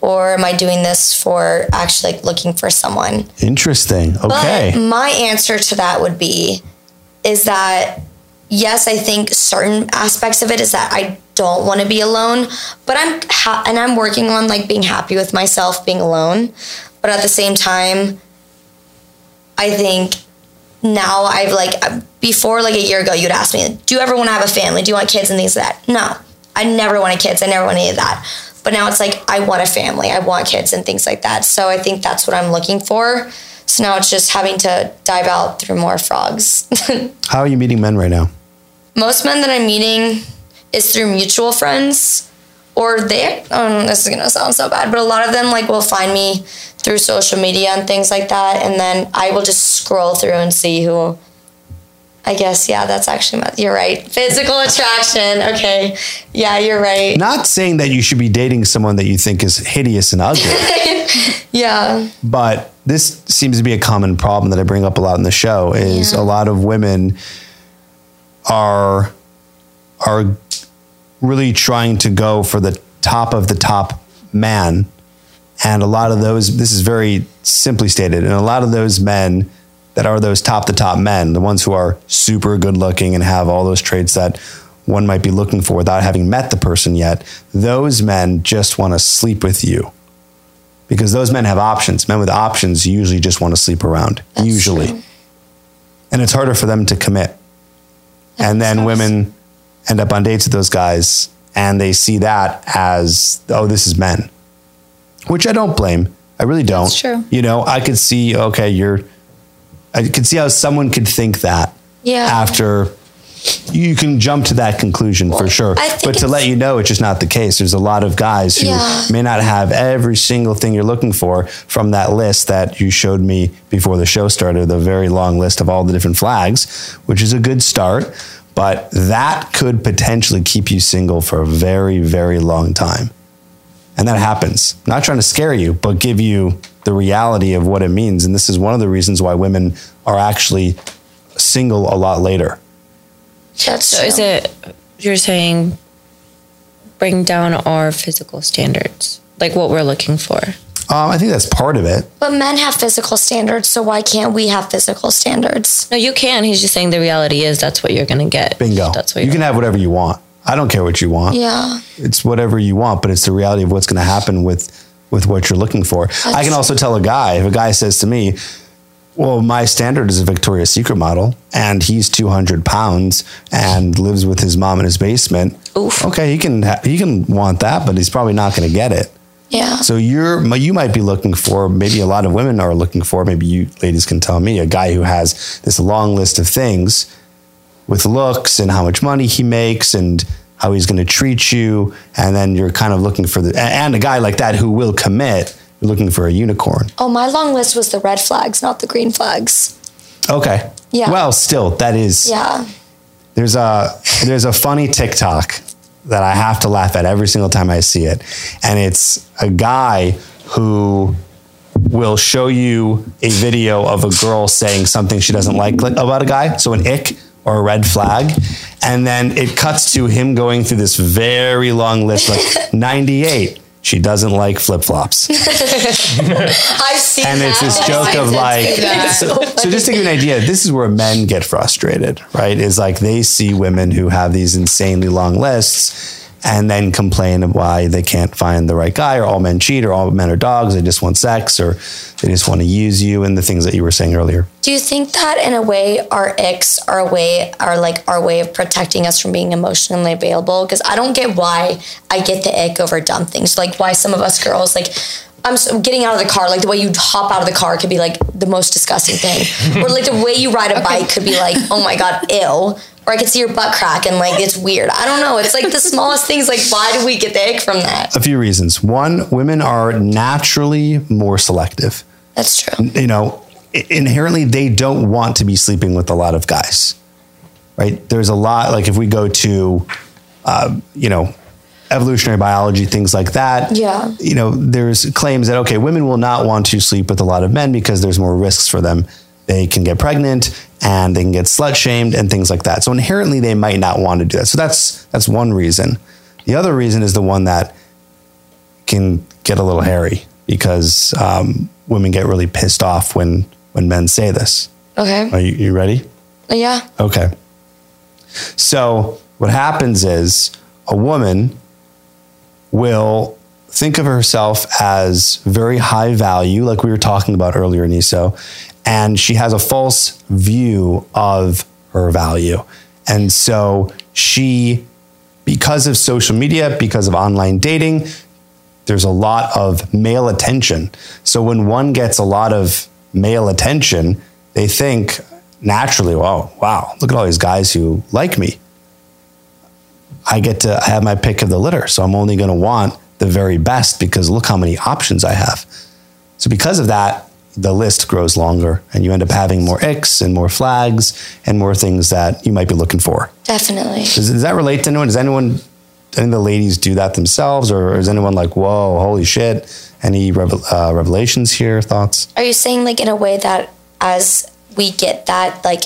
or am I doing this for actually like looking for someone? Interesting. Okay. But my answer to that would be is that yes, I think certain aspects of it is that I don't want to be alone, but I'm ha- and I'm working on like being happy with myself being alone. But at the same time, I think now I've like uh, before like a year ago, you'd ask me, "Do you ever want to have a family? Do you want kids and things like that?" No, I never wanted kids. I never wanted any of that. But now it's like I want a family. I want kids and things like that. So I think that's what I'm looking for. So now it's just having to dive out through more frogs. How are you meeting men right now? Most men that I'm meeting is through mutual friends, or they. Um, this is gonna sound so bad, but a lot of them like will find me through social media and things like that, and then I will just scroll through and see who. I guess yeah, that's actually my, you're right. Physical attraction. Okay, yeah, you're right. Not saying that you should be dating someone that you think is hideous and ugly, Yeah, but this seems to be a common problem that I bring up a lot in the show is Yeah. a lot of women are are really trying to go for the top of the top man and a lot of those this is very simply stated and a lot of those men that are those top the top men the ones who are super good looking and have all those traits that one might be looking for without having met the person yet those men just want to sleep with you because those men have options. Men with options usually just want to sleep around That's usually. true. and it's harder for them to commit. And then women end up on dates with those guys and they see that as oh this is men. Which i don't blame. I really don't. That's true. you know i could see okay you're i could see how someone could think that Yeah. after you can jump to that conclusion for sure. But to let you know it's just not the case. There's a lot of guys who Yeah. may not have every single thing you're looking for from that list that you showed me before the show started the very long list of all the different flags which is a good start. But that could potentially keep you single for a very very long time. And that happens. Not trying to scare you but give you the reality of what it means. And this is one of the reasons why women are actually single a lot later that's So true. is it you're saying bring down our physical standards, like what we're looking for? um, i think that's part of it But men have physical standards, so why can't we have physical standards? No, you can. He's just saying the reality is that's what you're gonna get. bingo That's what you you're can have whatever you want I don't care what you want. Yeah. It's whatever you want, but it's the reality of what's going to happen with with what you're looking for. I can also tell a guy if a guy says to me, "Well, my standard is a Victoria's Secret model, and he's 200 pounds and lives with his mom in his basement." Oof. Okay, he can ha- he can want that, but he's probably not going to get it. Yeah. So you're you might be looking for maybe a lot of women are looking for maybe you ladies can tell me a guy who has this long list of things with looks and how much money he makes and how he's going to treat you and then you're kind of looking for the and a guy like that who will commit you're looking for a unicorn. Oh, my long list was the red flags, not the green flags. Okay. Yeah. Well, still that is Yeah. There's a there's a funny TikTok that I have to laugh at every single time I see it, and it's a guy who will show you a video of a girl saying something she doesn't like like, about a guy, so an ick or a red flag, and then it cuts to him going through this very long list, like 98. She doesn't like flip flops. I've seen And it's that. this joke of like, so, so just to give you an idea, this is where men get frustrated, right? Is like they see women who have these insanely long lists and then complain of why they can't find the right guy or all men cheat or all men are dogs. They just want sex or they just want to use you and the things that you were saying earlier. Do you think that in a way our icks are a way are like our way of protecting us from being emotionally available? Because I don't get why I get the ick over dumb things. Like why some of us girls like I'm s- getting out of the car, like the way you hop out of the car could be like the most disgusting thing. or like the way you ride a bike could be like, oh my God, ill. Or I could see your butt crack and like it's weird. I don't know. It's like the smallest things. Like why do we get the ick from that? A few reasons. One, women are naturally more selective. That's true. you know, inherently they don't want to be sleeping with a lot of guys, right? There's a lot, like if we go to, uh, you know, evolutionary biology, things like that. Yeah. You know, there's claims that, okay, women will not want to sleep with a lot of men because there's more risks for them. They can get pregnant and they can get slut shamed and things like that. So inherently they might not want to do that. So that's, that's one reason. The other reason is the one that can get a little hairy because um, women get really pissed off when when men say this. Okay. Are you, you ready? Yeah. Okay. So what happens is a woman will think of herself as very high value, like we were talking about earlier, Niso, and she has a false view of her value. And so she, because of social media, because of online dating, there's a lot of male attention. So when one gets a lot of male attention, they think naturally, wow, wow, look at all these guys who like me. I get to have my pick of the litter. So I'm only going to want the very best because look how many options I have. So because of that, the list grows longer and you end up having more icks and more flags and more things that you might be looking for. Definitely. Does, does that relate to anyone? Does anyone, any of the ladies do that themselves or is anyone like, whoa, holy shit? Any revel, uh, revelations here, thoughts? Are you saying like in a way that as we get that like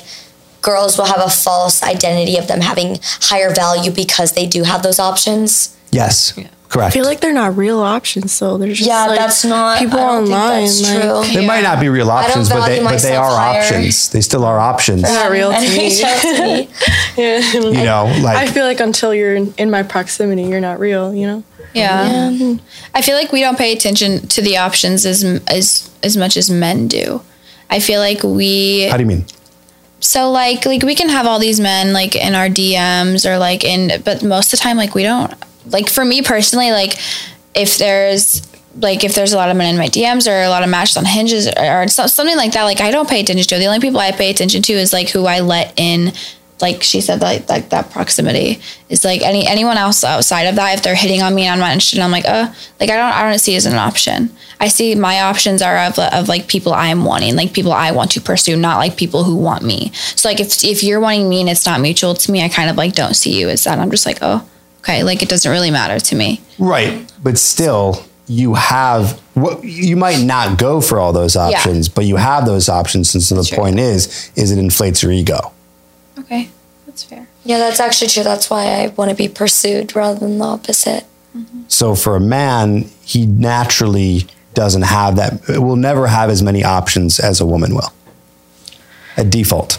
girls will have a false identity of them having higher value because they do have those options? Yes, correct. I feel like they're not real options, though. They're just Yeah, like that's not people I don't think online. that's like, true. They might not be real options, but they, but they are higher. options. They still are options. They're not real to me. to me. You know, like I feel like until you're in, in my proximity, you're not real. You know. Yeah. I feel like we don't pay attention to the options as as as much as men do. I feel like we how do you mean? so like like we can have all these men like in our DMs or like in but most of the time like we don't like for me personally like if there's like if there's a lot of men in my DMs or a lot of matches on hinges or, or something like that like I don't pay attention to the only people I pay attention to is like who I let in like she said like like that proximity. Is like any anyone else outside of that if they're hitting on me and I'm not interested I'm like uh like I don't I don't see it as an option. I see my options are of, of like people I'm wanting like people I want to pursue not like people who want me. So like if if you're wanting me and it's not mutual to me I kind of like don't see you as that. I'm just like oh okay like it doesn't really matter to me Right, but still, you have what you might not go for all those options, but you have those options. And so the Sure. point is, is it inflates your ego. okay that's fair Yeah, that's actually true. That's why I want to be pursued rather than the opposite. Mm-hmm. So for a man, he naturally doesn't have that. Will never have as many options as a woman will. A default,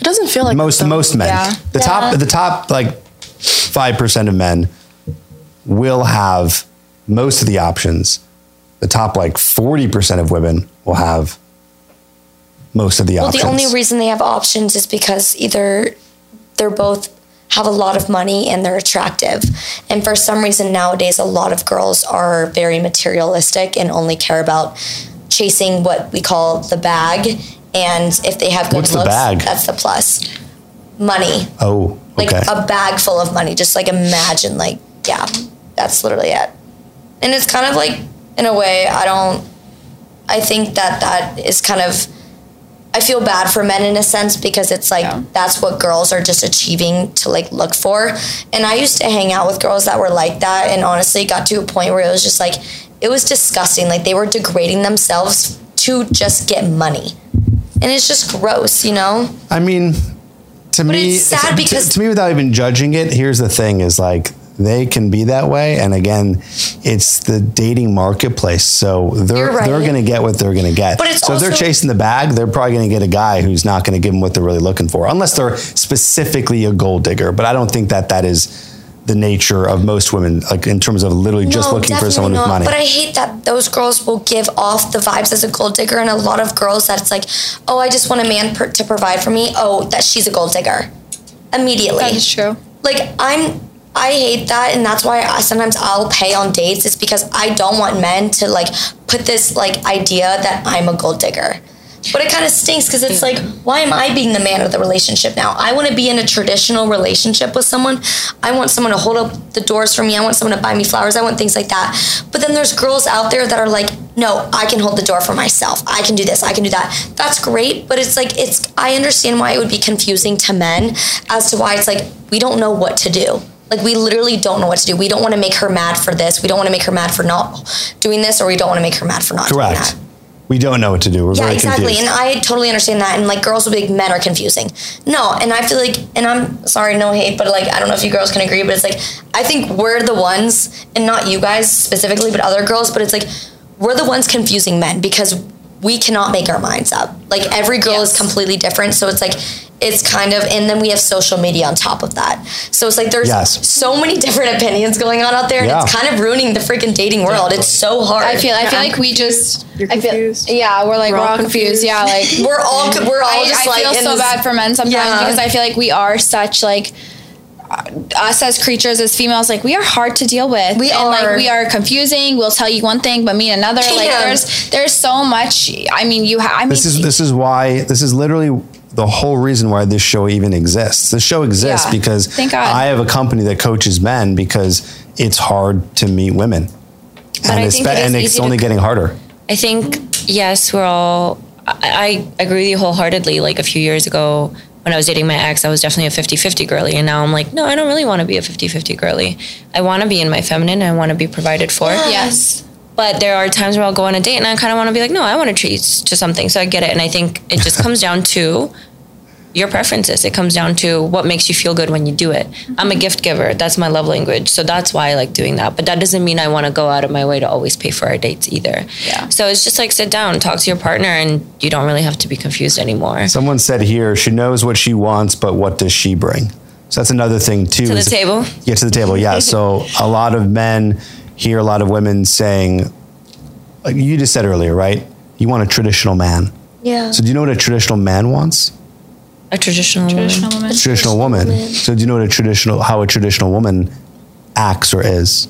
It doesn't feel like most most men. Yeah. The top the top like 5% of men will have most of the options. The top like 40% of women will have most of the options. Well, options. the only reason they have options is because either they're both have a lot of money and they're attractive. And for some reason nowadays a lot of girls are very materialistic and only care about chasing what we call the bag and if they have good What's looks, that's the plus. Money. oh, Like okay. a bag full of money. Just like imagine like yeah, that's literally it. And it's kind of like in a way I don't I think that that is kind of I feel bad for men in a sense because it's like Yeah. that's what girls are just achieving to like look for. And I used to hang out with girls that were like that and honestly got to a point where it was just like it was disgusting. Like they were degrading themselves to just get money. And it's just gross, you know? I mean, to me, it's sad to- because- to, me, without even judging it, here's the thing: is like they can be that way, and again, it's the dating marketplace, so they're right. they're going to get what they're going to get. But so if they're chasing the bag, they're probably going to get a guy who's not going to give them what they're really looking for, unless they're specifically a gold digger. But I don't think that that is the nature of most women, like in terms of literally just No, looking for definitely someone with money. But I hate that those girls will give off the vibes as a gold digger, and a lot of girls that it's like, oh, I just want a man per- to provide for me. Oh, that she's a gold digger. Immediately. That is true. Like I'm, I hate that, and that's why I, sometimes I'll pay on dates. It's because I don't want men to like put this like idea that I'm a gold digger. But it kind of stinks because it's like, why am I being the man of the relationship now? I want to be in a traditional relationship with someone. I want someone to hold up the doors for me. I want someone to buy me flowers. I want things like that. But then there's girls out there that are like, no, I can hold the door for myself. I can do this. I can do that. That's great. But it's like, it's, I understand why it would be confusing to men as to why it's like, we don't know what to do. Like we literally don't know what to do. We don't want to make her mad for this. We don't want to make her mad for not doing this, or we don't want to make her mad for not doing Correct. that. We don't know what to do. We're Yeah, very exactly. confused. And I totally understand that. And like girls will be like, men are confusing. No, and I feel like, and I'm sorry, no hate, but like I don't know if you girls can agree, but it's like I think we're the ones, and not you guys specifically, but other girls. But it's like we're the ones confusing men because we cannot make our minds up. Like every girl is completely different, so it's like it's kind of, and then we have social media on top of that. So it's like there's Yes. so many different opinions going on out there, and Yeah. it's kind of ruining the freaking dating world. It's so hard. I feel I feel like we just You're I feel- confused. yeah, we're like we're, all confused. Yeah, like we're all we're all I, just I like feel so this- bad for men sometimes Yeah. because I feel like we are such like uh, us as creatures as females like we are hard to deal with We and are. like we are confusing we'll tell you one thing but mean another like Yeah. there's there's so much i mean you have i mean This is this is why this is literally the whole reason why this show even exists. The show exists Yeah. because I have a company that coaches men because it's hard to meet women, and I it's, think it is and it's easy to- only getting harder. I think yes, we're all. I, I agree with you wholeheartedly. Like a few years ago, when I was dating my ex, I was definitely a 50-50 girly, and now I'm like, no, I don't really want to be a 50-50 girly. I want to be in my feminine. I want to be provided for. yes But there are times where I'll go on a date and I kind of want to be like, no, I want to treat to something. So I get it, and I think it just comes down to your preferences. It comes down to what makes you feel good when you do it. I'm a gift giver. That's my love language. So that's why I like doing that. But that doesn't mean I want to go out of my way to always pay for our dates either. Yeah. So it's just like sit down, talk to your partner, and you don't really have to be confused anymore. Someone said here she knows what she wants, but what does she bring? So that's another thing too. To the is- table? Yeah, to the table. Yeah. so a lot of men hear a lot of women saying, like you just said earlier, right? You want a traditional man. Yeah. So do you know what a traditional man wants? A traditional, traditional woman. woman traditional woman. So do you know what a traditional how a traditional woman acts or is?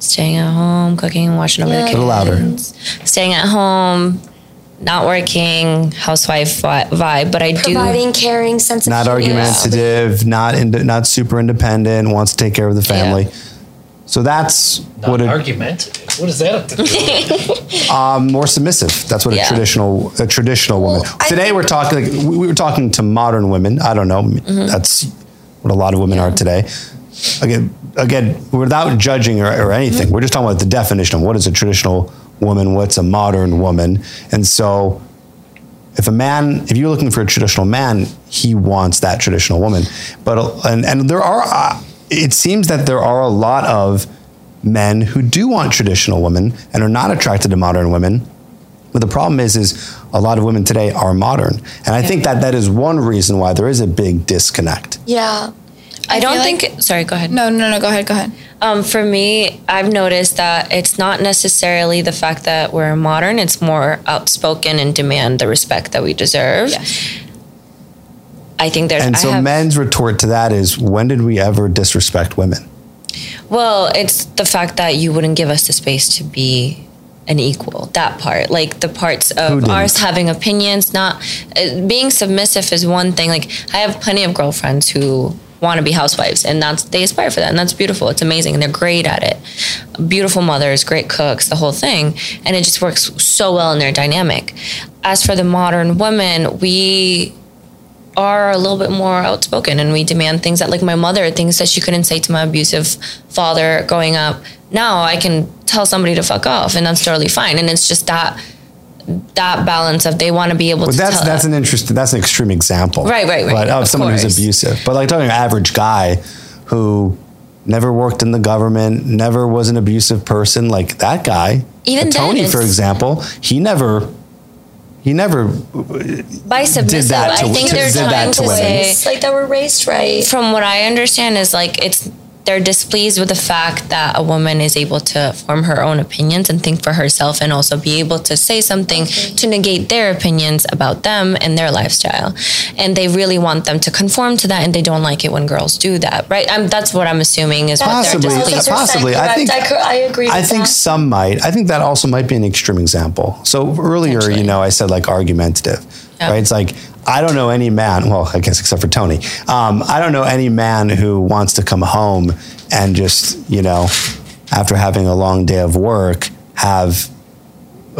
Staying at home, cooking, watching over Yeah. the A little louder. Staying at home, not working, housewife vibe. But I do. Providing, caring, sense of Not humor. argumentative, not ind- not super independent, wants to take care of the family. So that's Not what a, argumentative. What does that have to do um, more submissive. That's what Yeah. a traditional a traditional woman. Well, I Today we're talking. Like, we we were talking to modern women. I don't know. Mm-hmm. That's what a lot of women are today. Again, again, without judging or, or anything, we're just talking about the definition of what is a traditional woman, what's a modern woman, and so. If a man, if you're looking for a traditional man, he wants that traditional woman. But and and there are, uh, it seems that there are a lot of men who do want traditional women and are not attracted to modern women. But the problem is, is a lot of women today are modern, and I think that that is one reason why there is a big disconnect. Yeah. I, don't feel like- think. sorry, go ahead. No, no, no. Go ahead. Go ahead. Um, for me, I've noticed that it's not necessarily the fact that we're modern. It's more outspoken and demand the respect that we deserve. I think there's. And so have- men's retort to that is, when did we ever disrespect women? Well, it's the fact that you wouldn't give us the space to be an equal. That part, like the parts of ours having opinions, not uh, being submissive is one thing. Like I have plenty of girlfriends who want to be housewives and that's they aspire for that and that's beautiful it's amazing and they're great at it beautiful mothers great cooks the whole thing and it just works so well in their dynamic as for the modern woman we are a little bit more outspoken and we demand things that like my mother things that she couldn't say to my abusive father growing up now i can tell somebody to fuck off and that's totally fine and it's just that that balance of they want to be able to. But to that's that's an interesting that's an extreme example, Right, right, right. But of, Of someone who's abusive. But like talking to an average guy who never worked in the government, never was an abusive person, like that guy, Even Tony, for example, he never he never by submissive that to- i think to- they're did that trying to to women. say like that we're raised right. from what I understand is like it's they're displeased with the fact that a woman is able to form her own opinions and think for herself and also be able to say something to negate their opinions about them and their lifestyle and they really want them to conform to that and they don't like it when girls do that right I'm, that's what i'm assuming is Possibly, what they're displeased with. possibly. I think- I, could, I agree. I think that. some might. I think that also might be an extreme example. So earlier, you know, I said like argumentative, Yeah. right? It's like I don't know any man. Well, I guess except for Tony. Um, I don't know any man who wants to come home and just you know, after having a long day of work, have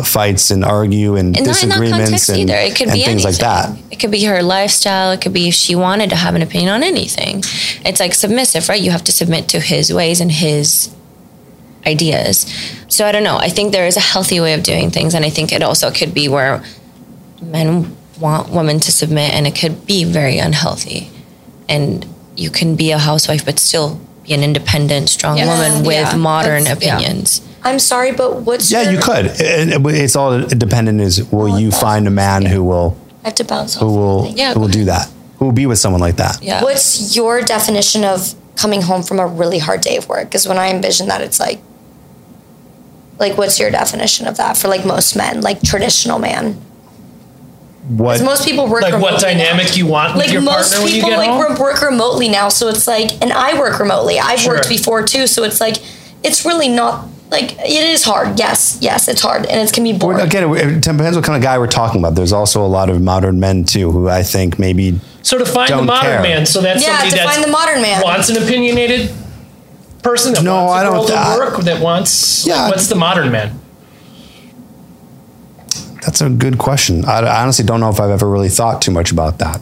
fights and argue and, and not in that disagreements and, either. It could and be things anything. like that. It could be her lifestyle. It could be if she wanted to have an opinion on anything. It's like submissive, right? You have to submit to his ways and his ideas. So I don't know. I think there is a healthy way of doing things, and I think it also could be where men want women to submit, and it could be very unhealthy. And you can be a housewife, but still be an independent, strong Yeah. woman with Yeah. modern That's- yeah. opinions. I'm sorry, but what's Yeah, your, you could. It- it- It's all dependent. Is will oh, you find a man who will I have to bounce who off. will. Yeah, who will go do that? Who will be with someone like that? Yeah. What's your definition of coming home from a really hard day of work? Because when I envision that, it's like, like, what's your definition of that for like most men, like traditional man? What 'Cause most people work Like what remotely now. dynamic you want with Like your most partner when you people get like home? re- work remotely now, so it's like, and I work remotely. I've Sure. worked before too, so it's like, it's really not like it is hard. Yes, yes, it's hard, and it can be Well, boring. Again, it depends what kind of guy we're talking about. There's also a lot of modern men too who I think maybe So to find the Don't modern care. man, so that's Yeah, somebody to that find the modern man. wants an opinionated person that No, wants a I don't girl th- to I- work that wants. Yeah. what's the modern man? That's a good question. I, honestly don't know if I've ever really thought too much about that.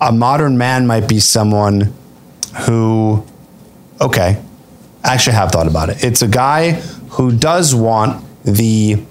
A modern man might be someone who, okay, actually have thought about it. It's a guy who does want the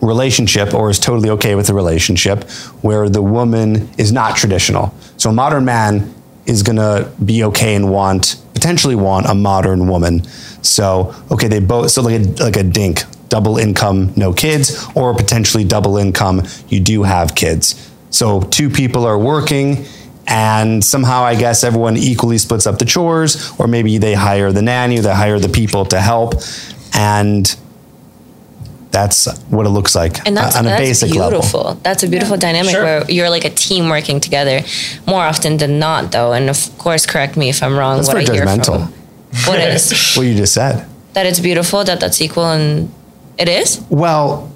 relationship or is totally okay with the relationship where the woman is not traditional. So a modern man is going to be okay and want potentially want a modern woman. So okay, they both so like a, like a dink, double income, no kids, or potentially double income, you do have kids. So two people are working and somehow I guess everyone equally splits up the chores or maybe they hire the nanny, they hire the people to help and that's what it looks like and that's, on a that's basic beautiful. level. That's a beautiful dynamic Sure. where you're like a team working together. More often than not, though, and of course, correct me if I'm wrong. That's what very I hear from what is What you just said. that it's beautiful that that's equal and it is. Well,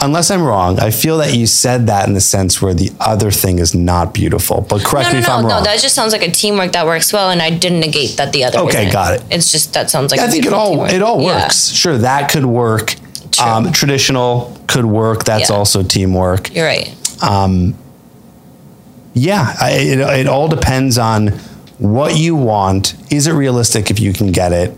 unless I'm wrong, I feel that you said that in the sense where the other thing is not beautiful. But correct no, me if no, I'm no. wrong. That just sounds like a teamwork that works well, and I didn't negate that the other. Okay, isn't. got it. It's just that sounds like I a think it all teamwork. it all Yeah. works. Sure, that could work. Um, traditional could work. That's Yeah. also teamwork. You're right. Yeah, I, it, it all depends on what you want. Is it realistic if you can get it?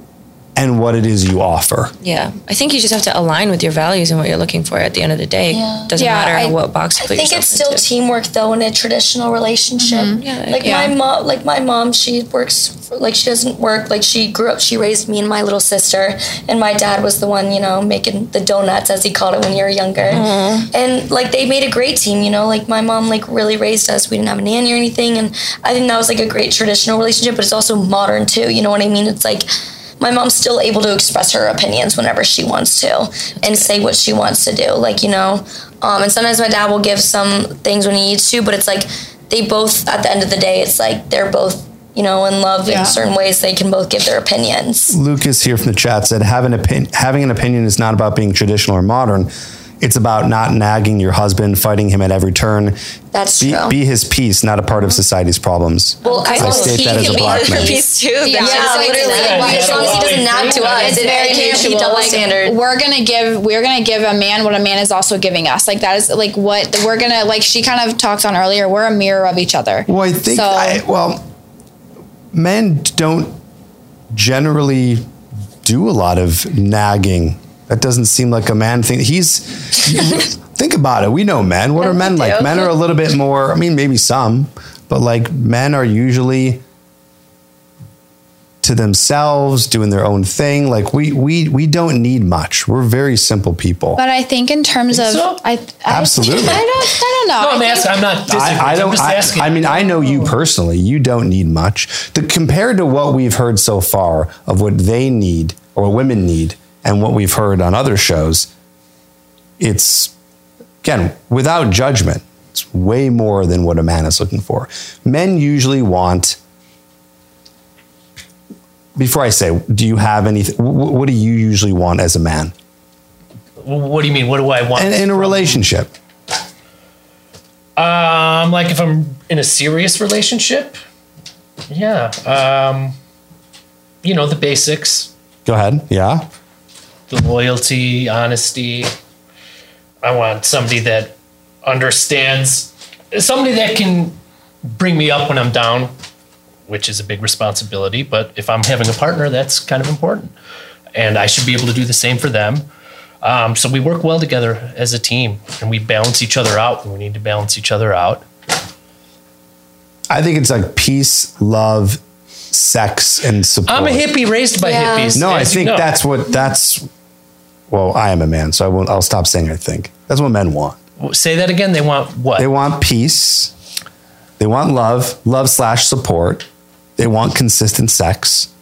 And what it is you offer. Yeah. I think you just have to align with your values and what you're looking for at the end of the day. Yeah. Doesn't Yeah, matter I- what box you place in. I put think it's still into. teamwork though in a traditional relationship. Mm-hmm. Yeah, like yeah. my mom, like my mom, she works for, like she doesn't work. Like she grew up, she raised me and my little sister, and my dad was the one, you know, making the donuts as he called it when you were younger. Mm-hmm. And like they made a great team, you know. Like my mom, like really raised us. We didn't have a nanny or anything, and I think that was like a great traditional relationship. But it's also modern too. You know what I mean? It's like. My mom's still able to express her opinions whenever she wants to and say what she wants to do. Like, you know, um, and sometimes my dad will give some things when he needs to, but it's like they both, at the end of the day, it's like they're both, you know, in love Yeah. in certain ways. They can both give their opinions. Lucas here from the chat said having, opin- having an opinion is not about being traditional or modern. It's about not nagging your husband, fighting him at every turn. That's Be, true. be his peace, not a part of mhm. society's problems. well, I, I state he that as a black man. piece too. Yeah, Yeah, it's literally. like- as long as he doesn't nag to us, it's it very can't be mutual. double Like, standard. we're gonna give we're gonna give a man what a man is also giving us. Like that is like what we're gonna like. She kind of talked on earlier. We're a mirror of each other. Well, I think, So- I, well, men don't generally do a lot of nagging. That doesn't seem like a man thing. He's, think about it. We know men. What are men like? Men are a little bit more, I mean, maybe some, but like men are usually to themselves doing their own thing. Like we, we, we don't need much. We're very simple people. But I think in terms of so? I, I Absolutely. I don't I don't know. No, I'm I asking. I'm not. disagreeing. I, I I'm don't. just I, asking. I mean, I know you personally. You don't need much. The, compared to what we've heard so far of what they need or women need, and what we've heard on other shows, it's again without judgment. It's way more than what a man is looking for. Men usually want. Before I say, do you have anything? What do you usually want as a man What do you mean? What do I want? in, in a relationship? Um, like if I'm in a serious relationship, yeah. Um, you know the basics: Go ahead. Yeah. The loyalty, honesty. I want somebody that understands, somebody that can bring me up when I'm down, which is a big responsibility. But if I'm having a partner, that's kind of important, and I should be able to do the same for them. Um, so we work well together as a team, and we balance each other out when we need to balance each other out. I think it's like peace, love, sex, and support. I'm a hippie raised by Yeah. hippies. No, I as you think know. that's what that's. Well, I am a man, so I won't. I'll stop saying I think. That's what men want. Say that again. They want what? They want peace. They want love, love slash support. They want consistent sex.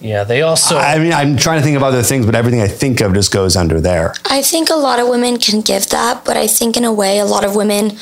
Yeah, they also. I mean, I'm trying to think of other things, but everything I think of just goes under there. I think a lot of women can give that, but I think in a way, a lot of women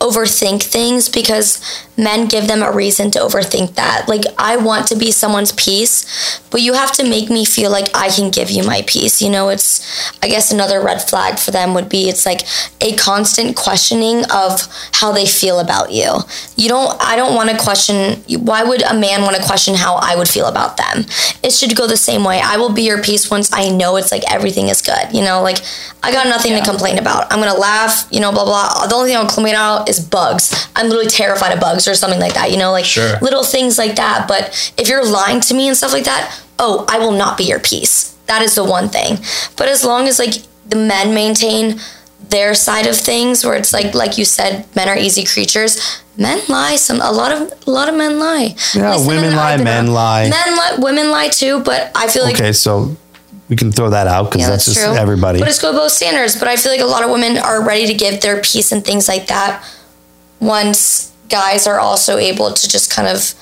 overthink things because men give them a reason to overthink that. Like, I want to be someone's peace, but you have to make me feel like I can give you my peace. You know, it's, I guess, another red flag for them would be it's like a constant questioning of how they feel about you. You don't, I don't want to question, why would a man want to question how I would feel about them? It should go the same way. I will be your peace once I know it's like everything is good. You know, like I got nothing to complain about. I'm gonna laugh, you know, blah blah. The only thing I'll complain about is bugs. I'm literally terrified of bugs or something like that. You know, like Sure. little things like that. But if you're lying to me and stuff like that, oh, I will not be your peace. That is the one thing. But as long as like the men maintain their side of things where it's like like you said men are easy creatures men lie some a lot of a lot of men lie Yeah, women lie, men around. lie. men lie women lie too but i feel like Okay, so we can throw that out because yeah, that's, that's, just true. everybody. But it's go both standards. But I feel like a lot of women are ready to give their piece and things like that once guys are also able to just kind of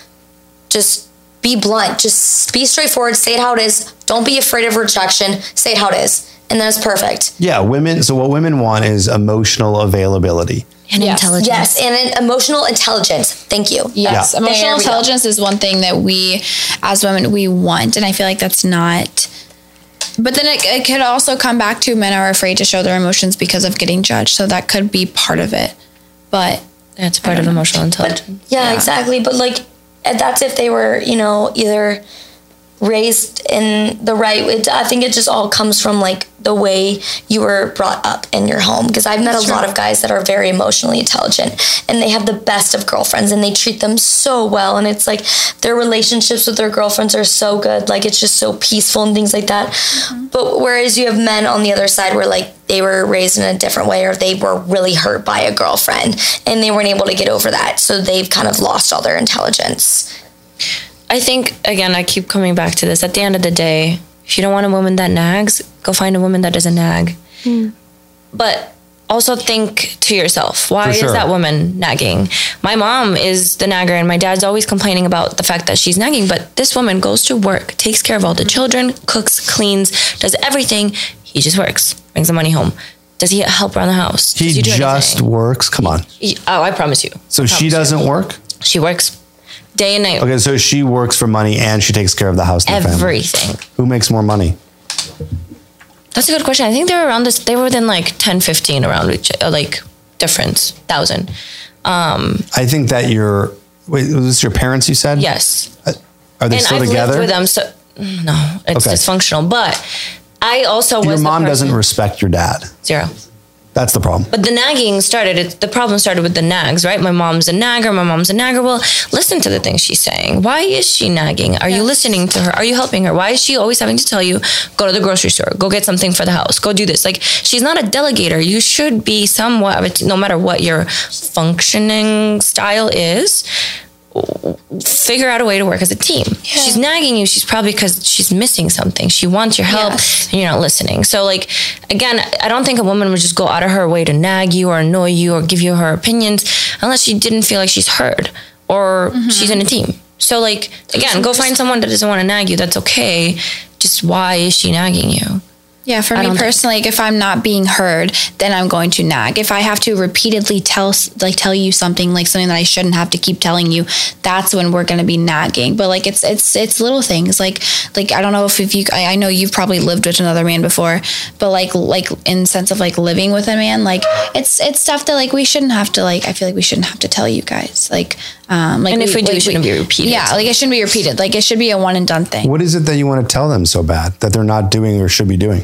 just be blunt, just be straightforward, say it how it is. Don't be afraid of rejection. Say it how it is. And that's perfect. yeah, women. So what women want is emotional availability. And Yes. intelligence. Yes, and an emotional intelligence. Thank you. Yes, Yeah. emotional There go. intelligence is one thing that we, as women, we want, and I feel like that's not. But then it, it could also come back to men are afraid to show their emotions because of getting judged, so that could be part of it. But That's part of emotional intelligence. Yeah, exactly. But like, that's if they were, you know, either raised in the right it, i think it just all comes from like the way you were brought up in your home. Because i've met a lot of guys that are very emotionally intelligent and they have the best of girlfriends and they treat them so well and it's like their relationships with their girlfriends are so good. Like it's just so peaceful and things like that. Mm-hmm. But whereas you have men on the other side where like they were raised in a different way or they were really hurt by a girlfriend and they weren't able to get over that. So they've kind of lost all their intelligence I think again, I keep coming back to this. At the end of the day, if you don't want a woman that nags, go find a woman that doesn't nag. Hmm. But also think to yourself, why For is that woman nagging? My mom is the nagger, and my dad's always complaining about the fact that she's nagging. But this woman goes to work, takes care of all the children, cooks, cleans, does everything. He just works, brings the money home. Does he help around the house? He Does do just anything? works. Come on. He- oh, I promise you. So I she doesn't work? She works day and night. Okay, so she works for money and she takes care of the house and the family. Everything. Who makes more money? That's a good question. I think they were around this. They were within like 10, 15 around each, uh, like difference, thousand. Um, I think that your wait, was this your parents you said? yes. Are they and still I've together? with them, so no, it's Okay. dysfunctional. But I also was Your mom doesn't respect your dad. zero. That's the problem. But the nagging started. It, the problem started with the nags, right? My mom's a nagger. My mom's a nagger. Well, listen to the things she's saying. Why is she nagging? Are you listening to her? Are you helping her? Why is she always having to tell you, go to the grocery store, go get something for the house, go do this? Like she's not a delegator. You should be somewhat of a, no matter what your functioning style is. Figure out a way to work as a team. She's nagging you. She's probably because she's missing something. She wants your help, Yes. and you're not listening. So, like, again, I don't think a woman would just go out of her way to nag you or annoy you or give you her opinions unless she didn't feel like she's heard or mm-hmm. she's in a team. So, like, again, go find someone that doesn't want to nag you. That's okay. Just why is she nagging you? Yeah, for I me don't think- personally, like if I'm not being heard, then I'm going to nag. If I have to repeatedly tell like tell you something like something that I shouldn't have to keep telling you, that's when we're going to be nagging. But like it's it's it's little things like like I don't know if, if you I, I know you've probably lived with another man before, but like like in sense of like living with a man, like it's it's stuff that like we shouldn't have to like I feel like we shouldn't have to tell you guys like um like And if we do, it shouldn't be repeated. Yeah, like it shouldn't be repeated. Like it should be a one and done thing. What is it that you want to tell them so bad that they're not doing or should be doing?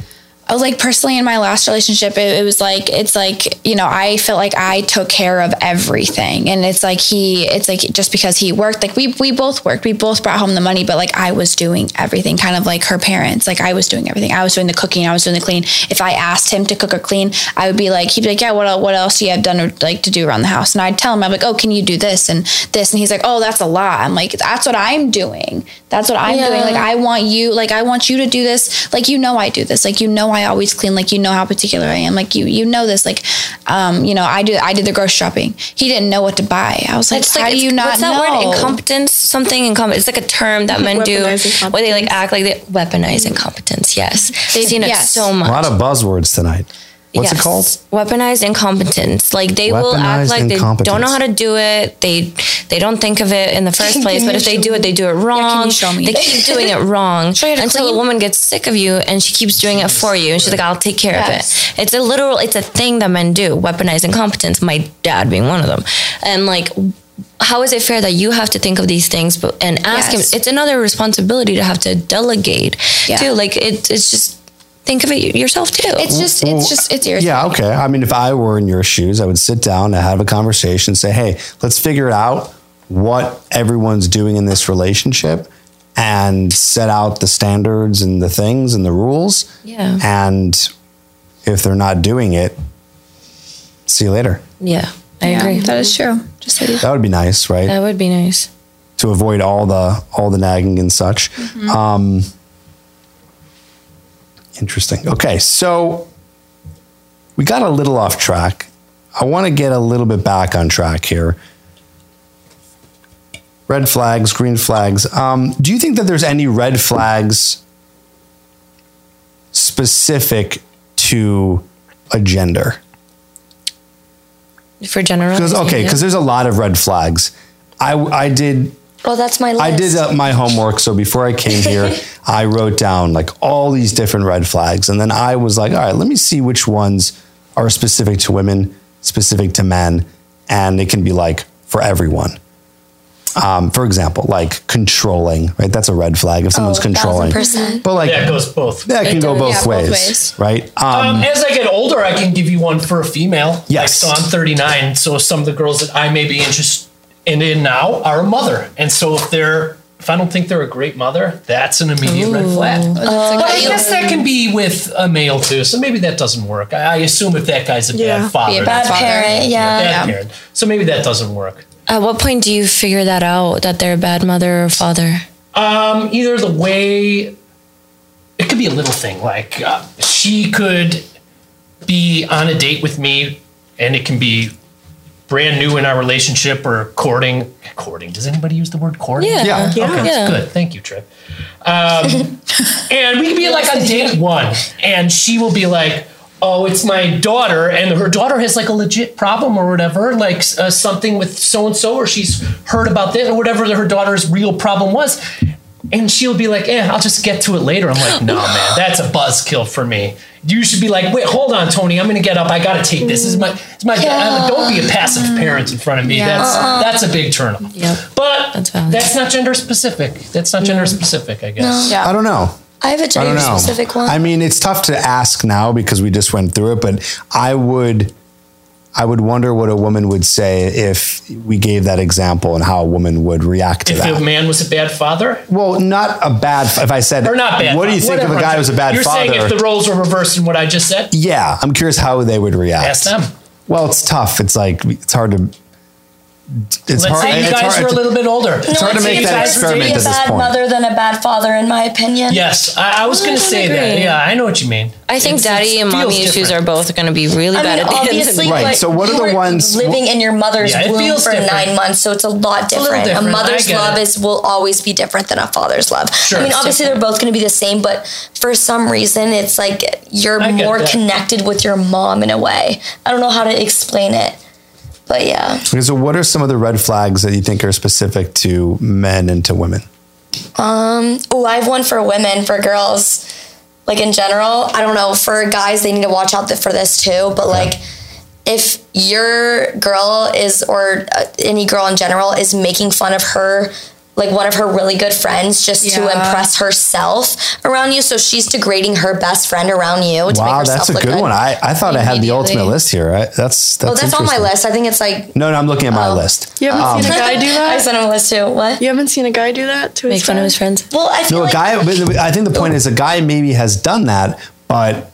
I was like personally in my last relationship, it, it was like it's like you know I felt like I took care of everything, and it's like he, it's like just because he worked, like we we both worked, we both brought home the money, but like I was doing everything, kind of like her parents, like I was doing everything, I was doing the cooking, I was doing the clean. If I asked him to cook or clean, I would be like, he'd be like, yeah, what what else do you have done or like to do around the house? And I'd tell him, I'm like, oh, can you do this and this? And he's like, oh, that's a lot. I'm like, that's what I'm doing. That's what I'm doing. Like I want you, like I want you to do this. Like you know I do this. Like you know I always clean. Like you know how particular I am. Like you you know this. Like um you know I do I did the grocery shopping. He didn't know what to buy. I was like, It's how like, do you it's- not what's that know? word? Incompetence? Something incompetence. It's like a term that men do where they like act like they weaponize incompetence. Yes. They've seen it so much. A lot of buzzwords tonight. What's it called? Weaponized incompetence. Like they will act like they don't know how to do it. They they don't think of it in the first place. But if they do it, they do it wrong. show me? They keep doing it wrong Show you how to until a woman gets sick of you and she keeps doing it for you. And she's like, "I'll take care Yes. of it." It's a literal. It's a thing that men do. Weaponize incompetence. My dad being one of them. And like. How is it fair that you have to think of these things but, and ask Yes. him? It's another responsibility to have to delegate Yeah. too. Like it, it's just think of it yourself too. It's just it's just it's irritating. Yeah, okay. I mean, if I were in your shoes, I would sit down and have a conversation, say, hey, let's figure it out what everyone's doing in this relationship and set out the standards and the things and the rules. Yeah. And if they're not doing it, see you later. yeah, I Yeah, agree. That is true. Just like That would be nice, right? That would be nice. to avoid all the all the nagging and such. Um, interesting. Okay, so we got a little off track. I want to get a little bit back on track here. Red flags, green flags. Um, do you think that there's any red flags specific to a gender? For general. Because okay, because there's a lot of red flags. I I did oh that's my list I did uh, my homework. So before I came here, I wrote down like all these different red flags. And then I was like, all right, let me see which ones are specific to women, specific to men, and it can be like for everyone. Um, for example, like controlling, right? That's a red flag if someone's Oh, controlling. 1000%. But like That goes both. that can It go does. both, Yeah, both ways, ways. right? Um, Um, as I get older, I can give you one for a female. Yes. Like, so I'm 39. So some of the girls that I may be interested in now are a mother. And so if they're, if I don't think they're a great mother, that's an immediate red flag. but I guess that can be with a male too. So maybe that doesn't work. I, I assume if that guy's a Yeah. bad father, Be a Bad Father. parent, a yeah. bad parent. So maybe that doesn't work. At what point do you figure that out that they're a bad mother or father? Um, either the way it could be a little thing like uh, she could be on a date with me, and it can be brand new in our relationship or courting. Courting? Does anybody use the word courting? Yeah. Yeah. Okay, Yeah. that's good. Thank you, Tripp. Um, and we can be like on date one, and she will be like, "Oh, it's my daughter," and her daughter has like a legit problem or whatever, like uh, something with so and so, or she's heard about this or whatever her daughter's real problem was. And she'll be like, "Eh, I'll just get to it later." I'm like, "No, man, that's a buzzkill for me. You should be like, wait, hold on, Tony. I'm gonna get up. I gotta take this. This is my, it's my. Yeah. don't be a passive parent in front of me. That's that's a big turn off. Yep. But That's that's not gender specific. That's not gender specific, I guess. Yeah. I don't know. I have a I don't gender know. specific one. I mean, it's tough to ask now because we just went through it, but I would I would wonder what a woman would say if we gave that example and how a woman would react to If that. If a man was a bad father, well, not a bad if I said or not bad. What do you father, think of a guy who's a bad You're father? saying if the roles were reversed in what I just said? yeah, I'm curious how they would react. Ask them. Well, it's tough. It's like it's hard to it's Let's hard say you it's guys hard were a little bit older. it's hard to make that experiment be at a bad mother than a bad father, in my opinion. Yes, I, I was going to don't say that. Yeah, I know what you mean. I think It's- daddy and feels mommy issues different. are both going to be really I bad mean, at the end. obviously, Right, but so what are the ones- living in your mother's Yeah, womb for different. nine months? So it's a lot a different. A, different, I mother's love it. is will always be different than a father's love. Sure, I mean, obviously they're both going to be the same, but for some reason, it's like you're more that. connected with your mom in a way. I don't know how to explain it, but yeah. So what are some of the red flags that you think are specific to men and to women? Um, Oh, I have one for women, for girls, like in general. I don't know. For guys, they need to watch out for this too. But like, if your girl is, or uh, any girl in general, is making fun of her, like one of her really good friends, just to impress herself around you, so she's degrading her best friend around you to make Wow, herself that's a look good one. I, I thought I had the ultimate list here. I, that's that's well, that's on my list. I think it's like. No, no, I'm looking at my oh. list. You haven't seen a um, guy do that. I sent him a list too. What? You haven't seen a guy do that to Make his fun of his friends. Well, I feel No, a like guy. I think the point is a guy maybe has done that, but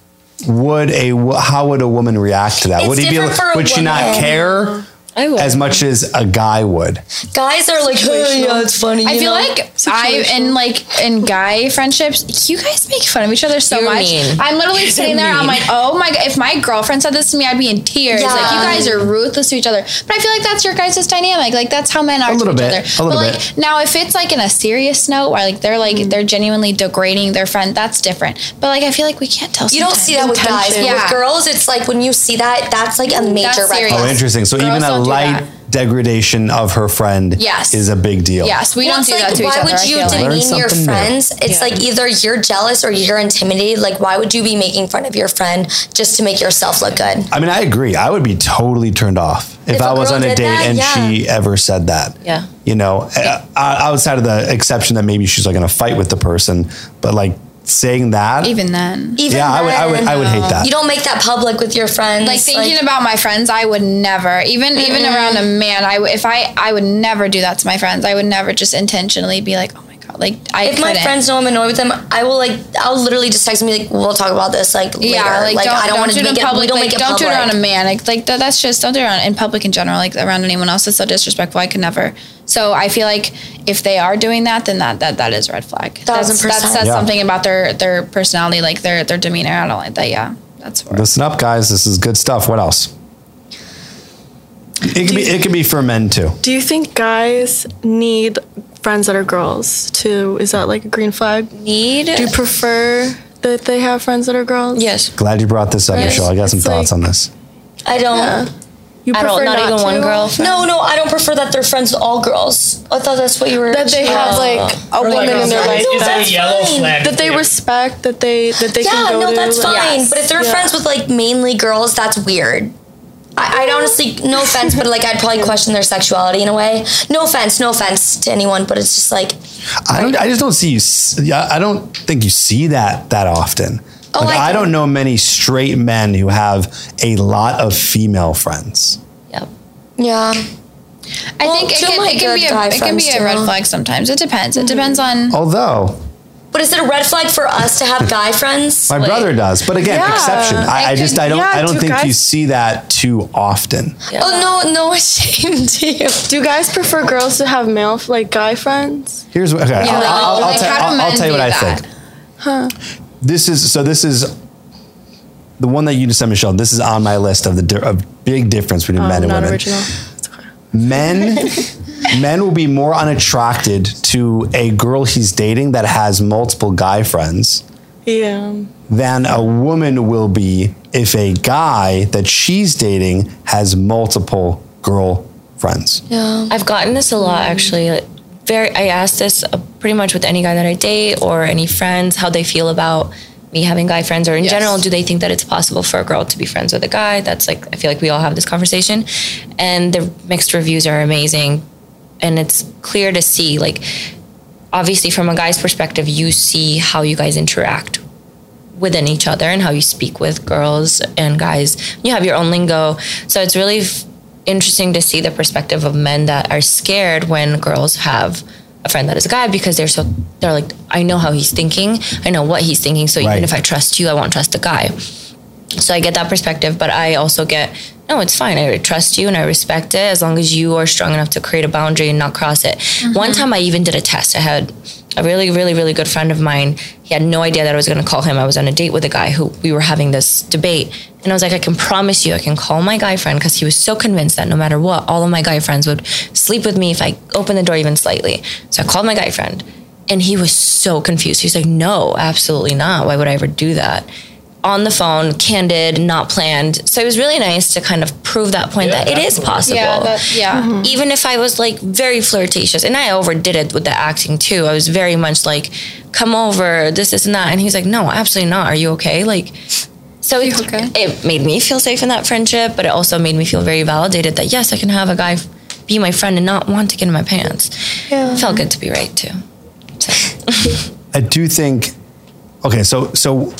would a how would a woman react to that? It's would he be? different for a Would she not woman. care I would. as much as a guy would? guys are like, oh, yeah, it's funny. I you feel know? like I in like in guy friendships, you guys make fun of each other so You're much. mean. I'm literally sitting there. I'm like, oh my! god, If my girlfriend said this to me, I'd be in tears. Like you Yeah. guys are ruthless to each other. But I feel like that's your guys' dynamic. Like that's how men are A little to each bit, other. a little but like bit. now, if it's like in a serious note, where like they're like mm. they're genuinely degrading their friend, that's different. But like I feel like we can't tell. You don't see that with guys. But Yeah. with girls, it's like when you see that, that's like a major red serious. Oh, interesting. So Girls even a don't do light that. degradation of her friend Yes. is a big deal. Yes, we Well, don't do like, that to why each other. Why would you feel like. Demean your something new. friends? It's like either you're jealous or you're intimidated. Like, why would you be making fun of your friend just to make yourself look good? I mean, I agree. I would be totally turned off if, If I a was on a date that, and yeah. she ever said that. Yeah. You know, uh, outside of the exception that maybe she's like going to fight with the person, but like saying that. Even then. Even yeah, I would, I would, then, I would hate that. You don't make that public with your friends. like thinking about my friends i would never even even around a man i if i i would never do that to my friends i would never just intentionally be like oh my god like i If my couldn't. friends know I'm annoyed with them, I will like. I'll literally just text them and be like, "We'll talk about this like later." yeah, like, don't, I don't, want do to it in make it. public. we don't like, make it don't public. do it around a man. Like, like that, that's just don't do it around in public in general. Like around anyone else, it's so disrespectful. I could never. So I feel like if they are doing that, then that that that is red flag. Thousand That's- That says Yeah. something about their their personality, like their their demeanor. I don't like that. Yeah, that's horrible. Listen up, guys. This is good stuff. What else? It could be. It could be for men too. Do you think guys need friends that are girls too? Is that like a green flag? Need. Do you prefer that they have friends that are girls? yes. Glad you brought this up, Yes. Michelle. I got some It's thoughts like- on this. I don't. Yeah. You I prefer don't. Not, even one to? girl. No, no, I don't prefer that they're friends with all girls. I thought that's what you were. That they have like a Or like woman in their life is that that, a yellow fine. flag? that they respect, that they that they Yeah, can go no, that's like- fine. Yes. But if they're Yeah. friends with like mainly girls, that's weird. I, I'd honestly, no offense, but like I'd probably question their sexuality in a way. No offense, no offense to anyone, but it's just like, I don't. I just don't see you. yeah, I don't think you see that that often. Oh, like, I I, don't know many straight men who have a lot of female friends. Yep. yeah. I Well, think it can, it can be a, it can be a red do. flag sometimes. It depends. It mm-hmm. depends on. Although But is it a red flag for us to have guy friends? my Like- brother does, but again, Yeah. exception. I, I just I don't yeah, I don't two think you see that too often. Oh no, no shame to you. Do guys prefer girls to have male like guy friends? Here's what. Okay, I'll, I'll, I'll, like, tell- I'll- I'll tell you what view I think. think. This is so. This is the one that you just said, Michelle. This is on my list of the di- of big difference between oh, men and women. original. men men will be more unattracted to a girl he's dating that has multiple guy friends Yeah. than a woman will be if a guy that she's dating has multiple girl friends. Yeah. I've gotten this a lot actually. Very, I ask this pretty much with any guy that I date or any friends how they feel about me having guy friends, or in general, do they think that it's possible for a girl to be friends with a guy? That's like I feel like we all have this conversation, and the mixed reviews are amazing, and it's clear to see like obviously from a guy's perspective, you see how you guys interact within each other and how you speak with girls and guys. You have your own lingo. So it's really f- interesting to see the perspective of men that are scared when girls have a friend that is a guy because they're so they're like I know how he's thinking. I know what he's thinking. So Right. even if I trust you, I won't trust the guy. So I get that perspective, but I also get no, it's fine. I trust you and I respect it as long as you are strong enough to create a boundary and not cross it. One mm-hmm. time I even did a test. I had a really, really, really good friend of mine. He had no idea that I was going to call him. I was on a date with a guy who we were having this debate. And I was like, I can promise you, I can call my guy friend because he was so convinced that no matter what, all of my guy friends would sleep with me if I opened the door even slightly. So I called my guy friend and he was so confused. He was like, No, absolutely not. Why would I ever do that? On the phone, candid, not planned. So it was really nice to kind of prove that point Yeah, that it is absolutely. possible Yeah, that, yeah. Mm-hmm. Mm-hmm. even if I was like very flirtatious, and I overdid it with the acting too. I was very much like, "Come over, this, this, and that," and he's like, "No, absolutely not. Are you okay?" Like, so it, okay? it made me feel safe in that friendship, but it also made me feel very validated that yes, I can have a guy be my friend and not want to get in my pants. Yeah. It felt good to be right too. So, I do think. Okay, so so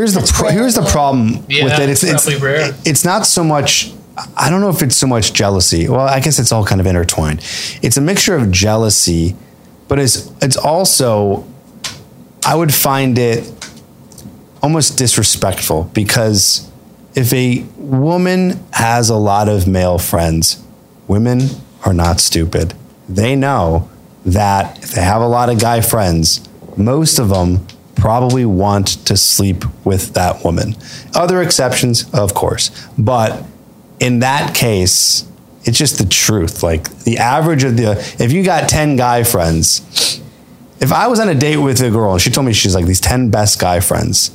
here's the pro- here's the problem Yeah, with it. It's it's it's, rare. it's not so much. I don't know if it's so much jealousy. Well, I guess it's all kind of intertwined. It's a mixture of jealousy, but it's it's also. I would find it almost disrespectful because if a woman has a lot of male friends, women are not stupid. They know that if they have a lot of guy friends, most of them probably want to sleep with that woman. Other exceptions, of course, but in that case, it's just the truth. Like the average of the, if you got 10 guy friends, if I was on a date with a girl and she told me she's like these 10 best guy friends,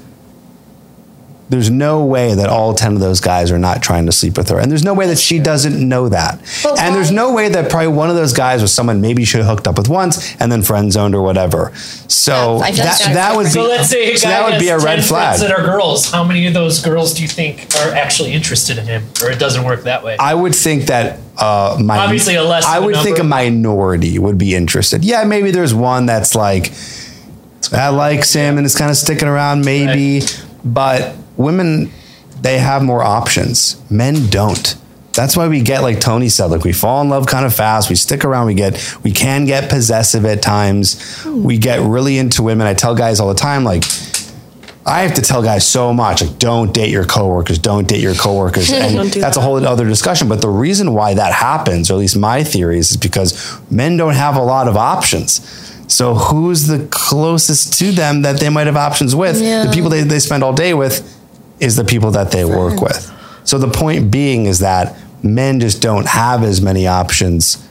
there's no way that all 10 of those guys are not trying to sleep with her. And there's no way that she doesn't know that. But and there's no way that probably one of those guys was someone maybe she hooked up with once and then friend zoned or whatever. So Yeah, I that, like that would be, So let's say so that would be a red flag. friends that are girls. How many of those girls do you think are actually interested in him, or it doesn't work that way? I would think that uh, my Obviously a less I of a would think a minority would be interested. Yeah, maybe there's one that's like that likes him and is kind of sticking around, maybe. But women, they have more options. Men don't. That's why we get like Tony said, like we fall in love kind of fast. We stick around. We get we can get possessive at times. We get really into women. I tell guys all the time, like I have to tell guys so much, like don't date your coworkers, don't date your coworkers, and do that's a whole other discussion. But the reason why that happens, or at least my theory, is because men don't have a lot of options. So who's the closest to them that they might have options with? The people they, they spend all day with is the people that they work with. So the point being is that men just don't have as many options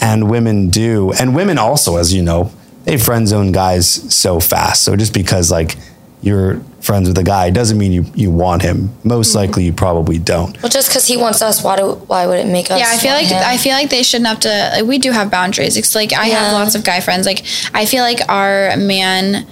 and women do. And women also, as you know, they friend zone guys so fast. So just because like you're friends with a guy doesn't mean you, you want him. Most Mm-hmm. likely you probably don't. Well, just because he wants us, why do why would it make us? Yeah, I feel like him? I feel like they shouldn't have to. Like, we do have boundaries. It's like I have lots of guy friends. Like I feel like our man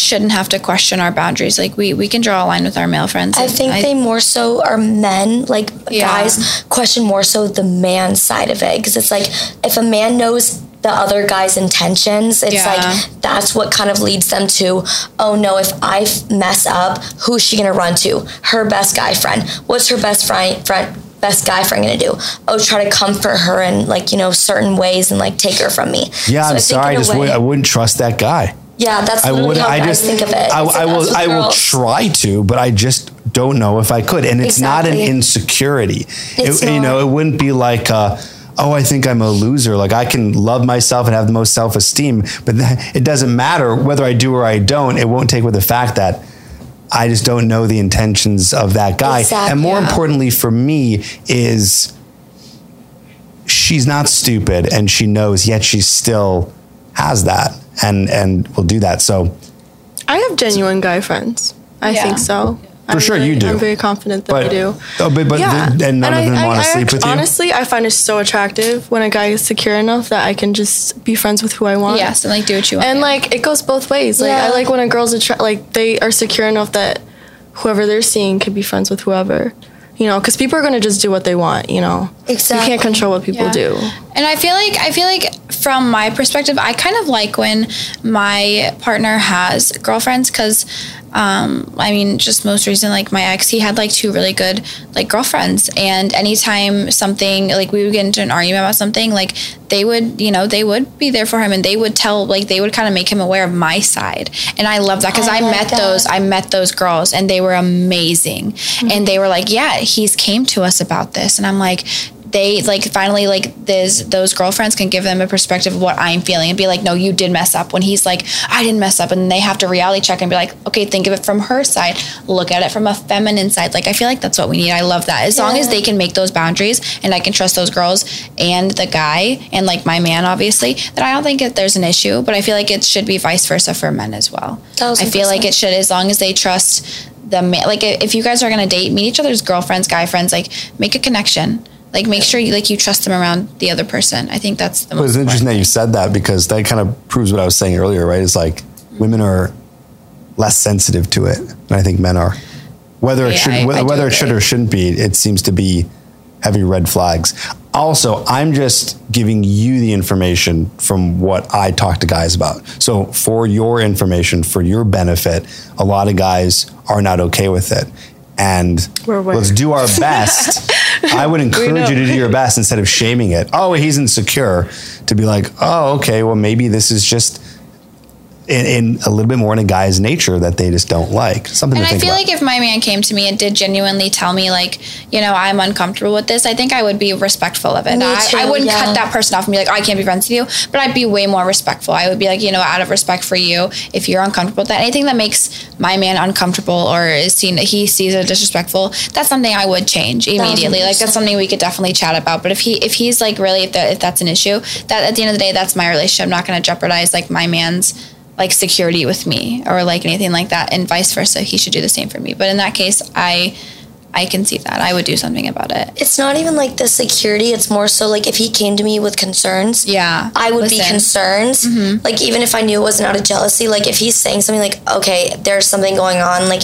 shouldn't have to question our boundaries. Like we we can draw a line with our male friends. I and think they more so are men, like Yeah. guys, question more so the man side of it. Because it's like if a man knows the other guy's intentions, it's Yeah. like that's what kind of leads them to, oh no, if I mess up, who's she gonna run to? Her best guy friend. What's her best friend? friend Best guy friend gonna do? Oh, try to comfort her in like you know certain ways and like take her from me. Yeah, So I'm I sorry. I just way- would, I wouldn't trust that guy. Yeah, that's I would. I just think of it. I, I will. I will try to, but I just don't know if I could. And it's not an insecurity. It's It- you know, it wouldn't be like. Uh, Oh, I think I'm a loser. Like I can love myself and have the most self-esteem, but it doesn't matter whether I do or I don't. It won't take with the fact that I just don't know the intentions of that guy. Exactly. And more importantly for me is she's not stupid and she knows yet she still has that and and will do that. So I have genuine guy friends. I Yeah. think so. For I'm sure very- you do. I'm very confident that but I do. oh, but, but yeah, th- and none of I- them want to sleep act- with you. Honestly, I find it so attractive when a guy is secure enough that I can just be friends with who I want. yes, and like do what you want. and like it goes both ways. Like I like when a girl's attra- like they are secure enough that whoever they're seeing could be friends with whoever. You know, because people are gonna just do what they want. You know, you can't control what people Yeah. do. And I feel like I feel like from my perspective, I kind of like when my partner has girlfriends because, um, I mean, just most recent, like my ex, he had like two really good like girlfriends, and anytime something like we would get into an argument about something, like they would, you know, they would be there for him, and they would tell, like they would kind of make him aware of my side, and I love that because I I, met that. those, I met those girls, and they were amazing, and they were like, yeah, he's came to us about this, and I'm like they like finally like this those girlfriends can give them a perspective of what I'm feeling and be like, no, you did mess up. When he's like, I didn't mess up, and they have to reality check and be like, okay, think of it from her side, look at it from a feminine side. Like I feel like that's what we need. I love that. As long as they can make those boundaries and I can trust those girls and the guy and like my man, obviously, then I don't think that there's an issue. But I feel like it should be vice versa for men as well. I feel like it should as long as they trust the man. Like if you guys are gonna date, meet each other's girlfriends, guy friends. Like make a connection. Like make sure you like you trust them around the other person. I think that's the Well, most. it's interesting that you said that because that kind of proves what I was saying earlier, right? It's like women are less sensitive to it and I think men are. Whether it Yeah, should I- whether, I whether it should or shouldn't be, it seems to be heavy red flags. Also, I'm just giving you the information from what I talk to guys about. So, for your information, for your benefit, a lot of guys are not okay with it. And We're aware. let's do our best. I would encourage you to do your best instead of shaming it. Oh, he's insecure. To be like, oh, okay, well, maybe this is just in, in a little bit more in a guy's nature that they just don't like. Something And to I feel about. like if my man came to me and did genuinely tell me, like, you know, I'm uncomfortable with this, I think I would be respectful of it. Me I, too, I wouldn't yeah. cut that person off and be like, oh, I can't be friends with you, but I'd be way more respectful. I would be like, you know, out of respect for you, if you're uncomfortable with that, anything that makes my man uncomfortable or is seen that he sees it disrespectful, that's something I would change immediately. Like that's something we could definitely chat about. But if he if he's like really if, that, if that's an issue, that at the end of the day, that's my relationship. I'm not going to jeopardize like my man's like security with me or like anything like that and vice versa he should do the same for me but in that case i i can see that i would do something about it It's not even like the security. It's more so like if he came to me with concerns, Yeah, I would be listen. concerned. Mm-hmm. Like even if I knew it wasn't out of jealousy, like if he's saying something like, "Okay, there's something going on," like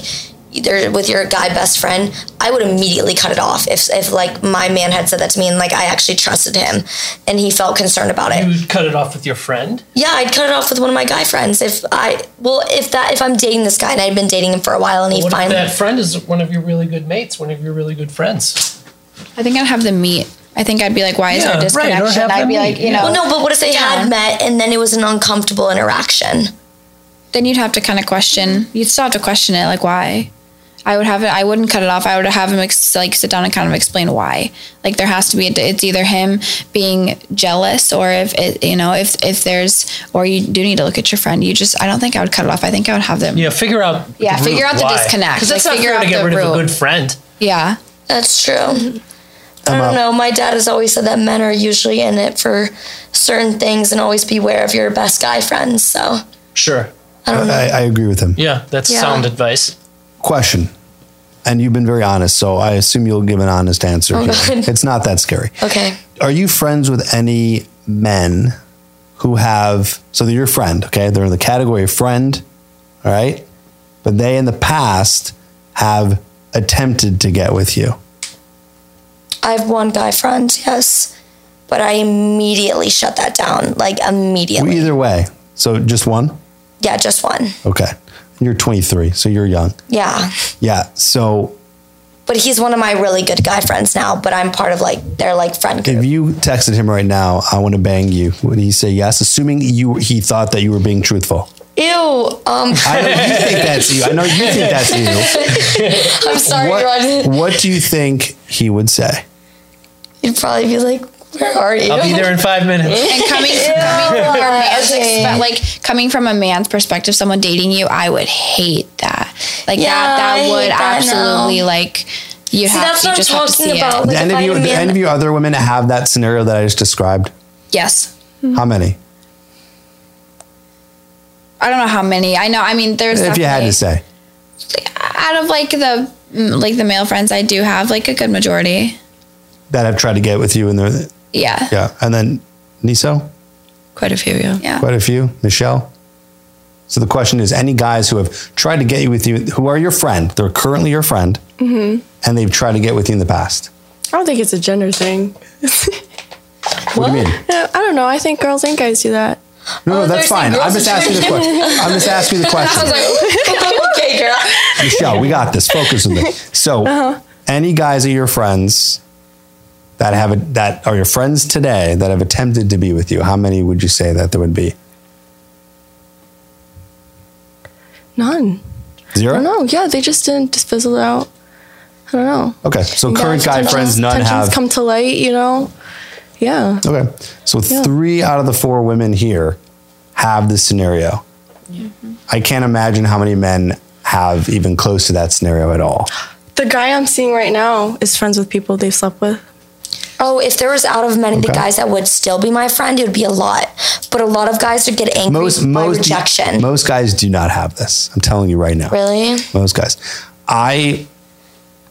either with your guy best friend, I would immediately cut it off. If if like my man had said that to me and like I actually trusted him and he felt concerned about it, You would cut it off with your friend. yeah, I'd cut it off with one of my guy friends. If I well, if that if I'm dating this guy and I'd been dating him for a while and he What if finally that friend is one of your really good mates, one of your really good friends? i think i'd have them meet i think i'd be like why is Yeah, there right, or disconnection have i'd them be like you know well, no, but what if they Yeah. had met and then it was an uncomfortable interaction? then you'd have to kind of question you'd still have to question it like why I would have it. I wouldn't cut it off. I would have him ex- like sit down and kind of explain why. Like there has to be. A, it's either him being jealous, or if it, you know, if if there's, or you do need to look at your friend. You just. I don't think I would cut it off. I think I would have them. Yeah, figure out. Yeah, the figure root out the why. disconnect. Because that's Like, not figure fair to get the rid of a good friend. Yeah. That's true. I don't know. My dad has always said that men are usually in it for certain things and always beware of your best guy friends. So Sure. I. I, I agree with him. Yeah, that's Yeah. sound advice. Question. And you've been very honest, so I assume you'll give an honest answer. Oh, It's not that scary. Okay. Are you friends with any men who have, so they're your friend, okay? They're in the category of friend, All right. But they in the past have attempted to get with you. I have one guy friend, yes, but I immediately shut that down. Like immediately. Either way. So just one? yeah, just one. Okay. You're 23, so you're young. Yeah. Yeah. So But he's one of my really good guy friends now, but I'm part of like their like friend group. if you texted him right now, I want to bang you, would he say yes? Assuming you he thought that you were being truthful. Ew. Um I know you think that's you. I know you think that's you. I'm sorry, What, what do you think he would say? You'd probably be like, Where are you? I'll be there in five minutes. And coming, coming from a man's okay. expe- like coming from a man's perspective, someone dating you, I would hate that. Like Yeah, that, that I hate would that absolutely like you See, have that's to you what I'm just have to talking see about. it. Do Like, any of you, had a do any of you other women have that scenario that I just described? Yes. How many? I don't know how many. I know. I mean, there's If you had to say. out of like the mm, like the male friends I do have, like a good majority. That I've tried to get with you and they're Yeah. yeah. And then Niso? Quite a few, yeah. Yeah. Quite a few. Michelle? So the question is any guys who have tried to get you with you who are your friend, they're currently your friend, Mm-hmm. and they've tried to get with you in the past. I don't think it's a gender thing. What, do you mean? I don't know. I think girls and guys do that. No, no, that's fine. I'm just who asking the question. I'm just asking the question. okay, girl. Michelle, we got this. Focus on this. So, Uh-huh. any guys of your friends that have a, that are your friends today that have attempted to be with you, how many would you say that there would be? None. I Zero. don't know. Yeah, they just didn't just fizzle out. I don't know. Okay, so Yeah, current guy friends, none tensions have. come to light. You know. Yeah. okay, so three out of the four women here have this scenario. Mm-hmm. I can't imagine how many men have even close to that scenario at all. The guy I'm seeing right now is friends with people they've slept with. Oh, if there was out of many the guys that would still be my friend, it would be a lot. But a lot of guys would get angry Most by most rejection. most guys do not have this. I'm telling you right now. really? Most guys. I,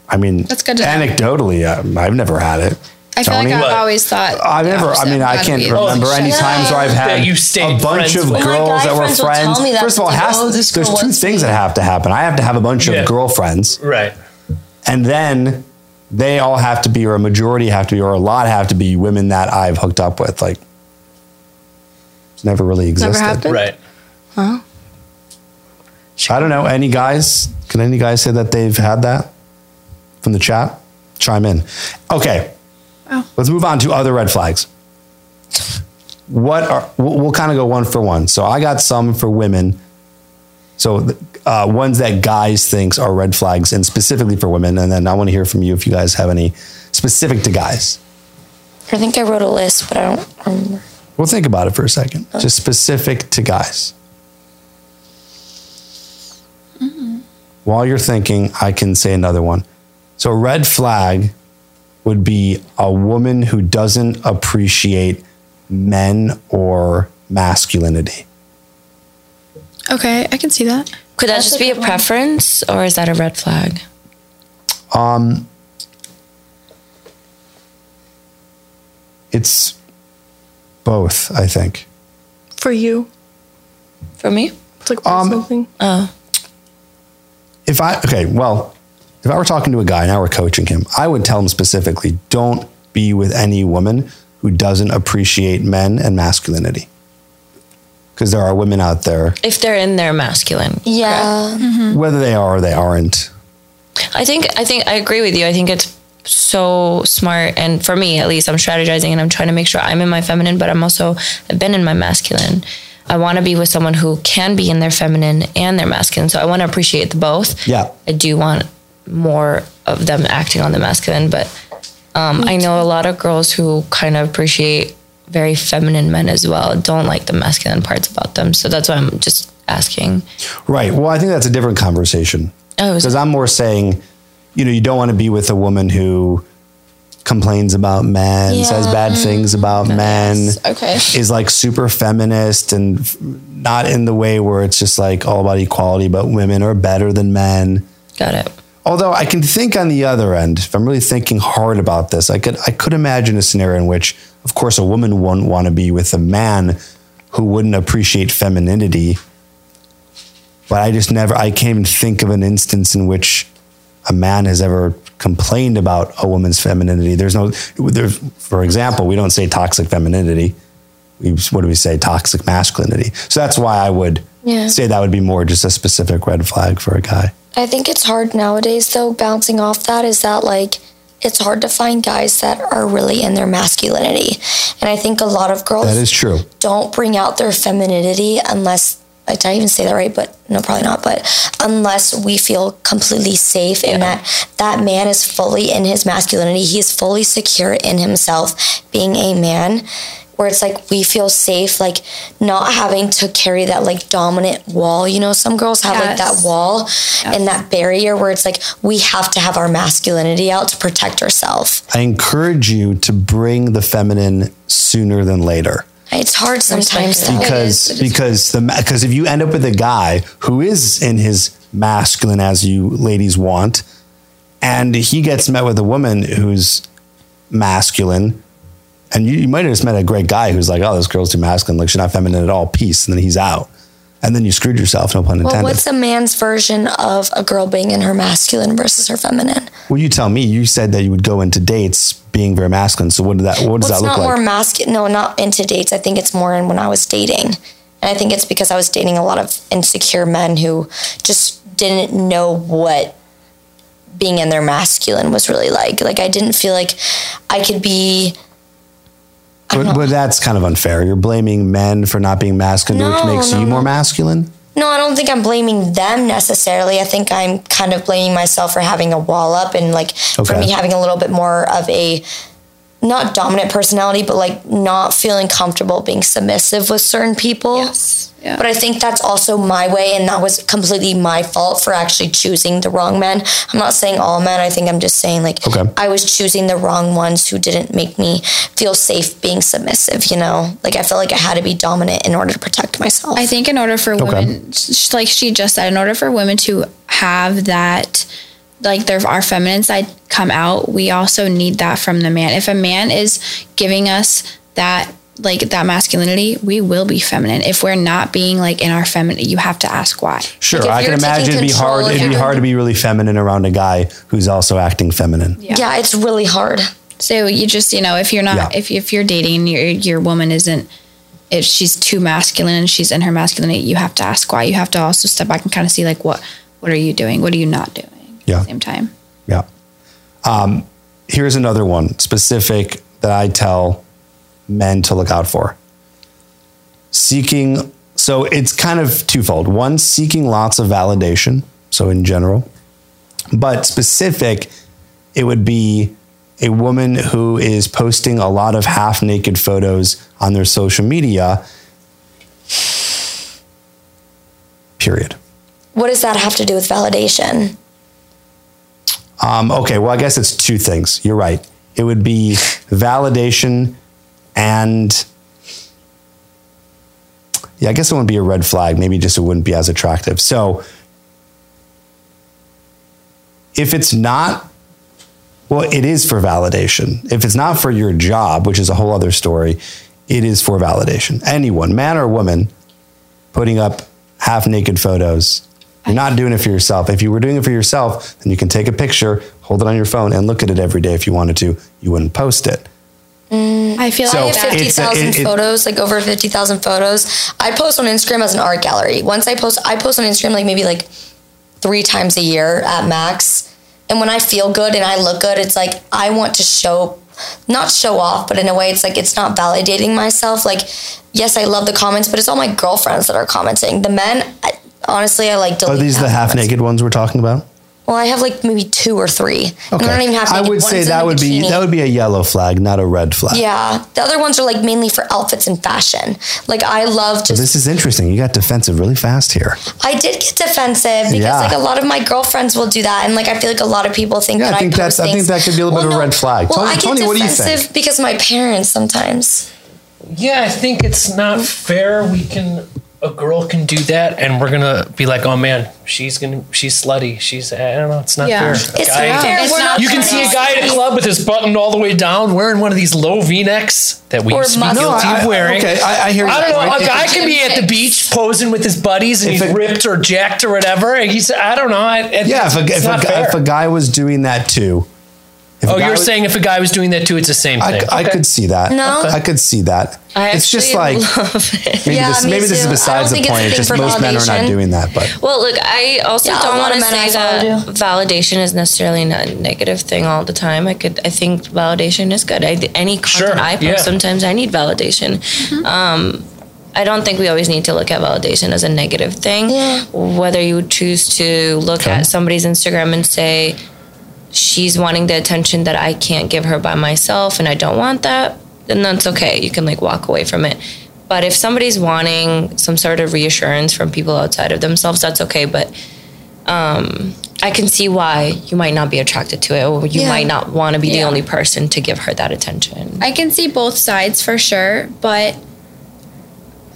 I mean, That's good to know. anecdotally, um, I've never had it. I feel Tony? like I've What? always thought. I've never. I mean, I can't remember any shut times where I've had you a bunch of with. girls that were friends friends. that. First of all, has, oh, there's two things me. that have to happen. I have to have a bunch of girlfriends, Right. and then they all have to be, or a majority have to be, or a lot have to be women that I've hooked up with. Like, it's never really existed. Never happened. Right. I don't know. Any guys? Can any guys say that they've had that from the chat? Chime in. Okay. Oh. Let's move on to other red flags. What are we'll, we'll kind of go one for one. So I got some for women. So uh, ones that guys thinks are red flags, and specifically for women. And then I want to hear from you if you guys have any specific to guys. I think I wrote a list, but I don't remember. We'll think about it for a second. Just specific to guys. While you're thinking, I can say another one. So, a red flag would be a woman who doesn't appreciate men or masculinity. Okay, I can see that. Could that just be a preference or is that a red flag? Um, it's both, I think. For you, For me? it's like Um, something. Oh. If I, okay, well, if I were talking to a guy and I were coaching him, I would tell him specifically don't be with any woman who doesn't appreciate men and masculinity. Because there are women out there, If they're in their masculine. Yeah. whether they are or they aren't. I think I think I agree with you. I think it's so smart and for me at least I'm strategizing and I'm trying to make sure I'm in my feminine but I'm also I've been in my masculine. I want to be with someone who can be in their feminine and their masculine. So I want to appreciate the both. Yeah. I do want more of them acting on the masculine, but um, I know a lot of girls who kind of appreciate very feminine men as well. Don't like the masculine parts about them. So that's why I'm just asking. Right. Well, I think that's a different conversation. Oh, Because? I'm more saying, you know, you don't want to be with a woman who complains about men, says bad things about men, Okay. is like super feminist and f- not in the way where it's just like all about equality, but women are better than men. Got it. Although I can think on the other end, if I'm really thinking hard about this, I could I could imagine a scenario in which, of course, a woman wouldn't want to be with a man who wouldn't appreciate femininity. but I just never, I can't even think of an instance in which a man has ever complained about a woman's femininity. There's no, there's, for example, we don't say toxic femininity. We, what do we say? Toxic masculinity. So that's why I would Yeah. say that would be more just a specific red flag for a guy. I think it's hard nowadays, though, bouncing off that is that, like, it's hard to find guys that are really in their masculinity. And I think a lot of girls That is true. don't bring out their femininity unless, like, did I even say that right? But no, probably not. But unless we feel completely safe in that that man is fully in his masculinity, he's fully secure in himself being a man. Where it's like we feel safe, like not having to carry that like dominant wall. You know, some girls have like that wall and that barrier where it's like we have to have our masculinity out to protect ourselves. I encourage you to bring the feminine sooner than later. It's hard sometimes though. because because the because if you end up with a guy who is in his masculine as you ladies want and he gets met with a woman who's masculine and you, you might have just met a great guy who's like oh this girl's too masculine like she's not feminine at all peace and then he's out and then you screwed yourself no pun Well, intended what's a man's version of a girl being in her masculine versus her feminine? well you tell me you said that you would go into dates being very masculine so what did that what does Well, that look not like more masculine. No, not into dates. I think it's more in when I was dating. And I think it's because I was dating a lot of insecure men who just didn't know what being in their masculine was really like. Like, I didn't feel like I could be. But, but that's kind of unfair. You're blaming men for not being masculine which makes no, you more masculine? No, I don't think I'm blaming them necessarily. I think I'm kind of blaming myself for having a wall up and like for me having a little bit more of a not dominant personality, but like not feeling comfortable being submissive with certain people. Yes. Yeah. But I think that's also my way, and that was completely my fault for actually choosing the wrong men. I'm not saying all men. I think I'm just saying like Okay. I was choosing the wrong ones who didn't make me feel safe being submissive. You know, like I felt like I had to be dominant in order to protect myself. I think in order for women, like she just said, in order for women to have that, like their our feminine side come out, we also need that from the man. If a man is giving us that, like that masculinity, we will be feminine. If we're not being like in our feminine, you have to ask why. Sure, Like, I can imagine it'd be hard. It'd be hard to be really feminine around a guy who's also acting feminine. yeah, it's really hard. So you just, you know, if you're not, Yeah. if if you're dating your your woman isn't, if she's too masculine and she's in her masculinity, you have to ask why. You have to also step back and kind of see like what what are you doing? What are you not doing? Yeah. At the same time. Yeah. Um, here's another one specific that I tell men to look out for. Seeking. So it's kind of twofold. One, seeking lots of validation. So in general, but specific, it would be a woman who is posting a lot of half naked photos on their social media. Period. What does that have to do with validation? Um, okay, well, I guess it's two things. You're right. It would be validation and yeah, I guess it wouldn't be a red flag. Maybe just it wouldn't be as attractive. So if it's not, well, it is for validation. If it's not for your job, which is a whole other story, it is for validation. Anyone, man or woman, putting up half naked photos. You're not doing it for yourself. If you were doing it for yourself, then you can take a picture, hold it on your phone, and look at it every day if you wanted to. You wouldn't post it. Mm, I feel So I like have that. it's 50,000 it- it- photos, like over 50,000 photos. I post on Instagram as an art gallery. Once I post, I post on Instagram like maybe like three times a year at max. And when I feel good and I look good, it's like I want to show, not show off, but in a way, it's like it's not validating myself. Like, yes, I love the comments, but it's all my girlfriends that are commenting. The men, I, honestly, I like Are these the half naked ones we're talking about? Well, I have like maybe two or three. And they're not even half I would say that a would be that would be a yellow flag, not a red flag. Yeah, the other ones are like mainly for outfits and fashion. Like I love just This is interesting. You got defensive really fast here. I did get defensive because Yeah. like a lot of my girlfriends will do that, and like I feel like a lot of people think Yeah, I that think I that's- post I think that could be a little bit of a red flag. Well, Tony- I get Tony, what do you think? defensive because my parents sometimes. Yeah, I think it's not fair. We can a girl can do that and we're gonna be like, oh man, she's gonna she's slutty. She's I don't know, it's not Yeah. fair. A It's guy- not fair. It's We're not not You can see a guy at a club with his button all the way down, wearing one of these low V necks that we Or used to be guilty I- of wearing. okay, I- I hear I don't know. point. A guy can be at the beach posing with his buddies and If he's it- ripped or jacked or whatever. And he's I don't know. I, it, Yeah, if a, if, a, if a guy was doing that too. If oh, you're was- saying if a guy was doing that too, it's the same I, thing. I Okay. could see that. No. Okay. I could see that. I it's just like love it. maybe Yeah, this me maybe this is besides the think it's a point. It's just for most men are not doing that. But Well, look, I also Yeah, don't want to men I say follow that validation is necessarily not a negative thing all the time. I could, I think validation is good. I, any content Sure, I post, yeah. sometimes I need validation. Um, I don't think we always need to look at validation as a negative thing. Yeah. Whether you choose to look at somebody's Instagram and say, she's wanting the attention that I can't give her by myself and I don't want that, then that's okay. You can like walk away from it. But if somebody's wanting some sort of reassurance from people outside of themselves, that's okay. But um, I can see why you might not be attracted to it or you Yeah. might not want to be the only person to give her that attention. I can see both sides for sure, but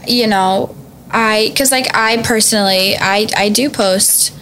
you know, I because like I personally, I I do post.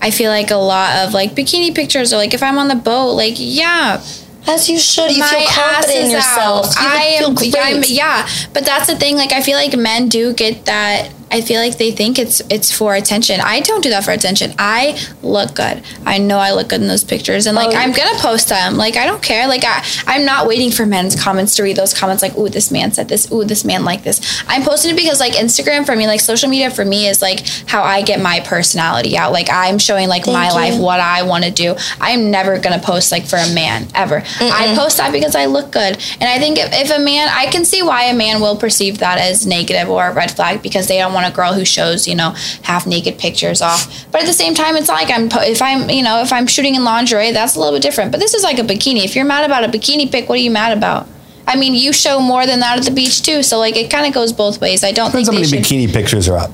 I feel like a lot of like bikini pictures or like if I'm on the boat, like yeah, As you should. You feel confident in yourself. You I am, feel yeah, yeah, but that's the thing. Like I feel like men do get that. I feel like they think it's it's for attention. I don't do that for attention. I look good. I know I look good in those pictures, and like Oh, I'm gonna post them. Like I don't care. Like I I'm not waiting for men's comments to read those comments. Like ooh, this man said this. Ooh, this man liked this. I'm posting it because like Instagram for me, like social media for me is like how I get my personality out. Like I'm showing like my you. life, what I want to do. I'm never gonna post like for a man ever. I post that because I look good, and I think if, if a man, I can see why a man will perceive that as negative or a red flag because they don't want a girl who shows you know half naked pictures off. But at the same time, it's like I'm if I'm you know if I'm shooting in lingerie, that's a little bit different. But this is like a bikini. If you're mad about a bikini pic, what are you mad about? I mean, you show more than that at the beach too, so like it kind of goes both ways. I don't depends how many should. bikini pictures are up.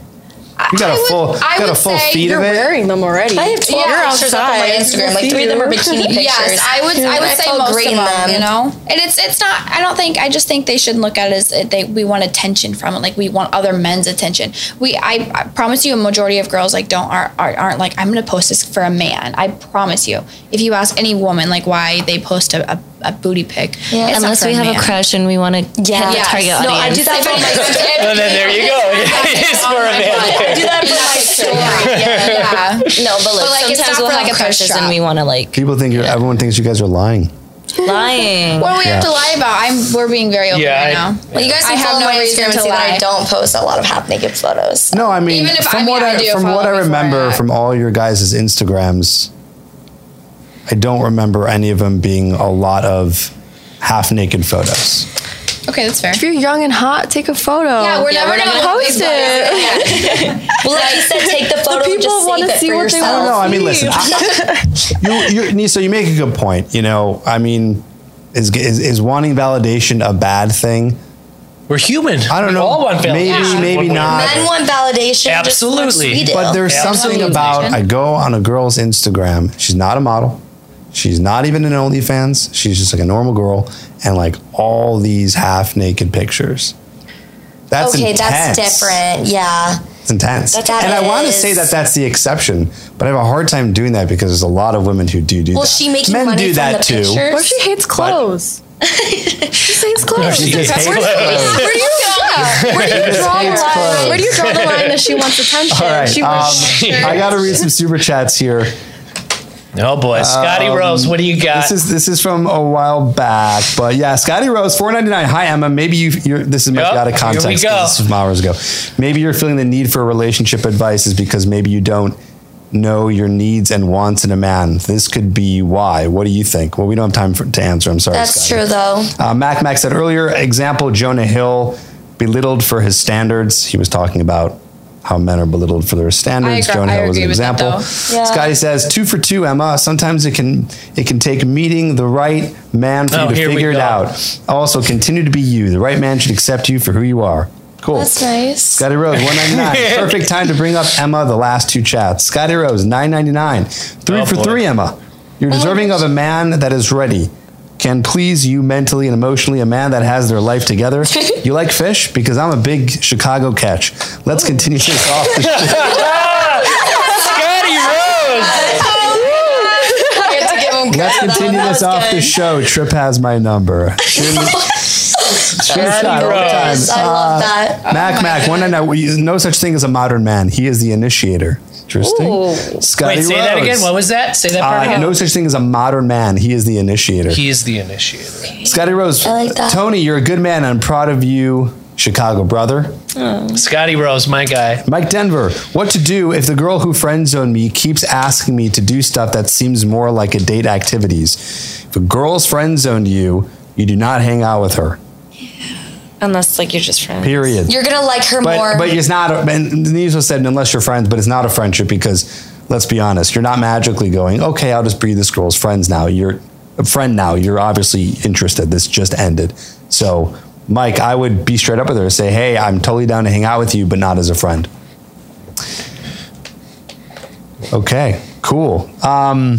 You got I a would- full, I got a would full say feed You're of it. wearing them already. I have 12 Yeah, pictures up on my outside. Instagram. Like three of them are bikini pictures. Yes, I would. I would I say most great of them, them. You know, and it's it's not. I don't think. I just think they should look at it as they we want attention from it. Like we want other men's attention. We. I, I promise you, a majority of girls like don't aren't, aren't, aren't like I'm going to post this for a man. I promise you. If you ask any woman like why they post a, a, a booty pic, Yeah, it's Unless we have man. a crush and we want to Yeah. hit the Yes. target No, oh I do that for my And then there you go. it's for a man. I do that for my story. Yeah. No, but look, like, like, it's sometimes we'll for, have like, a thirst crushes and we want to like People think you're, everyone thinks you guys are lying. lying. What do we have to lie about? I'm. We're being very open Yeah, right I- now. Well, you guys I have no my reason to see that I don't post a lot of half naked photos. No, I mean, Even if- from I mean, what I I, do from what I remember from all your guys' Instagrams, I don't remember any of them being a lot of half naked photos. Okay, that's fair. If you're young and hot, take a photo. Yeah, we're Yeah, never we're gonna post gonna it. Well, like you said, take the photo and people wanna see for what they yourself. wanna No, I mean, listen, I, you, you, Nisa, you make a good point. You know, I mean, is, is, is wanting validation a bad thing? We're human. I don't we know. All want Maybe, validation maybe one not. Men want validation. Absolutely. Just as much as we do. But there's something about I go on a girl's Instagram. She's not a model. She's not even an OnlyFans. She's just like a normal girl, and like all these half naked pictures. That's okay, intense. that's different. Yeah. It's intense. That and I want to say that that's the exception, but I have a hard time doing that because there's a lot of women who do do Will that. she make you Men money do from that the too. pictures? What if she hates clothes? she hates clothes. She just hates clothes. Where do you, yeah, where do you draw the line? Where do you draw the line that she wants attention? All right, she um, I got to read some super chats here. Oh boy, Scotty Rose, what do you got? This is this is from a while back, but yeah, Scotty Rose, four ninety nine. Hi Emma, maybe you you're this is much Yep, out of context. here we context. go. 'cause This was from hours ago. Maybe you're feeling the need for relationship advice is because maybe you don't know your needs and wants in a man. This could be why. What do you think? Well, we don't have time for, to answer. I'm sorry. That's Scotty. true, though. Uh, Mac Mac said earlier, example Jonah Hill belittled for his standards. He was talking about how men are belittled for their standards. I agree- Jonah Hill was an agree with that, example. Yeah. Scotty says two for two, Emma. Sometimes it can it can take meeting the right man for Oh, you to figure it out. Also, continue to be you. The right man should accept you for who you are. Cool. That's nice. Scotty Rose, one ninety nine. Perfect time to bring up Emma. The last two chats. Scotty Rose, nine ninety nine. Three Oh, for boy. three, Emma. You're oh deserving of a man that is ready. Can please you mentally and emotionally, a man that has their life together. you like fish? Because I'm a big Chicago catch. Let's continue this off the show. Scotty Rose. Let's continue this off the show. Tripp has my number. Shoot me- shoot a all the time. Rose. I love that. Mac, Mac, one and we no such thing as a modern man. He is the initiator. Interesting. Scotty Wait, say that Rose. again. What was that? Say that part Uh, again. no such thing as a modern man. He is the initiator. He is the initiator. Scotty Rose. I like that. Tony, you're a good man. I'm proud of you, Chicago brother. Scotty Rose, my guy. Mike Denver, what to do if the girl who friend zoned me keeps asking me to do stuff that seems more like a date activities? If a girl's friend zoned you, you do not hang out with her. Unless like you're just friends. Period. You're gonna like her but more. but it's not. A, and Denise was said unless you're friends, but it's not a friendship because let's be honest, you're not magically going. Okay, I'll just be this girl's friends now. You're a friend now. You're obviously interested. This just ended. So, Mike, I would be straight up with her and say, "Hey, I'm totally down to hang out with you, but not as a friend." Okay, cool. Um,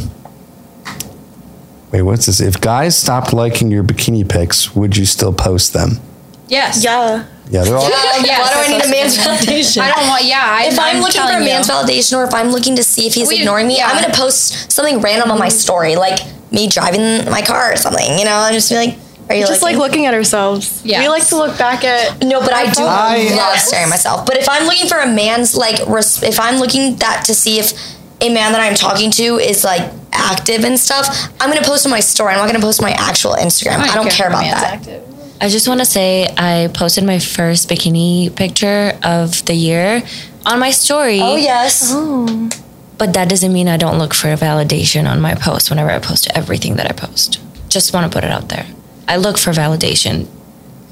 wait, what's this? If guys stopped liking your bikini pics, would you still post them? Yes. Yeah. Yeah, they're all. Uh, yes, Why do I need a man's validation? I don't want. Yeah. I, if I'm, looking for a telling you. man's validation or if I'm looking to see if he's We- ignoring me, yeah. I'm gonna post something random on my mm-hmm. story, like me driving my car or something. You know, I'm just be like, "Are you Just like looking?" looking at ourselves. Yeah, We like to look back at. No, but I do I- love staring at myself. But if I'm looking for a man's like, res- if I'm looking that to see if a man that I'm talking to is like active and stuff, I'm gonna post on my story. I'm not gonna post my actual Instagram. I don't care if a about man's that. active. I just want to say I posted my first bikini picture of the year on my story. Oh yes. Oh. But that doesn't mean I don't look for validation on my post whenever I post everything that I post. Just want to put it out there. I look for validation.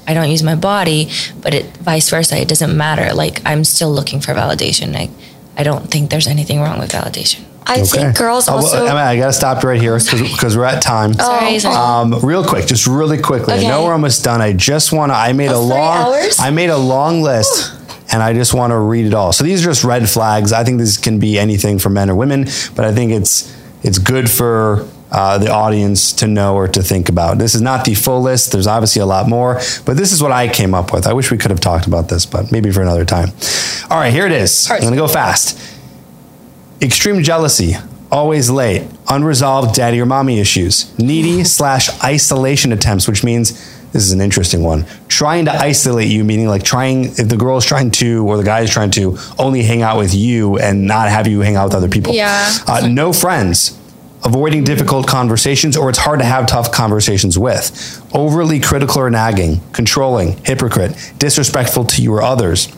I don't use my body, but it vice versa. It doesn't matter. Like I'm still looking for validation. Like I don't think there's anything wrong with validation. I think girls Oh, well, also. Emma, I got to stop right here because we're at time. Sorry, sorry. Um, real quick, just really quickly. I know we're almost done. I just want to. I made a Oh, three long. hours? I made a long list, and I just want to read it all. So these are just red flags. I think this can be anything for men or women, but I think it's it's good for. Uh, the audience to know or to think about. This is not the full list. There's obviously a lot more, but this is what I came up with. I wish we could have talked about this, but maybe for another time. All right, here it is. I'm going to go fast extreme jealousy, always late, unresolved daddy or mommy issues, needy slash isolation attempts, which means this is an interesting one. Trying to isolate you, meaning like trying, if the girl is trying to, or the guy is trying to only hang out with you and not have you hang out with other people. Yeah. Uh, no friends. Avoiding difficult conversations, or it's hard to have tough conversations with. Overly critical or nagging, controlling, hypocrite, disrespectful to you or others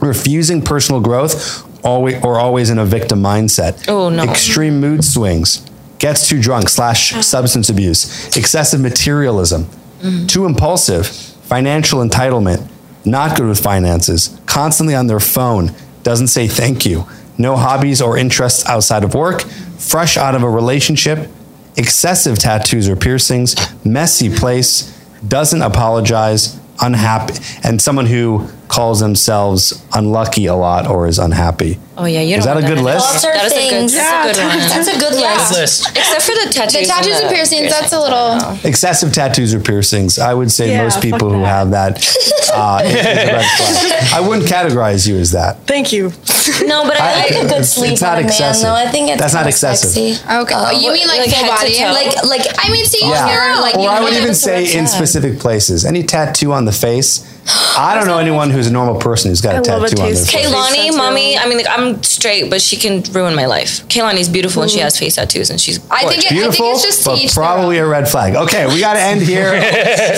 refusing personal growth always or always in a victim mindset Oh, no. extreme mood swings gets too drunk slash substance abuse excessive materialism mm-hmm. too impulsive financial entitlement not good with finances constantly on their phone doesn't say thank you no hobbies or interests outside of work fresh out of a relationship excessive tattoos or piercings messy place doesn't apologize unhappy and someone who calls themselves unlucky a lot or is unhappy Oh yeah, you Is that a want good list? That is a good, things. that's a good one. That's a good list. List. Except for the tattoos. The tattoos and piercings. That's a little. excessive tattoos or piercings i would say Yeah, most people who that. have that uh, is a red flag. i wouldn't categorize you as that Thank you. No, but I, like a good it's- sleep it's not on a man, excessive. though. I think it's That's not excessive. Sexy. Okay. Uh, you mean like, like full head to body? toe? like like I mean, see, Yeah. you're like. or you I would even say in specific places. Any tattoo on the face. I don't know anyone who's a normal person who's got a I love a tattoo on their taste- face. Kaylani, tattoo. mommy. I mean, like I'm straight, but she can ruin my life. Kaylani's beautiful and she mm. has face tattoos, and she's. I think, it, I think Beautiful, it's just to but each their probably a red flag. Okay, we got to end here.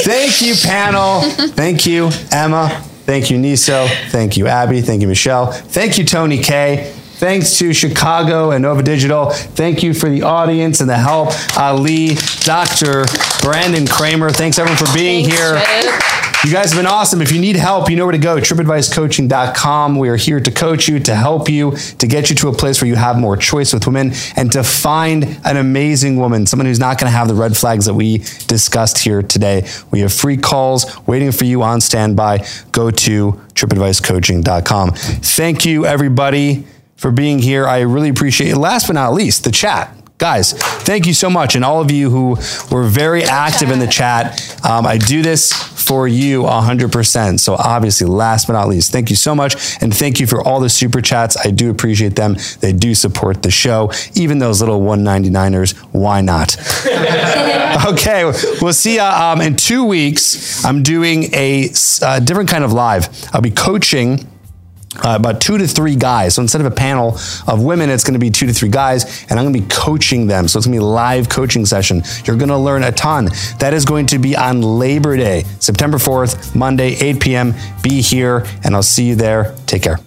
Thank you, panel. Thank you, Emma. Thank you, Niso. Thank you, Abby. Thank you, Michelle. Thank you, Tony K. Thanks to Chicago and Nova Digital. Thank you for the audience and the help. Ali, Dr. Brandon Kramer. Thanks everyone for being here. You guys have been awesome. If you need help, you know where to go. TrippAdviceCoaching.com. We are here to coach you, to help you, to get you to a place where you have more choice with women, and to find an amazing woman, someone who's not going to have the red flags that we discussed here today. We have free calls waiting for you on standby. Go to TrippAdviceCoaching.com. Thank you, everybody, for being here. I really appreciate it. Last but not least, the chat. Guys, thank you so much. And all of you who were very active in the chat. Um, I do this for you 100%. So, obviously, last but not least, thank you so much. And thank you for all the super chats. I do appreciate them. They do support the show. Even those little 199ers, why not? okay, we'll see um, in two weeks. I'm doing a uh, different kind of live. I'll be coaching uh, about two to three guys. So instead of a panel of women, it's going to be two to three guys, and I'm going to be coaching them. So it's going to be a live coaching session. You're going to learn a ton. That is going to be on Labor Day, September 4th, Monday, 8 p.m. Be here, and I'll see you there. Take care.